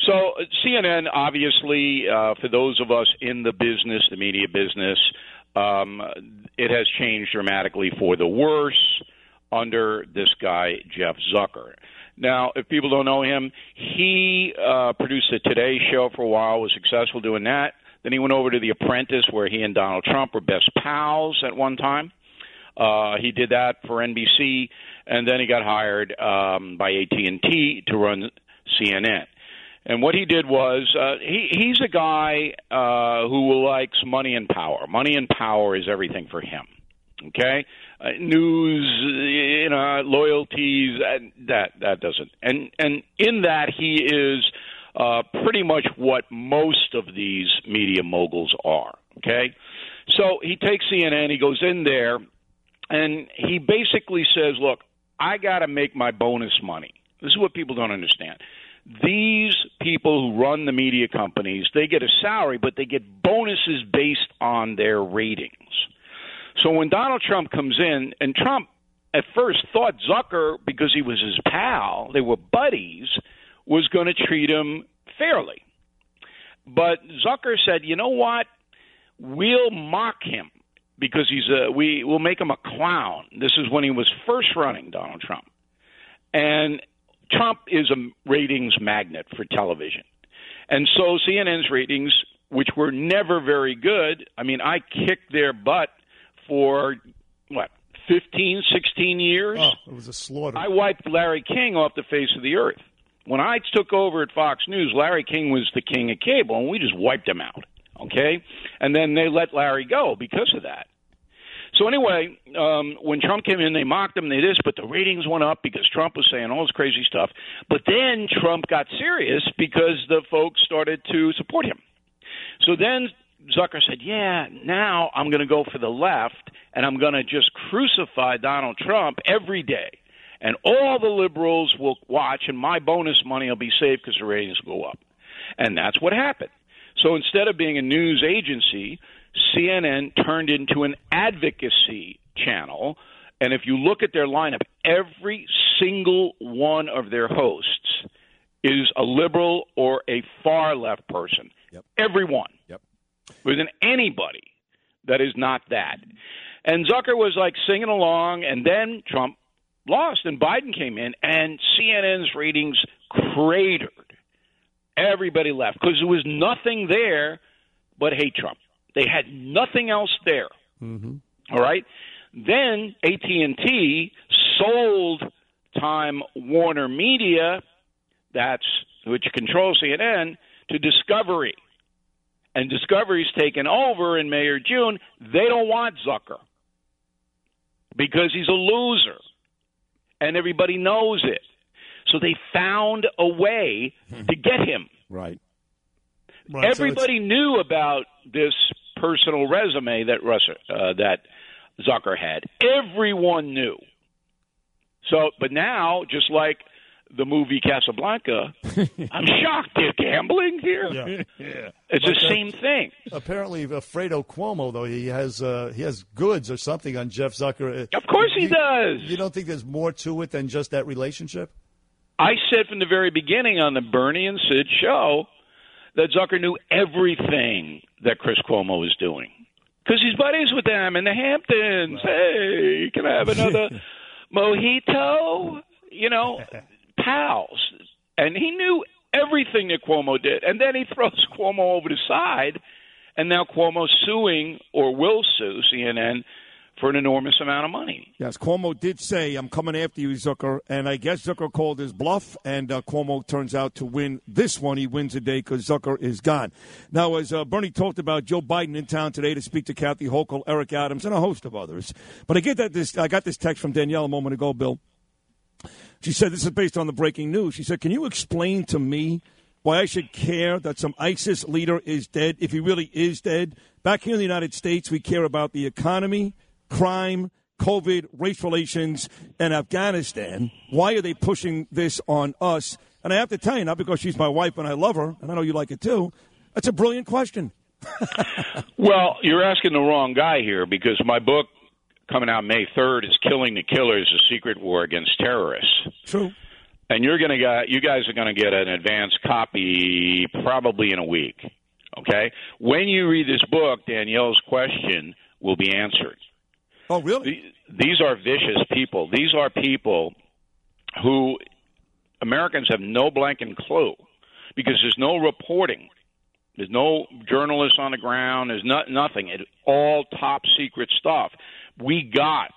so CNN, obviously, uh, for those of us in the business, the media business, um, it has changed dramatically for the worse under this guy Jeff Zucker. Now, if people don't know him, he uh, produced the Today Show for a while, was successful doing that. Then he went over to The Apprentice, where he and Donald Trump were best pals at one time. Uh, he did that for NBC, and then he got hired um, by AT and T to run CNN. And what he did was uh, he, he's a guy uh, who likes money and power. Money and power is everything for him. Okay, uh, news, you know, loyalties, uh, that that doesn't. And and in that he is uh, pretty much what most of these media moguls are. Okay, so he takes CNN, he goes in there, and he basically says, "Look, I got to make my bonus money." This is what people don't understand. These people who run the media companies, they get a salary, but they get bonuses based on their ratings. So when Donald Trump comes in, and Trump at first thought Zucker, because he was his pal, they were buddies, was going to treat him fairly. But Zucker said, you know what? We'll mock him because he's a we will make him a clown. This is when he was first running Donald Trump. And Trump is a ratings magnet for television. And so CNN's ratings, which were never very good, I mean, I kicked their butt for what, 15, 16 years? Oh, it was a slaughter. I wiped Larry King off the face of the earth. When I took over at Fox News, Larry King was the king of cable, and we just wiped him out. Okay? And then they let Larry go because of that. So anyway, um, when Trump came in, they mocked him. They did this, but the ratings went up because Trump was saying all this crazy stuff. But then Trump got serious because the folks started to support him. So then Zucker said, "Yeah, now I'm going to go for the left, and I'm going to just crucify Donald Trump every day." And all the liberals will watch, and my bonus money will be saved because the ratings will go up. And that's what happened. So instead of being a news agency, CNN turned into an advocacy channel. And if you look at their lineup, every single one of their hosts is a liberal or a far left person. Yep. Every one. Yep. There isn't anybody that is not that. And Zucker was like singing along, and then Trump lost, and Biden came in, and CNN's ratings cratered. Everybody left because there was nothing there but hate Trump. They had nothing else there. Mm-hmm. All right. Then AT and T sold Time Warner Media, that's which controls CNN, to Discovery, and Discovery's taken over in May or June. They don't want Zucker because he's a loser, and everybody knows it. So they found a way to get him. Right. Right, so Everybody knew about this personal resume that Russ, uh, that Zucker had. Everyone knew. So, but now, just like the movie Casablanca, I'm shocked they're gambling here. Yeah. yeah. It's But, the uh, same thing. Apparently, Fredo Cuomo though he has uh, he has goods or something on Jeff Zucker. Of course he You- does. You don't think there's more to it than just that relationship? I said from the very beginning on the Bernie and Sid show that Zucker knew everything that Chris Cuomo was doing because he's buddies with them in the Hamptons. Hey, can I have another mojito? You know, pals. And he knew everything that Cuomo did. And then he throws Cuomo over the side, and now Cuomo's suing or will sue CNN for an enormous amount of money. Yes, Cuomo did say, I'm coming after you, Zucker. And I guess Zucker called his bluff, and uh, Cuomo turns out to win this one. He wins the day because Zucker is gone. Now, as uh, Bernie talked about Joe Biden in town today to speak to Kathy Hochul, Eric Adams, and a host of others. But I get that this, I got this text from Danielle a moment ago, Bill. She said, This is based on the breaking news. She said, Can you explain to me why I should care that some ISIS leader is dead if he really is dead? Back here in the United States, we care about the economy, crime, COVID, race relations, and Afghanistan. Why are they pushing this on us? And I have to tell you, not because she's my wife and I love her, and I know you like it too, that's a brilliant question. Well, you're asking the wrong guy here because my book coming out May 3rd is Killing the Killers: A Secret War Against Terrorists. True. And you're going to get you guys are going to get an advance copy probably in a week. Okay? When you read this book, Danielle's question will be answered. Oh, really? These are vicious people. These are people who Americans have no blanket clue because there's no reporting. There's no journalists on the ground. There's not nothing. It's all top secret stuff. We got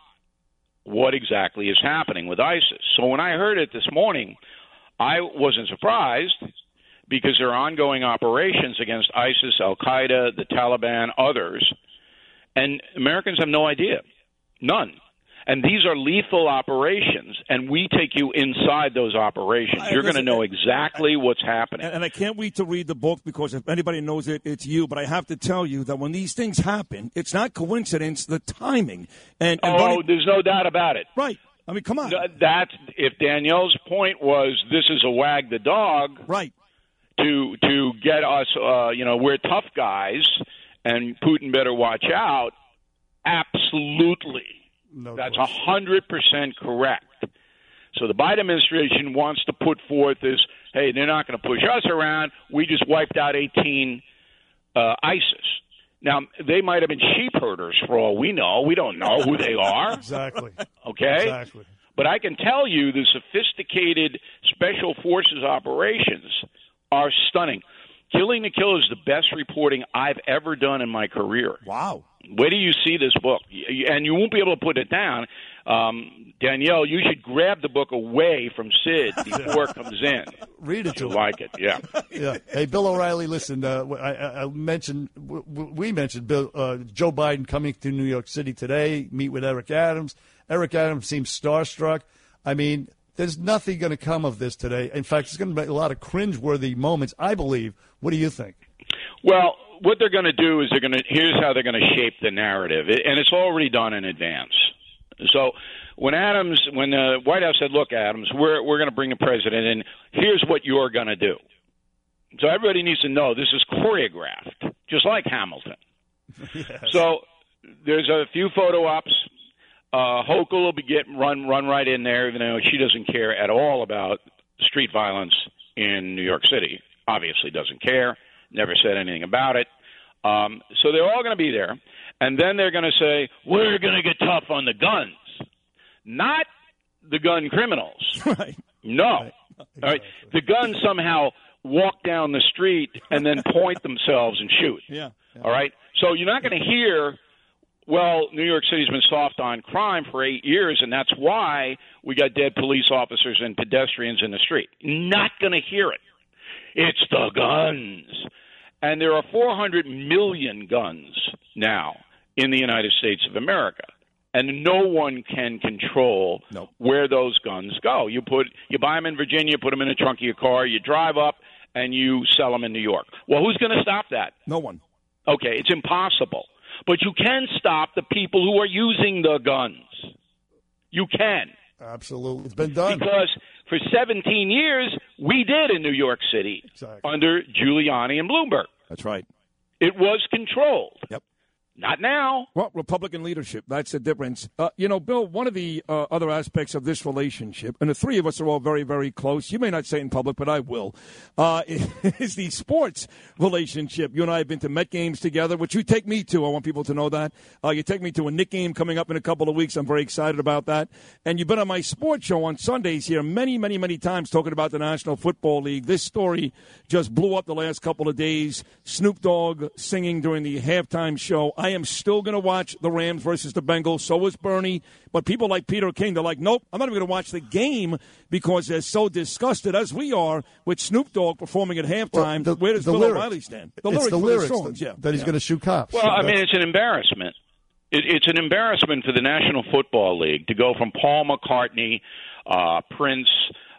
what exactly is happening with ISIS. So when I heard it this morning, I wasn't surprised because there are ongoing operations against ISIS, Al Qaeda, the Taliban, others, and Americans have no idea. None. And these are lethal operations, and we take you inside those operations. You're going to know exactly what's happening. And, I can't wait to read the book because if anybody knows it, it's you. But I have to tell you that when these things happen, it's not coincidence. The timing and, and Oh, there's no doubt about it. Right. I mean, come on. That if Danielle's point was this is a wag the dog, right? To to get us, uh, you know, we're tough guys, and Putin better watch out. Absolutely, that's a hundred percent correct. So the Biden administration wants to put forth this: hey, they're not going to push us around. We just wiped out 18 uh, ISIS. Now they might have been sheep herders for all we know. We don't know who they are. Exactly. Okay. Exactly. But I can tell you the sophisticated special forces operations are stunning. Killing the Killer is the best reporting I've ever done in my career. Wow. Where do you see this book? And you won't be able to put it down. Um, Danielle, you should grab the book away from Sid before it comes in. Read it to you him. like it, yeah. yeah. Hey, Bill O'Reilly, listen, uh, I, I mentioned, we mentioned Bill, uh, Joe Biden coming to New York City today, meet with Eric Adams. Eric Adams seems starstruck. I mean, there's nothing going to come of this today. In fact, it's going to be a lot of cringeworthy moments, I believe. What do you think? Well, what they're going to do is they're going to here's how they're going to shape the narrative, and it's already done in advance. So when Adams, when the White House said, "Look, Adams, we're we're going to bring the president in. Here's what you're going to do." So everybody needs to know this is choreographed, just like Hamilton. So there's a few photo ops. Uh, Hochul will be getting run run right in there, even though she doesn't care at all about street violence in New York City. Obviously, doesn't care. Never said anything about it. Um, so they're all going to be there, and then they're going to say we're going to get tough on the guns, not the gun criminals. Right. No. All right. The guns somehow walk down the street and then point themselves and shoot. Yeah. All right. So you're not going to hear, well, New York City's been soft on crime for eight years, and that's why we got dead police officers and pedestrians in the street. Not going to hear it. It's the guns. And there are 400 million guns now in the United States of America. And no one can control where those guns go. You put you buy them in Virginia, put them in the trunk of your car, you drive up, and you sell them in New York. Well, who's going to stop that? No one. Okay, it's impossible. But you can stop the people who are using the guns. You can. Absolutely. It's been done. Because for 17 years, we did in New York City under Giuliani and Bloomberg. That's right. It was controlled. Yep. Not now. Well, Republican leadership. That's the difference. Uh, you know, Bill, one of the uh, other aspects of this relationship, and the three of us are all very, very close. You may not say in public, but I will, uh, is the sports relationship. You and I have been to Met games together, which you take me to. I want people to know that. Uh, you take me to a Knick game coming up in a couple of weeks. I'm very excited about that. And you've been on my sports show on Sundays here many, many, many times talking about the National Football League. This story just blew up the last couple of days. Snoop Dogg singing during the halftime show. Am still going to watch the Rams versus the Bengals. So is Bernie. But people like Peter King, they're like, nope, I'm not even going to watch the game because they're so disgusted, as we are, with Snoop Dogg performing at halftime. the- Where does the Bill lyrics. O'Reilly stand? It's the for lyrics songs, that- yeah. that he's Yeah. going to shoot cops. Well, I mean, it's an embarrassment. It, it's an embarrassment for the National Football League to go from Paul McCartney, uh, Prince,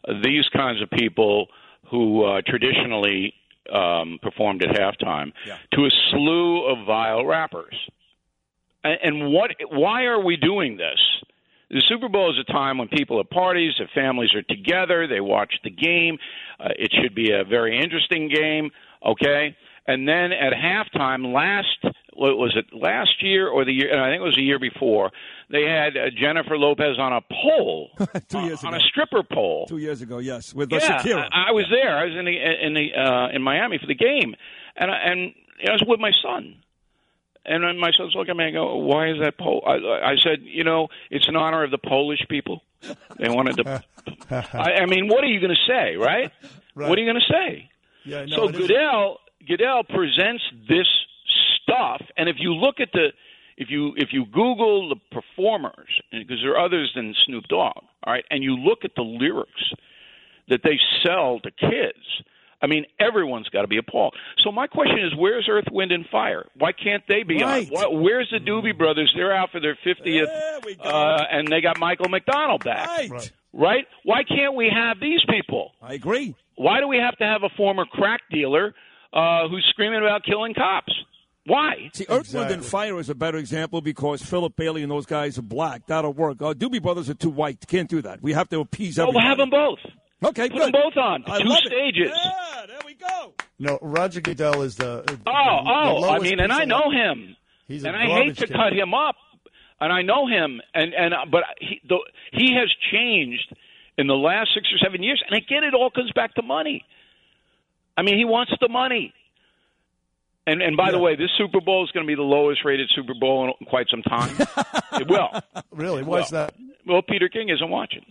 uh, these kinds of people who uh, traditionally um, performed at halftime, to a slew of vile rappers. And, and what? Why are we doing this? The Super Bowl is a time when people at parties, their families are together, they watch the game. Uh, it should be a very interesting game, okay? And then at halftime last what was it last year or the year? I think it was the year before. They had uh, Jennifer Lopez on a pole, Two years on ago. a stripper pole. Two years ago, yes, with yeah, Shakira. I, I was there. I was in the in the uh, in Miami for the game, and I, and I was with my son. And then my son's looking at me and go, "Why is that pole?" I, I said, "You know, it's in honor of the Polish people. They wanted to." I, I mean, what are you going to say, right? Right. What are you going to say? Yeah, no, so it is- Goodell Goodell presents this stuff, and if you look at the if you if you Google the performers, because there are others than Snoop Dogg, all right, and you look at the lyrics that they sell to kids, I mean, everyone's got to be appalled. So my question is, where's Earth, Wind, and Fire? Why can't they be Right. on? Why, where's the Doobie Brothers? They're out for their fiftieth, uh, and they got Michael McDonald back. Right. Right? Why can't we have these people? I agree. Why do we have to have a former crack dealer uh, who's screaming about killing cops? Why? See, Earth, Wind, and Fire is a better example because Philip Bailey and those guys are black. That'll work. Uh, Doobie Brothers are too white. Can't do that. We have to appease Well, everybody. we'll have them both. Okay, Put good. them both on. I Two love it. stages. No, Roger Goodell is the. the- Oh, the oh, I mean, and I piece of- know him, He's a and I hate to can. cut him up, and I know him, and and uh, but he the, he has changed in the last six or seven years, and again, it all comes back to money. I mean, he wants the money. And and by the way, this Super Bowl is going to be the lowest rated Super Bowl in quite some time. it will. Really? Why is that? Well, Peter King isn't watching.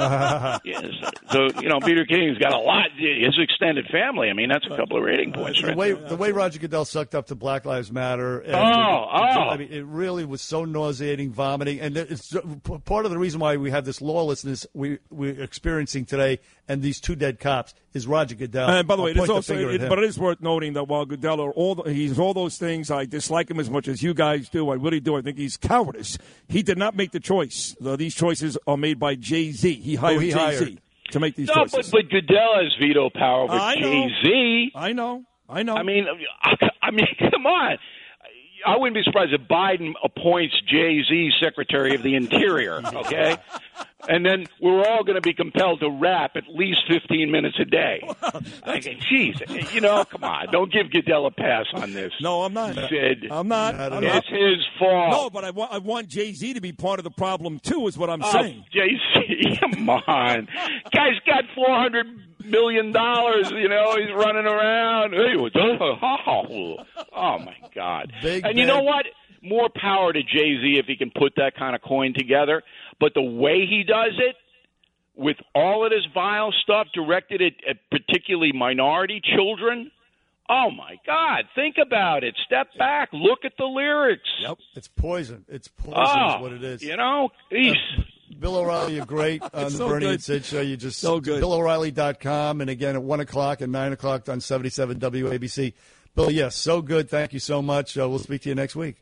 yes. So you know, Peter King's got a lot. His extended family. I mean, that's a couple of rating points, the right? way the way Roger Goodell sucked up to Black Lives Matter. and- Oh, oh. I mean, it really was so nauseating, vomiting, and it's part of the reason why we have this lawlessness we we're experiencing today, and these two dead cops is Roger Goodell. And by the I'll way, it is point the also, it, but it is worth noting that while Goodell are all the, he's all those things, I dislike him as much as you guys do. I really do. I think he's cowardice. He did not make the choice. These choices are made by Jay Z. Oh, he hired Oh, Jay. Z to make these no, choices. but but Goodell has veto power over I know. Jay Z. I know. I know. I mean, I mean, come on. I wouldn't be surprised if Biden appoints Jay Z Secretary of the Interior. Okay, and then we're all going to be compelled to rap at least fifteen minutes a day. I mean, Jeez, you know, come on, don't give Goodell a pass on this. No, I'm not. Sid. I'm not. I'm not. It's his fault. No, but I want I want Jay Z to be part of the problem too. Is what I'm Oh, saying. JC, come on. Guy's got four hundred million dollars, you know, he's running around. Hey, what's? Oh, oh my God. Big and you know what? More power to Jay Z if he can put that kind of coin together. But the way he does it, with all of this vile stuff directed at, at particularly minority children, oh my God, think about it. Step back, look at the lyrics. Yep, it's poison. It's poison. Oh, is ah, what it is. You know, Eesh. Bill O'Reilly, you're great on the So Bernie good. and Sid show. You just So good. BillO'Reilly.com, and again at one o'clock and nine o'clock on 77 WABC. Bill, yes, so good. Thank you so much. Uh, we'll speak to you next week.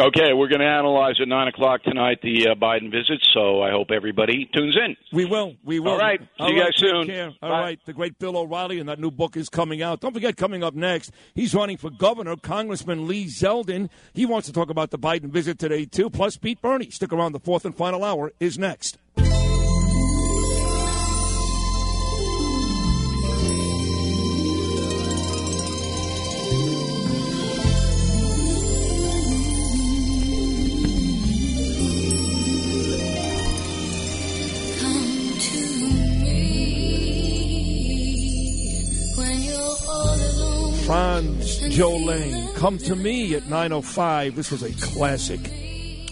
Okay, we're going to analyze at nine o'clock tonight the uh, Biden visit. So I hope everybody tunes in. We will. We will. All right. See All you right, guys take soon. care. All right. The great Bill O'Reilly, and that new book is coming out. Don't forget, coming up next, he's running for governor, Congressman Lee Zeldin. He wants to talk about the Biden visit today, too. Plus, Beat Bernie. Stick around. The fourth and final hour is next. Jolene, come to me at 9.05. This was a classic.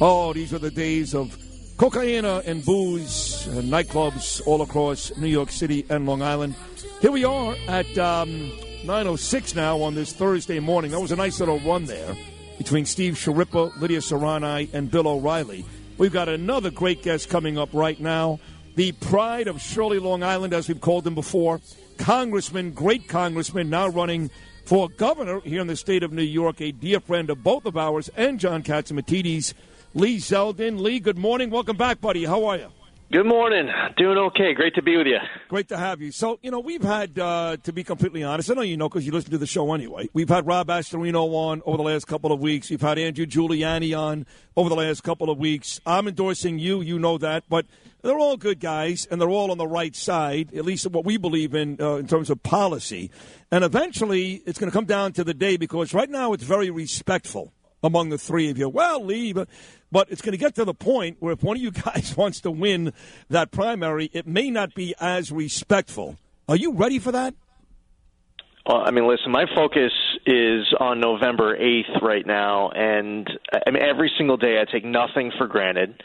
Oh, these were the days of cocaine and booze and nightclubs all across New York City and Long Island. Here we are at um, 9.06 now on this Thursday morning. That was a nice little run there between Steve Schirripa, Lydia Serrani, and Bill O'Reilly. We've got another great guest coming up right now. The pride of Shirley, Long Island, as we've called him before. Congressman, great congressman, now running for governor here in the state of New York, a dear friend of both of ours and John Catsimatidis, Lee Zeldin. Lee, good morning. Welcome back, buddy. How are you? Good morning. Doing okay. Great to be with you. Great to have you. So, you know, we've had, uh, to be completely honest, I know you know because you listen to the show anyway. We've had Rob Astorino on over the last couple of weeks. We've had Andrew Giuliani on over the last couple of weeks. I'm endorsing you. You know that. But they're all good guys, and they're all on the right side, at least what we believe in uh, in terms of policy. And eventually, it's going to come down to the day because right now it's very respectful among the three of you. Well, but, but it's going to get to the point where if one of you guys wants to win that primary, it may not be as respectful. Are you ready for that? Well, I mean, listen, my focus is on November 8th right now, and I mean, every single day I take nothing for granted.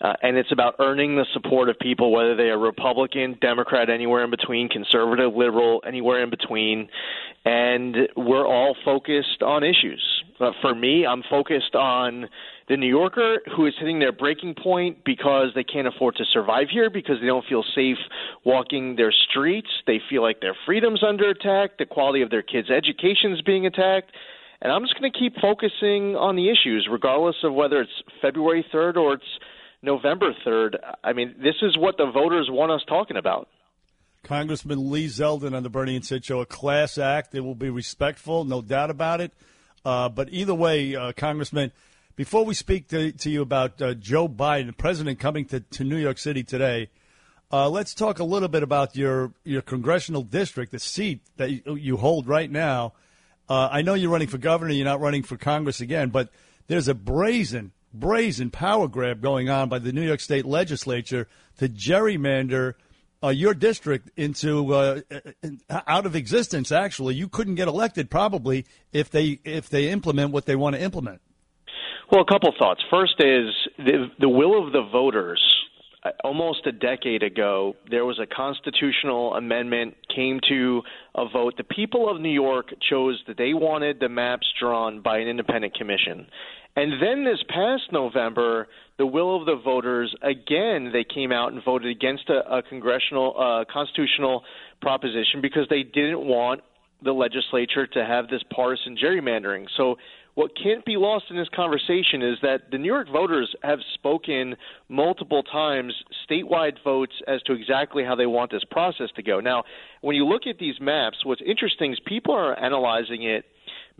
Uh, and it's about earning the support of people, whether they are Republican, Democrat, anywhere in between, conservative, liberal, anywhere in between. And we're all focused on issues. Uh, for me, I'm focused on the New Yorker who is hitting their breaking point because they can't afford to survive here, because they don't feel safe walking their streets. They feel like their freedom's under attack, the quality of their kids' education is being attacked. And I'm just going to keep focusing on the issues, regardless of whether it's February 3rd or it's November 3rd. I mean, this is what the voters want us talking about. Congressman Lee Zeldin on the Bernie and Sid Show, a class act. It will be respectful, no doubt about it. Uh, but either way, uh, Congressman, before we speak to, to you about uh, Joe Biden, the president coming to, to New York City today, uh, let's talk a little bit about your, your congressional district, the seat that you, you hold right now. Uh, I know you're running for governor, you're not running for Congress again, but there's a brazen brazen power grab going on by the New York State legislature to gerrymander uh, your district into uh, out of existence. Actually, you couldn't get elected probably if they if they implement what they want to implement. Well, a couple thoughts. First is the, the will of the voters. Uh, almost a decade ago, there was a constitutional amendment came to a vote. The people of New York chose that they wanted the maps drawn by an independent commission. And then this past November, the will of the voters again they came out and voted against a, a congressional uh, constitutional proposition because they didn't want the legislature to have this partisan gerrymandering. So what can't be lost in this conversation is that the New York voters have spoken multiple times statewide votes as to exactly how they want this process to go. Now, when you look at these maps, what's interesting is people are analyzing it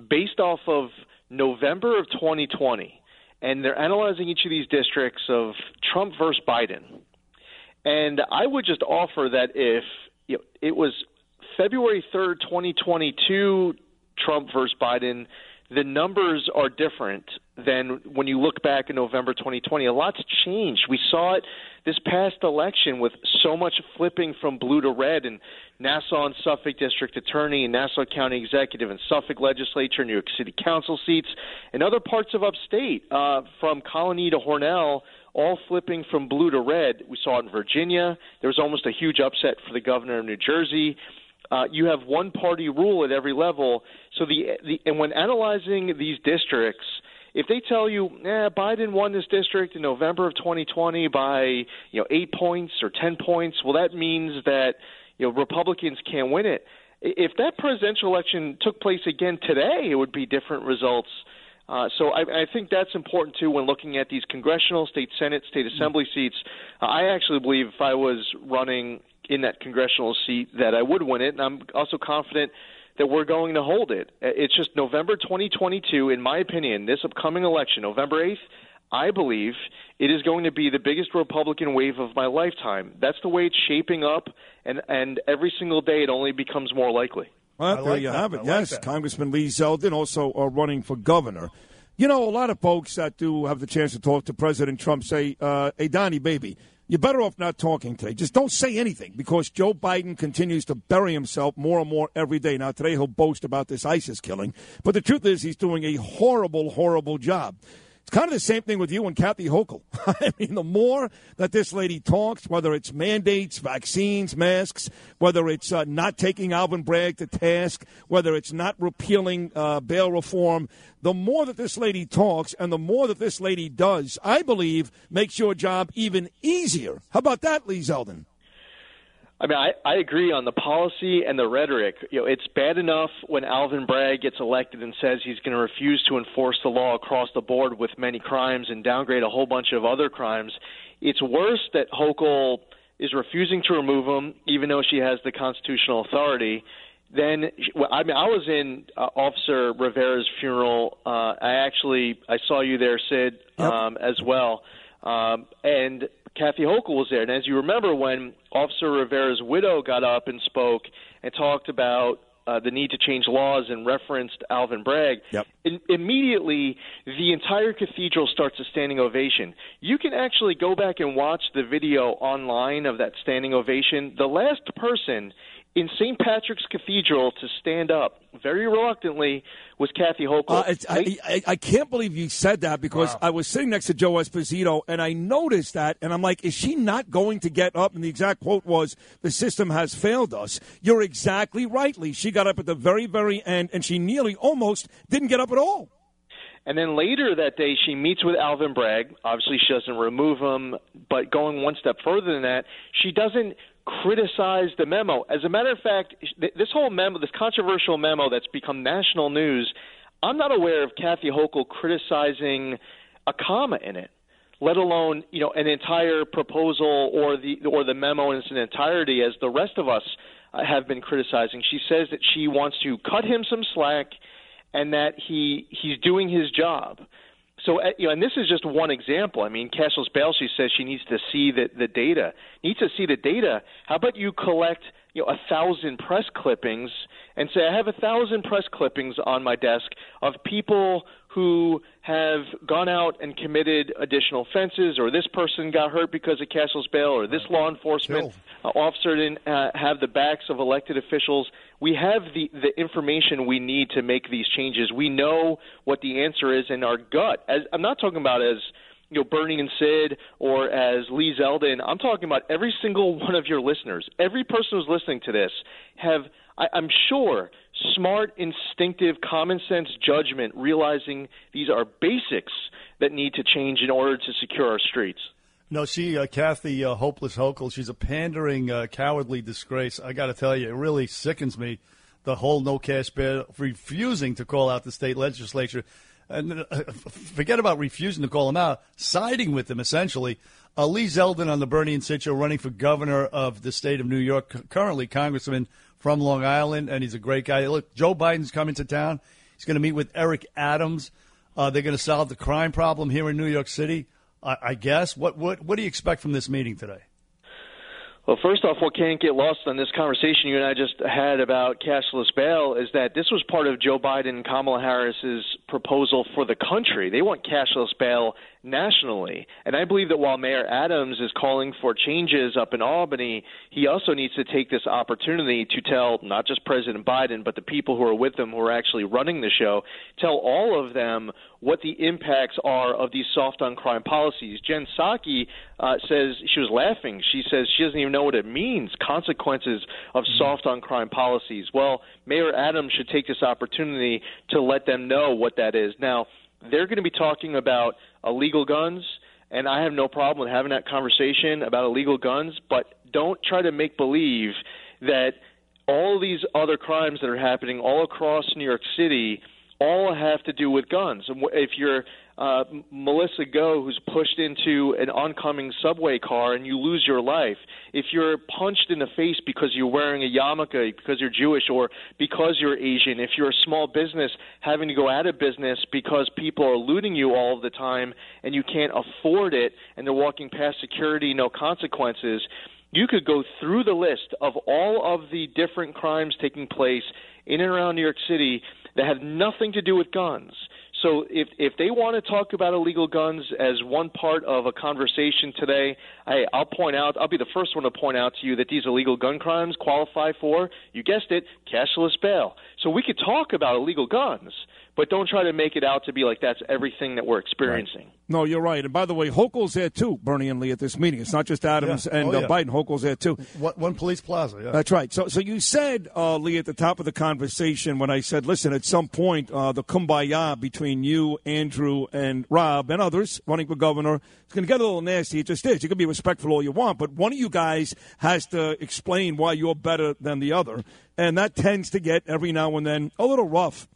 based off of November of 2020, and they're analyzing each of these districts of Trump versus Biden. And I would just offer that if you know, it was February 3rd, 2022, Trump versus Biden, the numbers are different than when you look back in November 2020. A lot's changed. We saw it this past election with so much flipping from blue to red and Nassau and Suffolk District Attorney and Nassau County Executive and Suffolk Legislature, New York City Council seats, and other parts of upstate uh, from Colonie to Hornell all flipping from blue to red. We saw it in Virginia. There was almost a huge upset for the governor of New Jersey. Uh, you have one party rule at every level. So the, the and when analyzing these districts, if they tell you, eh, Biden won this district in November of 2020 by you know eight points or ten points, well, that means that you know Republicans can't win it. If that presidential election took place again today, it would be different results. Uh, so I, I think that's important too when looking at these congressional, state senate, state assembly seats. Uh, I actually believe if I was running in that congressional seat that I would win it, and I'm also confident that we're going to hold it. It's just November 2022, in my opinion, this upcoming election, November 8th. I believe it is going to be the biggest Republican wave of my lifetime. That's the way it's shaping up, and and every single day it only becomes more likely. Well, there like you that. have it. I yes, like. Congressman Lee Zeldin also are running for governor. You know, a lot of folks that do have the chance to talk to President Trump say, uh, "Hey, Donnie, baby, you're better off not talking today. Just don't say anything because Joe Biden continues to bury himself more and more every day. Now, today he'll boast about this ISIS killing, but the truth is he's doing a horrible, horrible job." It's kind of the same thing with you and Kathy Hochul. I mean, the more that this lady talks, whether it's mandates, vaccines, masks, whether it's uh, not taking Alvin Bragg to task, whether it's not repealing uh, bail reform, the more that this lady talks and the more that this lady does, I believe, makes your job even easier. How about that, Lee Zeldin? I mean, I, I agree on the policy and the rhetoric. You know, it's bad enough when Alvin Bragg gets elected and says he's going to refuse to enforce the law across the board with many crimes and downgrade a whole bunch of other crimes. it's worse that Hochul is refusing to remove him, even though she has the constitutional authority. Then, well, I mean, I was in uh, Officer Rivera's funeral. Uh, I actually I saw you there, Sid, um, as well. Um, and Kathy Hochul was there. And as you remember, when Officer Rivera's widow got up and spoke and talked about uh, the need to change laws and referenced Alvin Bragg, Yep. in, immediately the entire cathedral starts a standing ovation. You can actually go back and watch the video online of that standing ovation. The last person in St. Patrick's Cathedral to stand up very reluctantly was Kathy Hochul. Uh, it's, I, I, I can't believe you said that because I was sitting next to Joe Esposito and I noticed that and I'm like, is she not going to get up? And the exact quote was, "The system has failed us." You're exactly right, Lee. She got up at the very, very end and she nearly almost didn't get up at all. And then later that day, she meets with Alvin Bragg. Obviously, she doesn't remove him, but going one step further than that, she doesn't criticize the memo. As a matter of fact, this whole memo, this controversial memo that's become national news, I'm not aware of Kathy Hochul criticizing a comma in it, let alone you know an entire proposal or the or the memo in its entirety, as the rest of us uh, have been criticizing. She says that she wants to cut him some slack and that he he's doing his job. So, uh, you know, and this is just one example. I mean, cashless bail, she says she needs to see the the data. Needs to see the data. How about you collect, you know, a thousand press clippings and say, I have a thousand press clippings on my desk of people who have gone out and committed additional offenses, or this person got hurt because of cashless bail, or this law enforcement uh, officer didn't uh, have the backs of elected officials. We have the the information we need to make these changes. We know what the answer is in our gut. As I'm not talking about as you know Bernie and Sid or as Lee Zeldin. I'm talking about every single one of your listeners. Every person who's listening to this have I, I'm sure smart, instinctive, common sense judgment, realizing these are basics that need to change in order to secure our streets. No, she, uh, Kathy uh, Hopeless Hochul, she's a pandering, uh, cowardly disgrace. I got to tell you, it really sickens me. The whole no cash bail, refusing to call out the state legislature, and uh, forget about refusing to call them out, siding with them essentially. Uh, Lee Zeldin on the Bernie and Sid show, running for governor of the state of New York, currently congressman from Long Island, and he's a great guy. Look, Joe Biden's coming to town. He's going to meet with Eric Adams. Uh, they're going to solve the crime problem here in New York City. I, I guess. What what what do you expect from this meeting today? Well, first off, what can't get lost on this conversation you and I just had about cashless bail is that this was part of Joe Biden and Kamala Harris's proposal for the country. They want cashless bail nationally. And I believe that while Mayor Adams is calling for changes up in Albany, he also needs to take this opportunity to tell not just President Biden, but the people who are with him who are actually running the show, tell all of them what the impacts are of these soft on crime policies. Jen Psaki uh, says she was laughing. She says she doesn't even know what it means consequences of soft on crime policies. Well, Mayor Adams should take this opportunity to let them know what that is. Now, they're going to be talking about illegal guns, and I have no problem with having that conversation about illegal guns, but don't try to make believe that all these other crimes that are happening all across New York City all have to do with guns. And If you're uh, Melissa Go, who's pushed into an oncoming subway car and you lose your life, if you're punched in the face because you're wearing a yarmulke, because you're Jewish, or because you're Asian, if you're a small business having to go out of business because people are looting you all the time and you can't afford it and they're walking past security, no consequences, you could go through the list of all of the different crimes taking place in and around New York City that have nothing to do with guns. So if if they want to talk about illegal guns as one part of a conversation today, I, I'll point out. I'll be the first one to point out to you that these illegal gun crimes qualify for, you guessed it, cashless bail. So we could talk about illegal guns, but don't try to make it out to be like that's everything that we're experiencing. No, you're right. And by the way, Hochul's there too, Bernie and Lee, at this meeting. It's not just Adams Yeah. and Oh, uh. Biden. Hochul's there too. One, one police plaza. Yeah. That's right. So, so you said, uh, Lee, at the top of the conversation when I said, "Listen, at some point, uh, the kumbaya between you, Andrew, and Rob and others running for governor is going to get a little nasty. It just is. You can be respectful all you want, but one of you guys has to explain why you're better than the other, and that tends to get every now and then a little rough."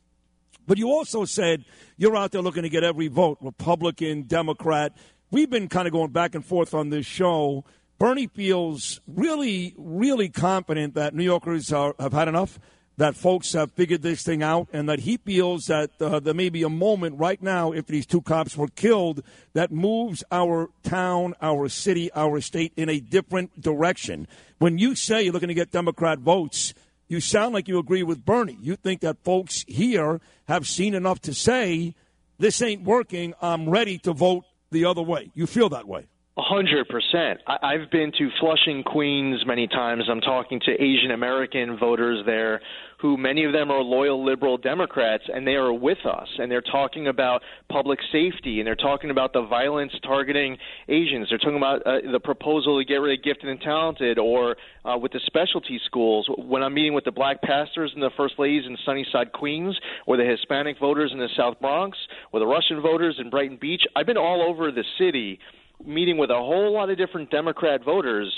But you also said you're out there looking to get every vote, Republican, Democrat. we've been kind of going back and forth on this show. Bernie feels really, really confident that New Yorkers are, have had enough, that folks have figured this thing out, and that he feels that uh, there may be a moment right now, if these two cops were killed, that moves our town, our city, our state in a different direction. When you say you're looking to get Democrat votes, you sound like you agree with Bernie. You think that folks here have seen enough to say, this ain't working, I'm ready to vote the other way. You feel that way. A hundred percent. I've been to Flushing, Queens many times. I'm talking to Asian American voters there, who many of them are loyal liberal Democrats, and they are with us. And they're talking about public safety, and they're talking about the violence targeting Asians. They're talking about uh, the proposal to get rid of gifted and talented, or uh, with the specialty schools. When I'm meeting with the black pastors and the first ladies in Sunnyside, Queens, or the Hispanic voters in the South Bronx, or the Russian voters in Brighton Beach, I've been all over the city meeting with a whole lot of different Democrat voters,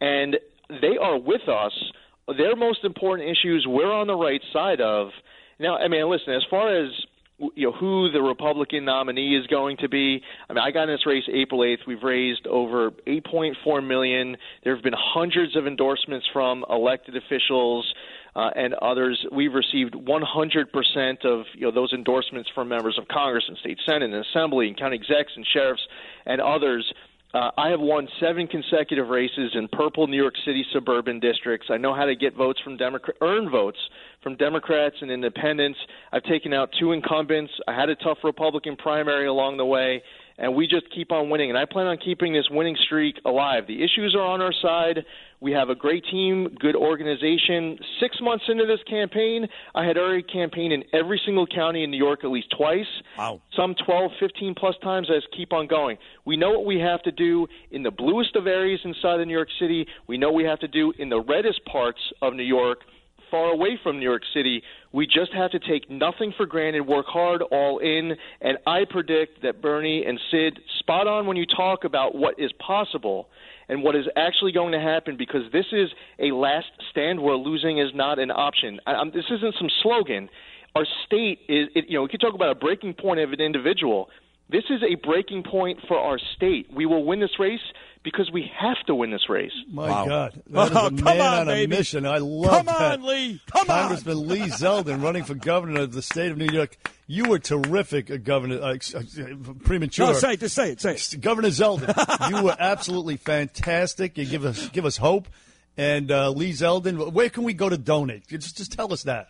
and they are with us. Their most important issues we're on the right side of. Now, I mean, listen, as far as you know who the Republican nominee is going to be. I mean, I got in this race April 8th. We've raised over 8.4 million. There have been hundreds of endorsements from elected officials uh, and others. We've received 100% of you know those endorsements from members of Congress and state senate and assembly and county execs and sheriffs and others. Uh, I have won seven consecutive races in purple New York City suburban districts. I know how to get votes from Democrat, earn votes from Democrats and independents. I've taken out two incumbents. I had a tough Republican primary along the way, and we just keep on winning. And I plan on keeping this winning streak alive. The issues are on our side. We have a great team, good organization. Six months into this campaign, I had already campaigned in every single county in New York at least twice. Wow. Some 12, 15 plus times. I just keep on going. We know what we have to do in the bluest of areas inside of New York City. We know what we have to do in the reddest parts of New York far away from New York City. We just have to take nothing for granted, work hard, all in, and I predict that Bernie and Sid spot on when you talk about what is possible and what is actually going to happen because this is a last stand where losing is not an option. I, this isn't some slogan. Our state is, it, you know, we could talk about a breaking point of an individual. This is a breaking point for our state. We will win this race because we have to win this race. My God, that is Oh, a come man on, on, a baby. mission. I love Come that. on, Lee. Come on. Congressman Lee Zeldin running for governor of the state of New York. You were terrific, uh, Governor. Uh, uh, premature. No, say it. Just say it. Say it. Governor Zeldin, you were absolutely fantastic. You give us give us hope. And uh, Lee Zeldin, where can we go to donate? Just just tell us that.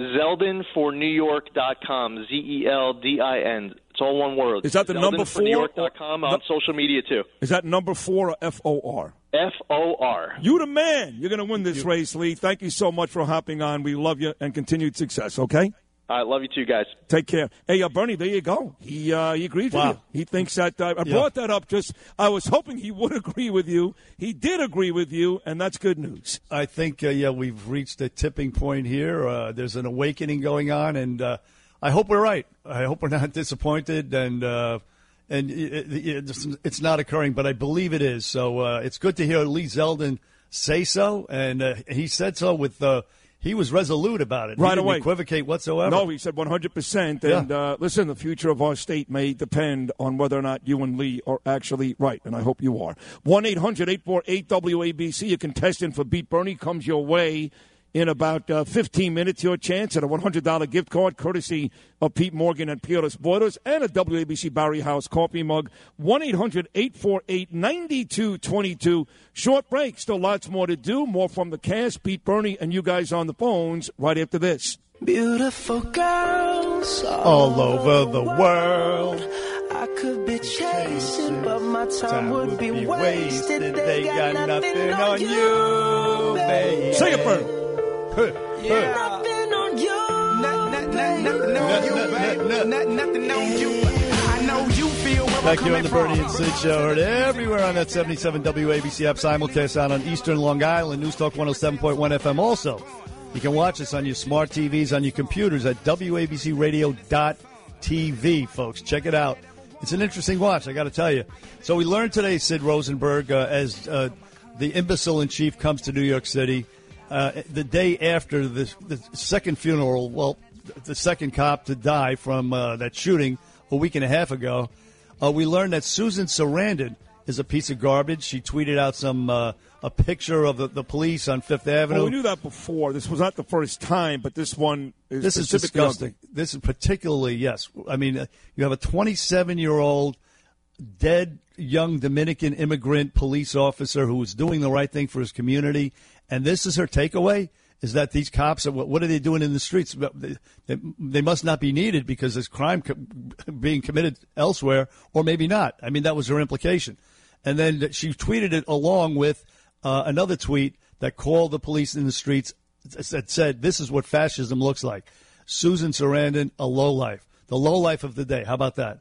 ZeldinforNewYork.com. Z E L D I N. It's all one word. Is that the number four? ZeldinforNewYork.com on social media too. Is that number four or F O R? F O R. You the man. You're going to win this race, Lee. Thank you so much for hopping on. We love you and continued success. Okay. I love you too, guys. Take care. Hey, uh, Bernie, there you go. He uh, he agreed Wow. with you. He thinks that uh, I Yeah. brought that up. Just I was hoping he would agree with you. He did agree with you, and that's good news. I think uh, yeah, we've reached a tipping point here. Uh, there's an awakening going on, and uh, I hope we're right. I hope we're not disappointed, and uh, and it, it, it's, not occurring, but I believe it is. So uh, it's good to hear Lee Zeldin say so, and uh, he said so with. Uh, he was resolute about it. He Right didn't away. equivocate whatsoever. No, he said 100%. And uh, listen, the future of our state may depend on whether or not you and Lee are actually right, and I hope you are. 1 800 848 WABC. Test in for Beat Bernie. Comes your way in about uh, 15 minutes. Your chance at a $100 gift card courtesy of Pete Morgan and Peerless Boilers and a WABC Barrie House coffee mug. 1 800 848 9222. Short break. Still lots more to do. More from the cast. Beat Bernie and you guys on the phones right after this. Beautiful girls All over the world. I could be chasing, but my time, would, be, wasted. They, got, nothing on you, baby. Sing it, Bernie. Yeah. Nothing on you. Nothing on you, baby. Nothing on you. I know you feel where Back here on the. Bernie and Sid Show. Heard everywhere on that 77 WABC app, simulcast out on Eastern Long Island, News Talk 107.1 FM. Also, you can watch us on your smart TVs, on your computers at WABCRadio.tv, folks. Check it out. It's an interesting watch, I got to tell you. So we learned today, Sid Rosenberg, uh, as uh, the imbecile in chief comes to New York City, uh, the day after the, the second funeral, well, the second cop to die from uh, that shooting a week and a half ago. Uh, we learned that Susan Sarandon is a piece of garbage. She tweeted out some uh, a picture of the, the police on Fifth Avenue. Well, we knew that before. This was not the first time, but this one is this is disgusting. This is particularly yes. I mean, uh, you have a 27 year old dead young Dominican immigrant police officer who was doing the right thing for his community, and this is her takeaway. Is that these cops are what, are they doing in the streets? They, they, they must not be needed because there's crime co- being committed elsewhere, or maybe not. I mean, that was her implication. And then she tweeted it along with uh, another tweet that called the police in the streets that said, "This is what fascism looks like." Susan Sarandon, a low life, the low life of the day. How about that?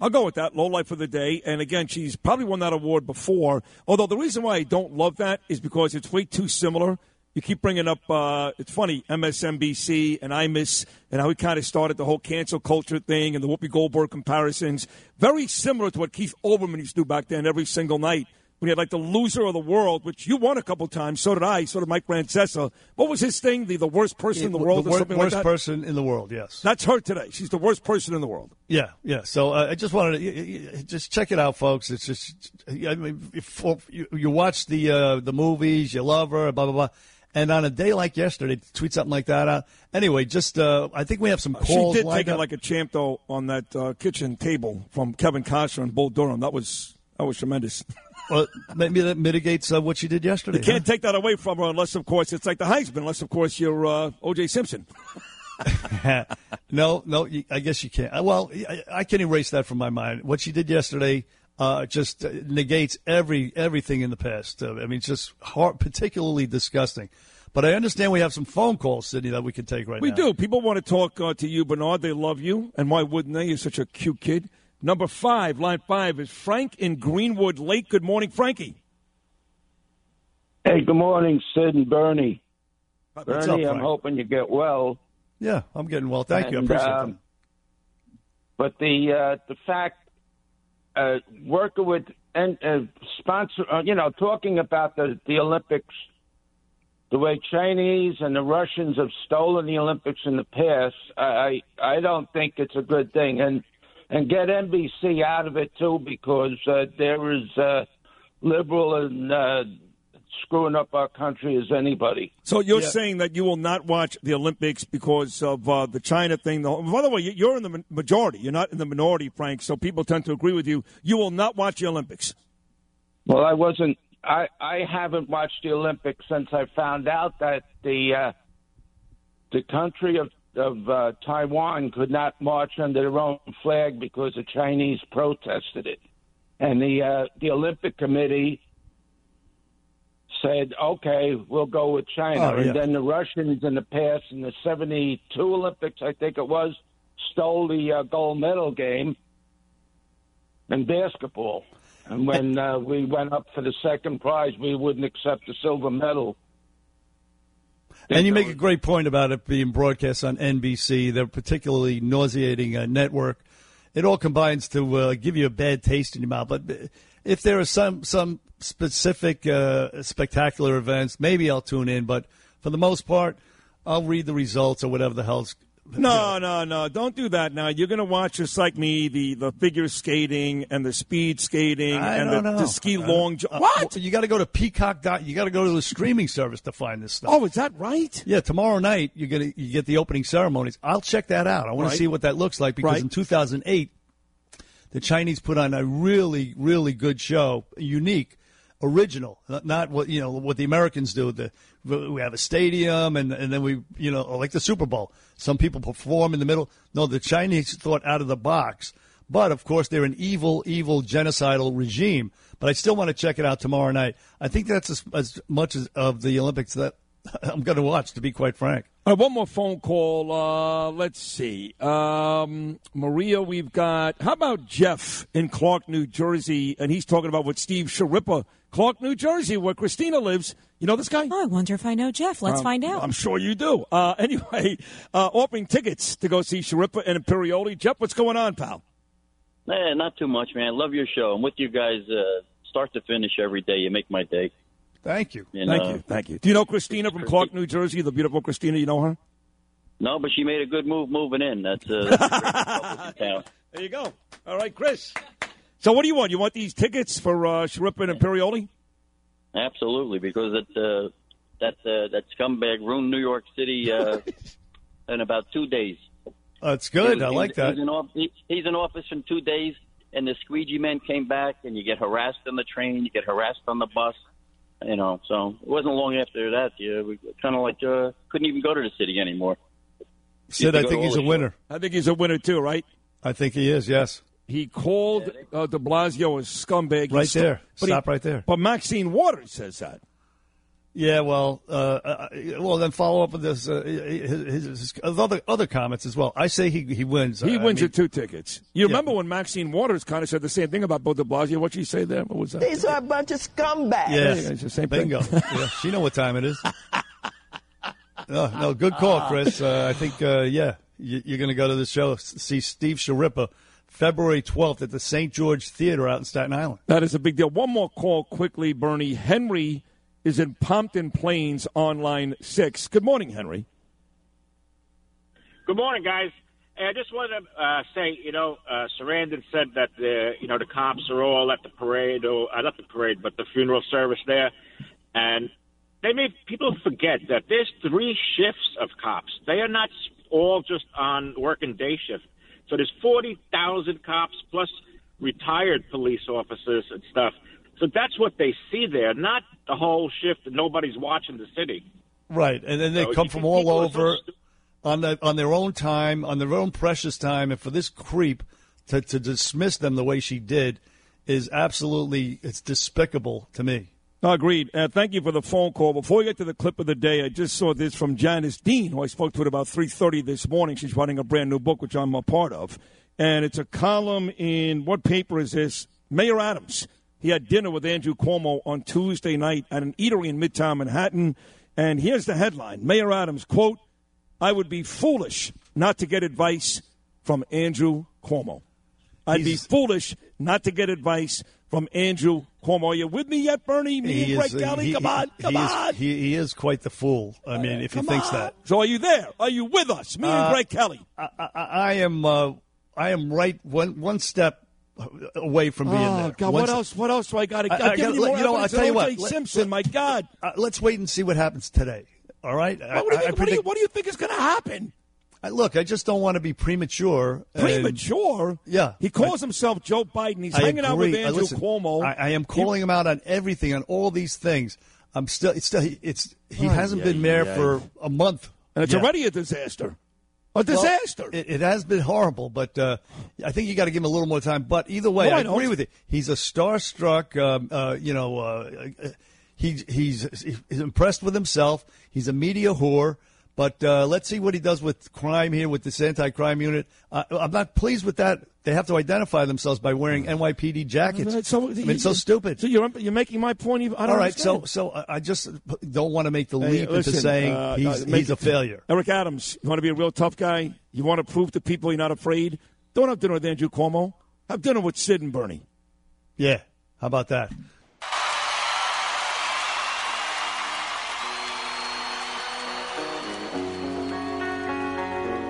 I'll go with that. Low life of the day. And again, she's probably won that award before. Although the reason why I don't love that is because it's way too similar. You keep bringing up, uh, it's funny, MSNBC and Imus and how we kind of started the whole cancel culture thing and the Whoopi Goldberg comparisons. Very similar to what Keith Olbermann used to do back then every single night when he had like the loser of the world, which you won a couple times. So did I. So did Mike Francesa. What was his thing? The, the worst person in the world the or wor- worst like person in the world. Yes. That's her today. She's the worst person in the world. Yeah, yeah. So uh, I just wanted to just check it out, folks. It's just I mean, if, you, you watch the uh, the movies, you love her, blah blah blah, and on a day like yesterday, tweet something like that out. Anyway, just uh, I think we have some calls. She did take it up. like a champ though on that uh, kitchen table from Kevin Costner and Bull Durham. That was that was tremendous. well, maybe that mitigates uh, what she did yesterday. You can't take that away from her unless, of course, it's like the Heisman. Unless, of course, you're uh, O.J. Simpson. no, no. I guess you can't. Well, I, I can erase that from my mind. What she did yesterday uh, just uh, negates every everything in the past. Uh, I mean, it's just hard, particularly disgusting. But I understand we have some phone calls, Sydney, that we can take right we now. We do. People want to talk uh, to you, Bernard. They love you, and why wouldn't they? You're such a cute kid. Number five, line five, is Frank in Greenwood Lake. Good morning, Frankie. Hey, good morning, Sid and Bernie. What's Bernie, up, I'm Frank? hoping you get well. Yeah, I'm getting well. Thank you. I appreciate um, that. But the uh, the fact uh, working with and uh, sponsor, uh, you know, talking about the the Olympics, the way Chinese and the Russians have stolen the Olympics in the past, I I I don't think it's a good thing, and and get NBC out of it too because uh, they're as uh, liberal and uh, screwing up our country as anybody. So you're saying that you will not watch the Olympics because of uh, the China thing. The whole- By the way, you- you're in the majority. You're not in the minority, Frank. So people tend to agree with you. You will not watch the Olympics. Well, I wasn't. I I haven't watched the Olympics since I found out that the uh, the country of of uh, Taiwan could not march under their own flag because the Chinese protested it, and the uh, the Olympic Committee said, "Okay, we'll go with China." Oh, yeah. And then the Russians in the past, in the '72 Olympics, I think it was, stole the uh, gold medal game in basketball. And when uh, we went up for the second prize, we wouldn't accept the silver medal. And you make a great point about it being broadcast on NBC. They're particularly nauseating uh, network. It all combines to uh, give you a bad taste in your mouth. But if there are some some specific uh, spectacular events, maybe I'll tune in. But for the most part, I'll read the results or whatever the hell's. No, no, no. Don't do that now. You're going to watch, just like me, the, the figure skating and the speed skating I and the, the ski Uh, long jump. uh, what? You got to go to Peacock. Dot, you got to go to the streaming service to find this stuff. Oh, is that right? Yeah, tomorrow night you're gonna you get the opening ceremonies. I'll check that out. I want Right. to see what that looks like because Right. in 2008, the Chinese put on a really really good show, unique, original, not, not what you know what the Americans do. The we have a stadium and and then we you know like the Super Bowl. Some people perform in the middle. No, the Chinese thought out of the box. But of course, they're an evil, evil genocidal regime. But I still want to check it out tomorrow night. I think that's as, as much as of the Olympics that I'm going to watch. To be quite frank. One more phone call. Uh, let's see. Um, Maria, we've got. How about Jeff in Clark, New Jersey? And he's talking about what Steve Schirripa, Clark, New Jersey, where Christina lives. You know this guy? Oh, I wonder if I know Jeff. Let's Um, find out. I'm sure you do. Uh, anyway, uh, offering tickets to go see Schirripa and Imperioli. Jeff, what's going on, pal? Eh, not too much, man. Love your show. I'm with you guys uh, start to finish every day. You make my day. Thank you. And, Thank you. Thank you. Do you know Christina from Clark, New Jersey? The beautiful Christina. You know her? No, but she made a good move moving in. That's uh, that's a great town. There you go. All right, Chris. So what do you want? You want these tickets for uh, Schirripa and Imperioli? Absolutely, because it, uh, that uh, that scumbag ruined New York City uh, in about two days. That's good. He I like he's, that. He's in, off- he- he's in office in two days, and the squeegee man came back, and you get harassed on the train, you get harassed on the bus. You know, so it wasn't long after that. Yeah, we kind of like uh, couldn't even go to the city anymore. Sid, I think he's a the winner. I think he's a winner too, right? I think he is. Yes. He called uh, De Blasio a scumbag. Right stu- there. but he- Stop right there. But Maxine Waters says that. Yeah, well, uh, uh, well, then follow up with this uh, his, his, his other other comments as well. I say he he wins. He I wins mean, at two tickets. You remember when Maxine Waters kind of said the same thing about Bill de Blasio? What'd she say there? What was that? These are a bunch of scumbags. Yes, it's the same thing. bingo. yeah, she know what time it is. No, no, good call, Chris. Uh, I think, uh, yeah, you, you're going to go to the show, see Steve Schirripa, February 12th at the St. George Theater out in Staten Island. That is a big deal. One more call quickly, Bernie. Henry is in Pompton Plains on line six. Good morning, Henry. Good morning, guys. Hey, I just wanted to uh, say, you know, uh, Sarandon said that the, you know, the cops are all at the parade, or uh, not the parade, but the funeral service there, and they made people forget that there's three shifts of cops. They are not all just on working day shift. So there's forty thousand cops plus retired police officers and stuff. So that's what they see there, not the whole shift. and Nobody's watching the city. Right, and then they So come from all are so over on the, on their own time, on their own precious time, and for this creep to, to dismiss them the way she did is absolutely it's despicable to me. Agreed. Uh, thank you for the phone call. Before we get to the clip of the day, I just saw this from Janice Dean, who I spoke to at about 3.30 this morning. She's writing a brand new book, which I'm a part of. And it's a column in, what paper is this? Mayor Adams. He had dinner with Andrew Cuomo on Tuesday night at an eatery in Midtown Manhattan. And here's the headline. Mayor Adams, quote, I would be foolish not to get advice from Andrew Cuomo. I'd be foolish not to get advice from Andrew Cuomo. Are you with me yet, Bernie? Me and Greg uh, Kelly? come on, come he on. He, he is quite the fool. I mean, if he thinks on. that. So are you there? Are you with us? Me and Uh, Greg Kelly. I, I, I am. Uh, I am right one one step away from being Oh, there. God, what se- else? What else do I got? I- I'm I gotta you more you know I'll tell you what. O.J. Let- Simpson. my God. Uh, let's wait and see what happens today. All right. I- What do you I- think- I what do you- what do you think is going to happen? I, look, I just don't want to be premature. and- Premature? yeah. He calls himself Joe Biden. He's I hanging out with agree. Andrew listen, Cuomo. I, I am calling him out on everything, on all these things. I'm still. It's still. It's. He Ay, hasn't ay, been mayor ay. for a month, and it's already a disaster. A Well, disaster. it, it has been horrible, but uh, I think you got to give him a little more time. But either way, No, I I, agree with you. He's a starstruck. Um, uh, you know, uh, uh, he, he's he's impressed with himself. He's a media whore. But uh, let's see what he does with crime here with this anti-crime unit. Uh, I'm not pleased with that. They have to identify themselves by wearing NYPD jackets. So, I mean, it's so stupid. So you're you're making my point. Even, I don't All right, so understand. so I I just don't want to make the Hey, leap listen, into saying uh, he's uh, he's a failure. Eric Adams, you want to be a real tough guy? You want to prove to people you're not afraid? Don't have dinner with Andrew Cuomo. Have dinner with Sid and Bernie. Yeah, how about that?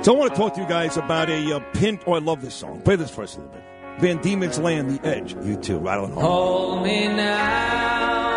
So I want to talk to you guys about a uh, pin. Oh, I love this song. Play this first a little bit. Van Diemen's Land, The Edge. U2, rattling home. Hold me now.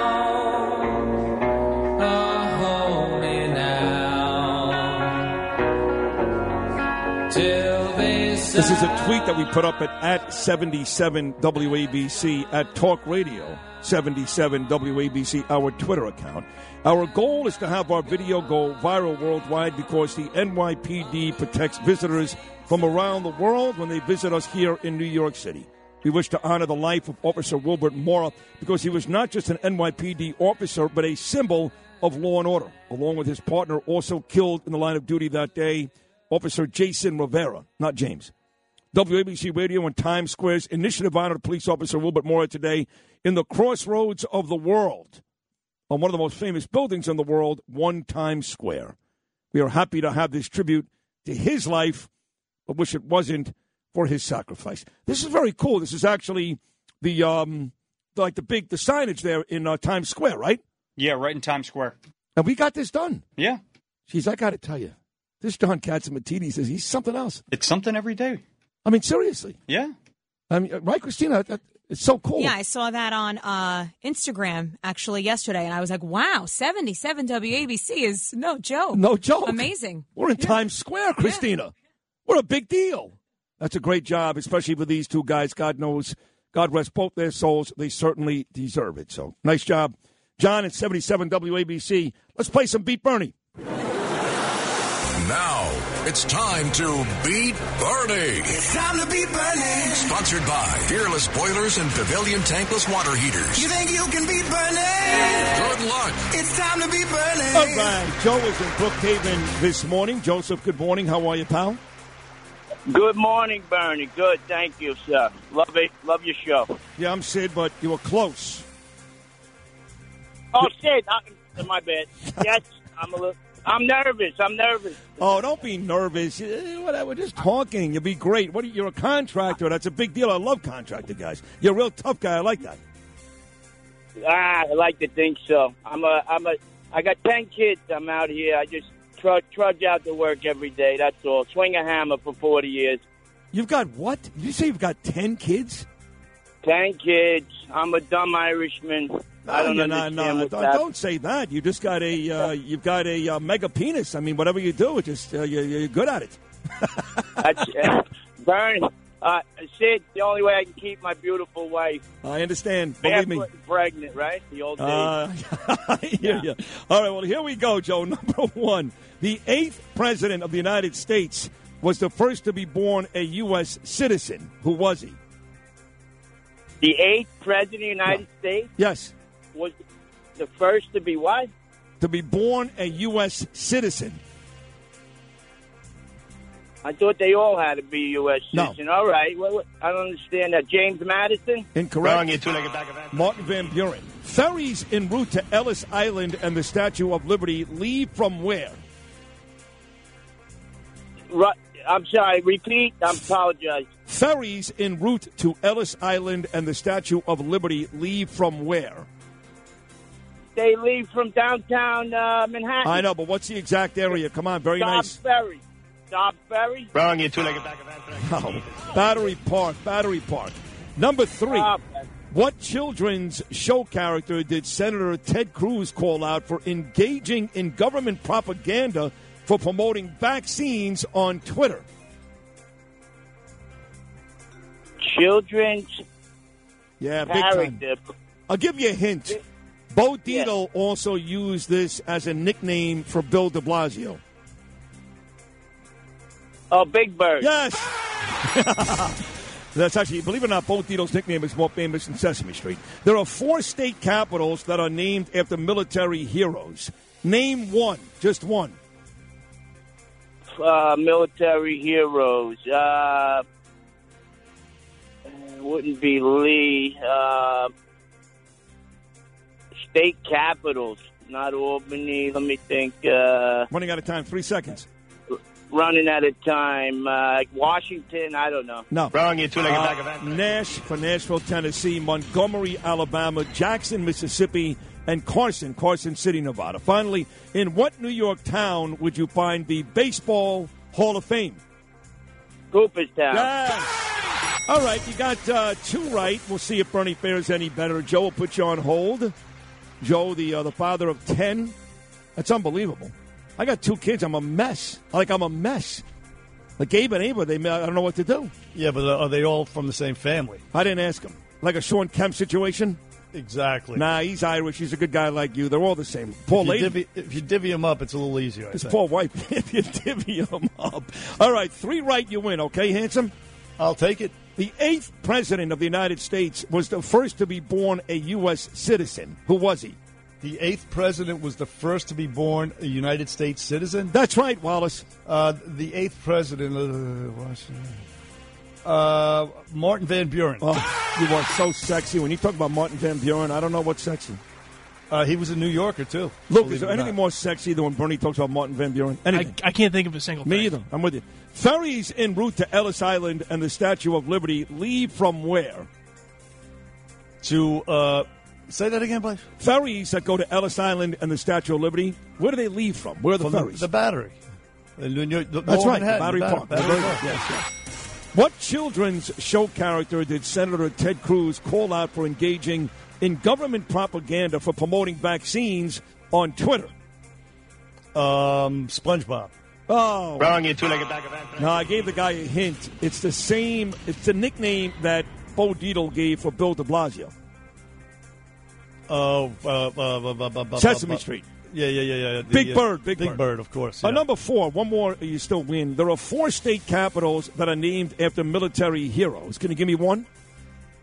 This is a tweet that we put up at, at 77 WABC at Talk Radio 77 WABC, our Twitter account. Our goal is to have our video go viral worldwide because the NYPD protects visitors from around the world when they visit us here in New York City. We wish to honor the life of Officer Wilbert Mora because he was not just an NYPD officer, but a symbol of law and order. Along with his partner, also killed in the line of duty that day, Officer Jason Rivera, not James. WABC Radio and Times Square's initiative honored police officer Wilbert Mora today in the crossroads of the world on one of the most famous buildings in the world, One Times Square. We are happy to have this tribute to his life, but wish it wasn't for his sacrifice. This is very cool. This is actually the um, like the big the signage there in uh, Times Square, right? Yeah, right in Times Square. And we got this done. Yeah. Jeez, I got to tell you, this John Catsimatidis says he's something else. It's something every day. I mean, seriously. Yeah. I mean, right, Christina? It's so cool. Yeah, I saw that on uh, Instagram actually yesterday, and I was like, "Wow, seventy-seven WABC is no joke. No joke. Amazing. We're in Times Square, Christina. We're a big deal. That's a great job, especially for these two guys. God knows, God rest both their souls. They certainly deserve it. So nice job, John at 77 WABC. Let's play some Beat Bernie. Now it's time to beat Bernie. It's time to beat Bernie. Sponsored by Peerless Boilers and Pavilion Tankless Water Heaters. You think you can beat Bernie? Good luck. It's time to beat Bernie. All right, Joe is in Brookhaven this morning. Joseph, good morning. How are you, pal? Good morning, Bernie. Good, thank you, sir. Love it. Love your show. Yeah, I'm Sid, but you were close. Oh, shit. I, my bad. Yes, I'm a little. I'm nervous. I'm nervous. Oh, don't be nervous. Eh, Whatever, we're just talking. You'll be great. What? Are, you're a contractor. That's a big deal. I love contractor guys. You're a real tough guy. I like that. Ah, I like to think so. I'm a. I'm a. I got ten kids. I'm out here. I just trudge, trudge out to work every day. That's all. Swing a hammer for forty years. You've got what? Did you say you've got ten kids? Ten kids. I'm a dumb Irishman. I don't no, understand no, no, don't, say that. You just got a, uh, you've got a uh, mega penis. I mean, whatever you do, it just uh, you're, you're good at it. That's, uh, Bernie, uh, Sid, the only way I can keep my beautiful wife. I understand. Believe me. pregnant, right? The old days. Uh, I hear you. All right, well, here we go, Joe. Number one, the eighth president of the United States was the first to be born a U.S. citizen. Who was he? the eighth president of the United States Yes, was the first to be what? to be born a U.S. citizen. I thought they all had to be U.S. No. citizen. All right. Well, I don't understand that. James Madison? Incorrect. Wrong, you two-legged bag of Martin Van Buren. Ferries en route to Ellis Island and the Statue of Liberty leave from where? Ru- I'm sorry. Repeat. I apologize. Ferries en route to Ellis Island and the Statue of Liberty leave from where? They leave from downtown uh, Manhattan. I know, but what's the exact area? Come on, very Dobbs nice. Ferry. Dobbs Ferry? Wrong, you two-legged back of bag Oh, Battery Park, Battery Park. Number three. Oh, What children's show character did Senator Ted Cruz call out for engaging in government propaganda for promoting vaccines on Twitter? Children's Yeah, big time. I'll give you a hint. Bo Dietl also used this as a nickname for Bill de Blasio. Oh, Big Bird. Yes. That's actually, believe it or not, Bo Dietl's nickname is more famous than Sesame Street. There are four state capitals that are named after military heroes. Name one, just one. Uh, military heroes. Uh, wouldn't be Lee. Uh, state capitals. Not Albany. Let me think. Uh, Running out of time, three seconds. running out of time. Uh, Washington. I don't know. No. Wrong. You two-legged Uh, bag of. Nash for Nashville, Tennessee, Montgomery, Alabama, Jackson, Mississippi, and Carson, Carson City, Nevada. Finally, in what New York town would you find the Baseball Hall of Fame? Cooperstown. Yes. All right, you got uh, two right. We'll see if Bernie fares any better. Joe will put you on hold. Joe, the uh, the father of ten. That's unbelievable. I got two kids. I'm a mess. Like I'm a mess. Like Gabe and Ava, they I don't know what to do. Yeah, but are they all from the same family? I didn't ask him. Like a Shawn Kemp situation. Exactly. Nah, he's Irish. He's a good guy like you. They're all the same. Poor if, you lady. divvy, if you divvy them up, it's a little easier. I His think. poor wife. if you divvy him up. All right, three right, you win. Okay, handsome. I'll take it. The eighth president of the United States was the first to be born a U.S. citizen. Who was he? The eighth president was the first to be born a United States citizen. That's right, Wallace. Uh, the eighth president, uh, Washington. Uh, Martin Van Buren. Oh, you are so sexy. When you talk about Martin Van Buren, I don't know what's sexy. Uh, he was a New Yorker too. Look, is there anything not. more sexy than when Bernie talks about Martin Van Buren? I, Anything? I can't think of a single Me thing. either. I'm with you. Ferries en route to Ellis Island and the Statue of Liberty leave from where? To uh, say that again, please. Ferries that go to Ellis Island and the Statue of Liberty. Where do they leave from? Where are the From the, ferries? the battery. The the That's right, Manhattan, Battery Bat- Park. Battery. Park. Yes, yes. What children's show character did Senator Ted Cruz call out for engaging in government propaganda for promoting vaccines on Twitter? Um, SpongeBob. Oh, Wrong, you two-legged bag of ants. No, I gave the guy a hint. It's the same. It's the nickname that Bo Dietl gave for Bill De Blasio. Oh, uh, uh, uh, uh, uh, Sesame uh, Street. Yeah, yeah, yeah, yeah. The, Big uh, Bird, Big, Big Bird, of course. Uh, yeah. number four, one more, you still win. There are four state capitals that are named after military heroes. Can you give me one?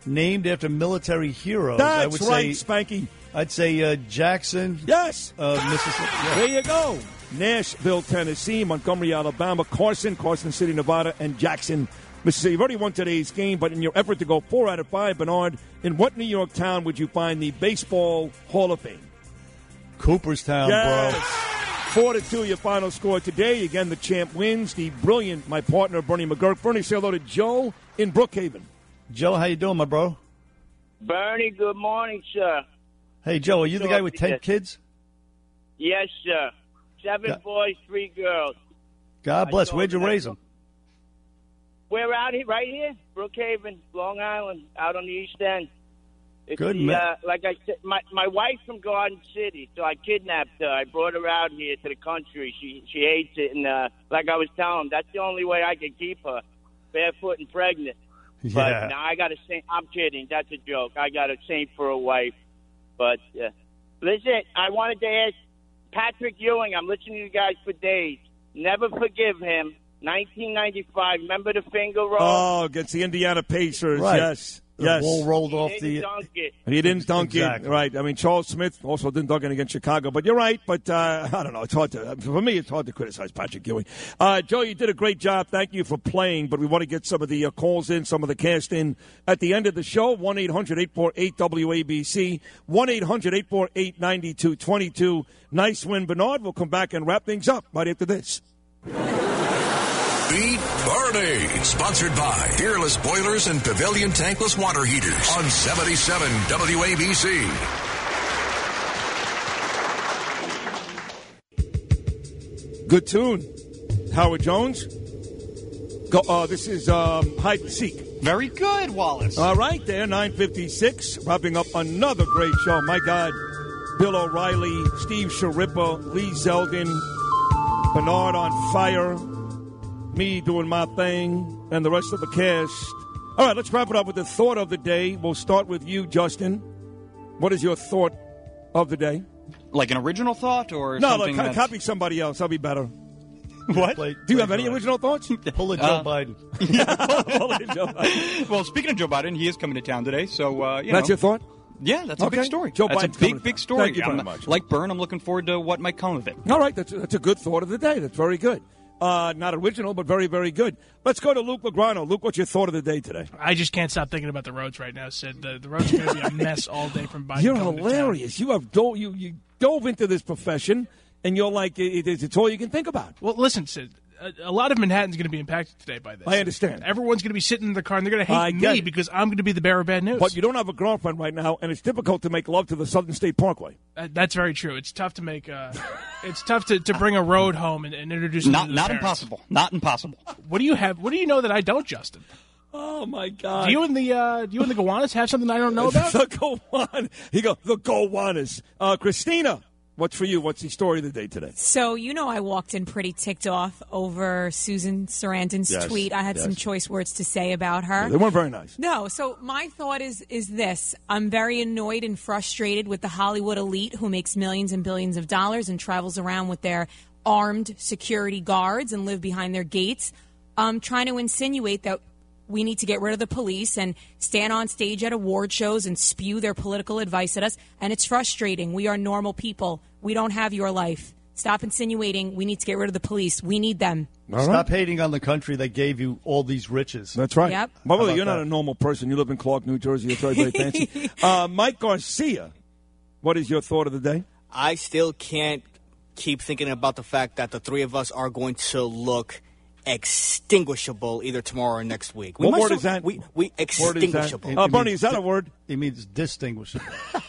Named after military heroes. I That's would right, say, Spanky. I'd say uh, Jackson. Yes. Uh, Mississippi. yeah. There you go. Nashville, Tennessee, Montgomery, Alabama, Carson, Carson City, Nevada, and Jackson, Mississippi. You've already won today's game, but in your effort to go four out of five, Bernard, in what New York town would you find the Baseball Hall of Fame? Cooperstown, Yes. bro. Four to two, your final score today. Again, the champ wins. The brilliant, my partner, Bernie McGuirk. Bernie, say hello to Joe in Brookhaven. Joe, how you doing, my bro? Bernie, good morning, sir. Hey, Joe, are you the guy with ten kids? Yes, sir. Seven Yeah. boys, three girls. God bless. Where'd you raise them? We're out here, right here, Brookhaven, Long Island, out on the East End. It's Good the, man. Uh, like I said, my my wife's from Garden City, so I kidnapped her. I brought her out here to the country. She she hates it, and uh, like I was telling, him, that's the only way I can keep her barefoot and pregnant. Yeah. But now I got a saint. I'm kidding. That's a joke. I got a saint for a wife. But uh, listen, I wanted to ask Patrick Ewing. I'm listening to you guys for days. Never forgive him. 1995. Remember the finger roll? Oh, against the Indiana Pacers. Right. Yes. The yes. ball rolled off He the. didn't dunk it. He didn't dunk Exactly. it. Right. I mean, Charles Smith also didn't dunk it against Chicago. But you're right. But uh, I don't know. It's hard to, for me, it's hard to criticize Patrick Ewing. Uh, Joe, you did a great job. Thank you for playing. But we want to get some of the uh, calls in, some of the cast in at the end of the show. 1 800 848 WABC. 1 800 848 9222. Nice win, Bernard. We'll come back and wrap things up right after this. Beat Bernie. Sponsored by Peerless Boilers and Pavilion Tankless Water Heaters on 77 WABC. Good tune. Howard Jones. Go, uh, this is um, Hide and Seek. Very good, Wallace. All right, there, 956, wrapping up another great show. My God, Bill O'Reilly, Steve Schirripa, Lee Zeldin, Bernard on fire, me doing my thing, and the rest of the cast. All right, let's wrap it up with the thought of the day. We'll start with you, Justin. What is your thought of the day? Like an original thought or No, something look, co- that's- copy somebody else. That'll be better. What? Play- Do you have any Joe. original thoughts? Pull a Joe Uh, Biden. well, speaking of Joe Biden, he is coming to town today, so uh, you That's know. your thought? Yeah, that's a Okay. big story. Joe that's Biden's a big, big story. Thank you very I'm- much. Like Byrne, I'm looking forward to what might come of it. All right, that's that's a good thought of the day. That's very good. Uh, not original, but very, very good. Let's go to Luke Lagrano. Luke, what's your thought of the day today? I just can't stop thinking about the roads right now, Sid. The, the roads are going to be a mess all day from Biden. You're hilarious. You have dove, you, you dove into this profession, and you're like, it, it's, it's all you can think about. Well, listen, Sid. A, a lot of Manhattan's going to be impacted today by this. I understand. Everyone's going to be sitting in the car and they're going to hate I me it. because I'm going to be the bearer of bad news. But you don't have a girlfriend right now, and it's difficult to make love to the Southern State Parkway. Uh, that's very true. It's tough to make. Uh, it's tough to, to bring a road home and, and introduce. Not to not parents. impossible. Not impossible. What do you have? What do you know that I don't, Justin? Oh my God! Do you and the uh, do you and the Gowanus have something I don't know about? the Gowan. He go the Gowanus. Uh, Christina, what's for you? What's the story of the day today? So you know I walked in pretty ticked off over Susan Sarandon's Yes, tweet. I had some choice words to say about her. They weren't very nice. No, so my thought is is this. I'm very annoyed and frustrated with the Hollywood elite who makes millions and billions of dollars and travels around with their armed security guards and live behind their gates, um, trying to insinuate that we need to get rid of the police and stand on stage at award shows and spew their political advice at us. And it's frustrating. We are normal people. We don't have your life. Stop insinuating we need to get rid of the police. We need them. Stop hating on the country that gave you all these riches. That's right. Yep. By the way, you're not that? a normal person. You live in Clark, New Jersey. It's very, very fancy. uh, Mike Garcia, what is your thought of the day? I still can't keep thinking about the fact that the three of us are going to look extinguishable either tomorrow or next week. What might word still- is that? We, we Word is that? extinguishable. Uh, Bernie, is that a word? It means distinguishable.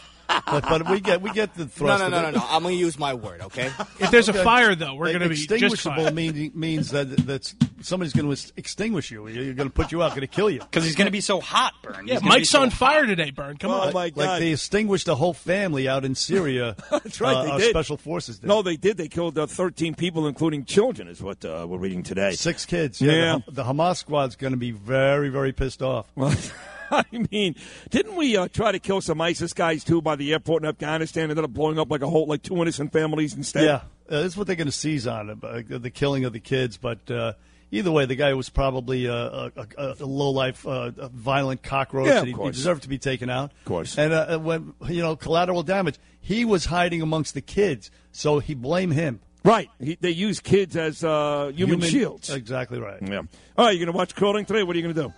but, but we get we get the No, thrust. no, of no, it. no, no. I'm going to use my word, okay? If there's Okay. a fire, though, we're going to be extinguishable. fine. Mean, means that that's somebody's going to extinguish you. You're going to put you out. Going to kill you Because he's going to be so hot, Burn. Yeah, He's Mike's so on hot. fire today, Burn. Come Oh, on. my Like they extinguished a whole family out in Syria. That's right. uh, they our did. special forces did. No, they did. They killed uh, 13 people, including children, is what uh, we're reading today. Six kids. Yeah, Yeah. The, the Hamas squad's going to be very, very pissed off. Well, I mean, didn't we uh, try to kill some ISIS guys too by the airport in Afghanistan? Ended up blowing up like a whole, like two innocent families instead. Yeah, uh, that's what they're going to seize on uh, the killing of the kids. But uh, either way, the guy was probably a, a, a, a low life, uh, a violent cockroach. Yeah, he, he deserved to be taken out. Of course. And uh, when you know collateral damage, he was hiding amongst the kids, so he blame him. Right. He, they use kids as uh, human, shields. Exactly right. Yeah. All right, you're going to watch curling today? What are you going to do?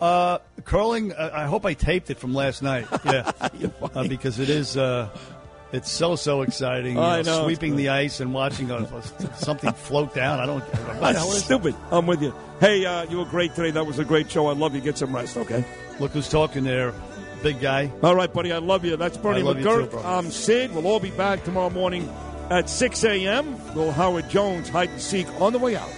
Uh, curling. Uh, I hope I taped it from last night. Yeah, uh, because it is. Uh, it's so so exciting. you I know, know, sweeping the ice and watching a, something float down. I don't. What That's stupid. I'm with you. Hey, uh, you were great today. That was a great show. I love you. Get some rest, okay? Look who's talking there, big guy. All right, buddy. I love you. That's Bernie you McGuirk. too. I'm Sid. We'll all be back tomorrow morning at 6 a.m. Little Howard Jones hide and seek on the way out.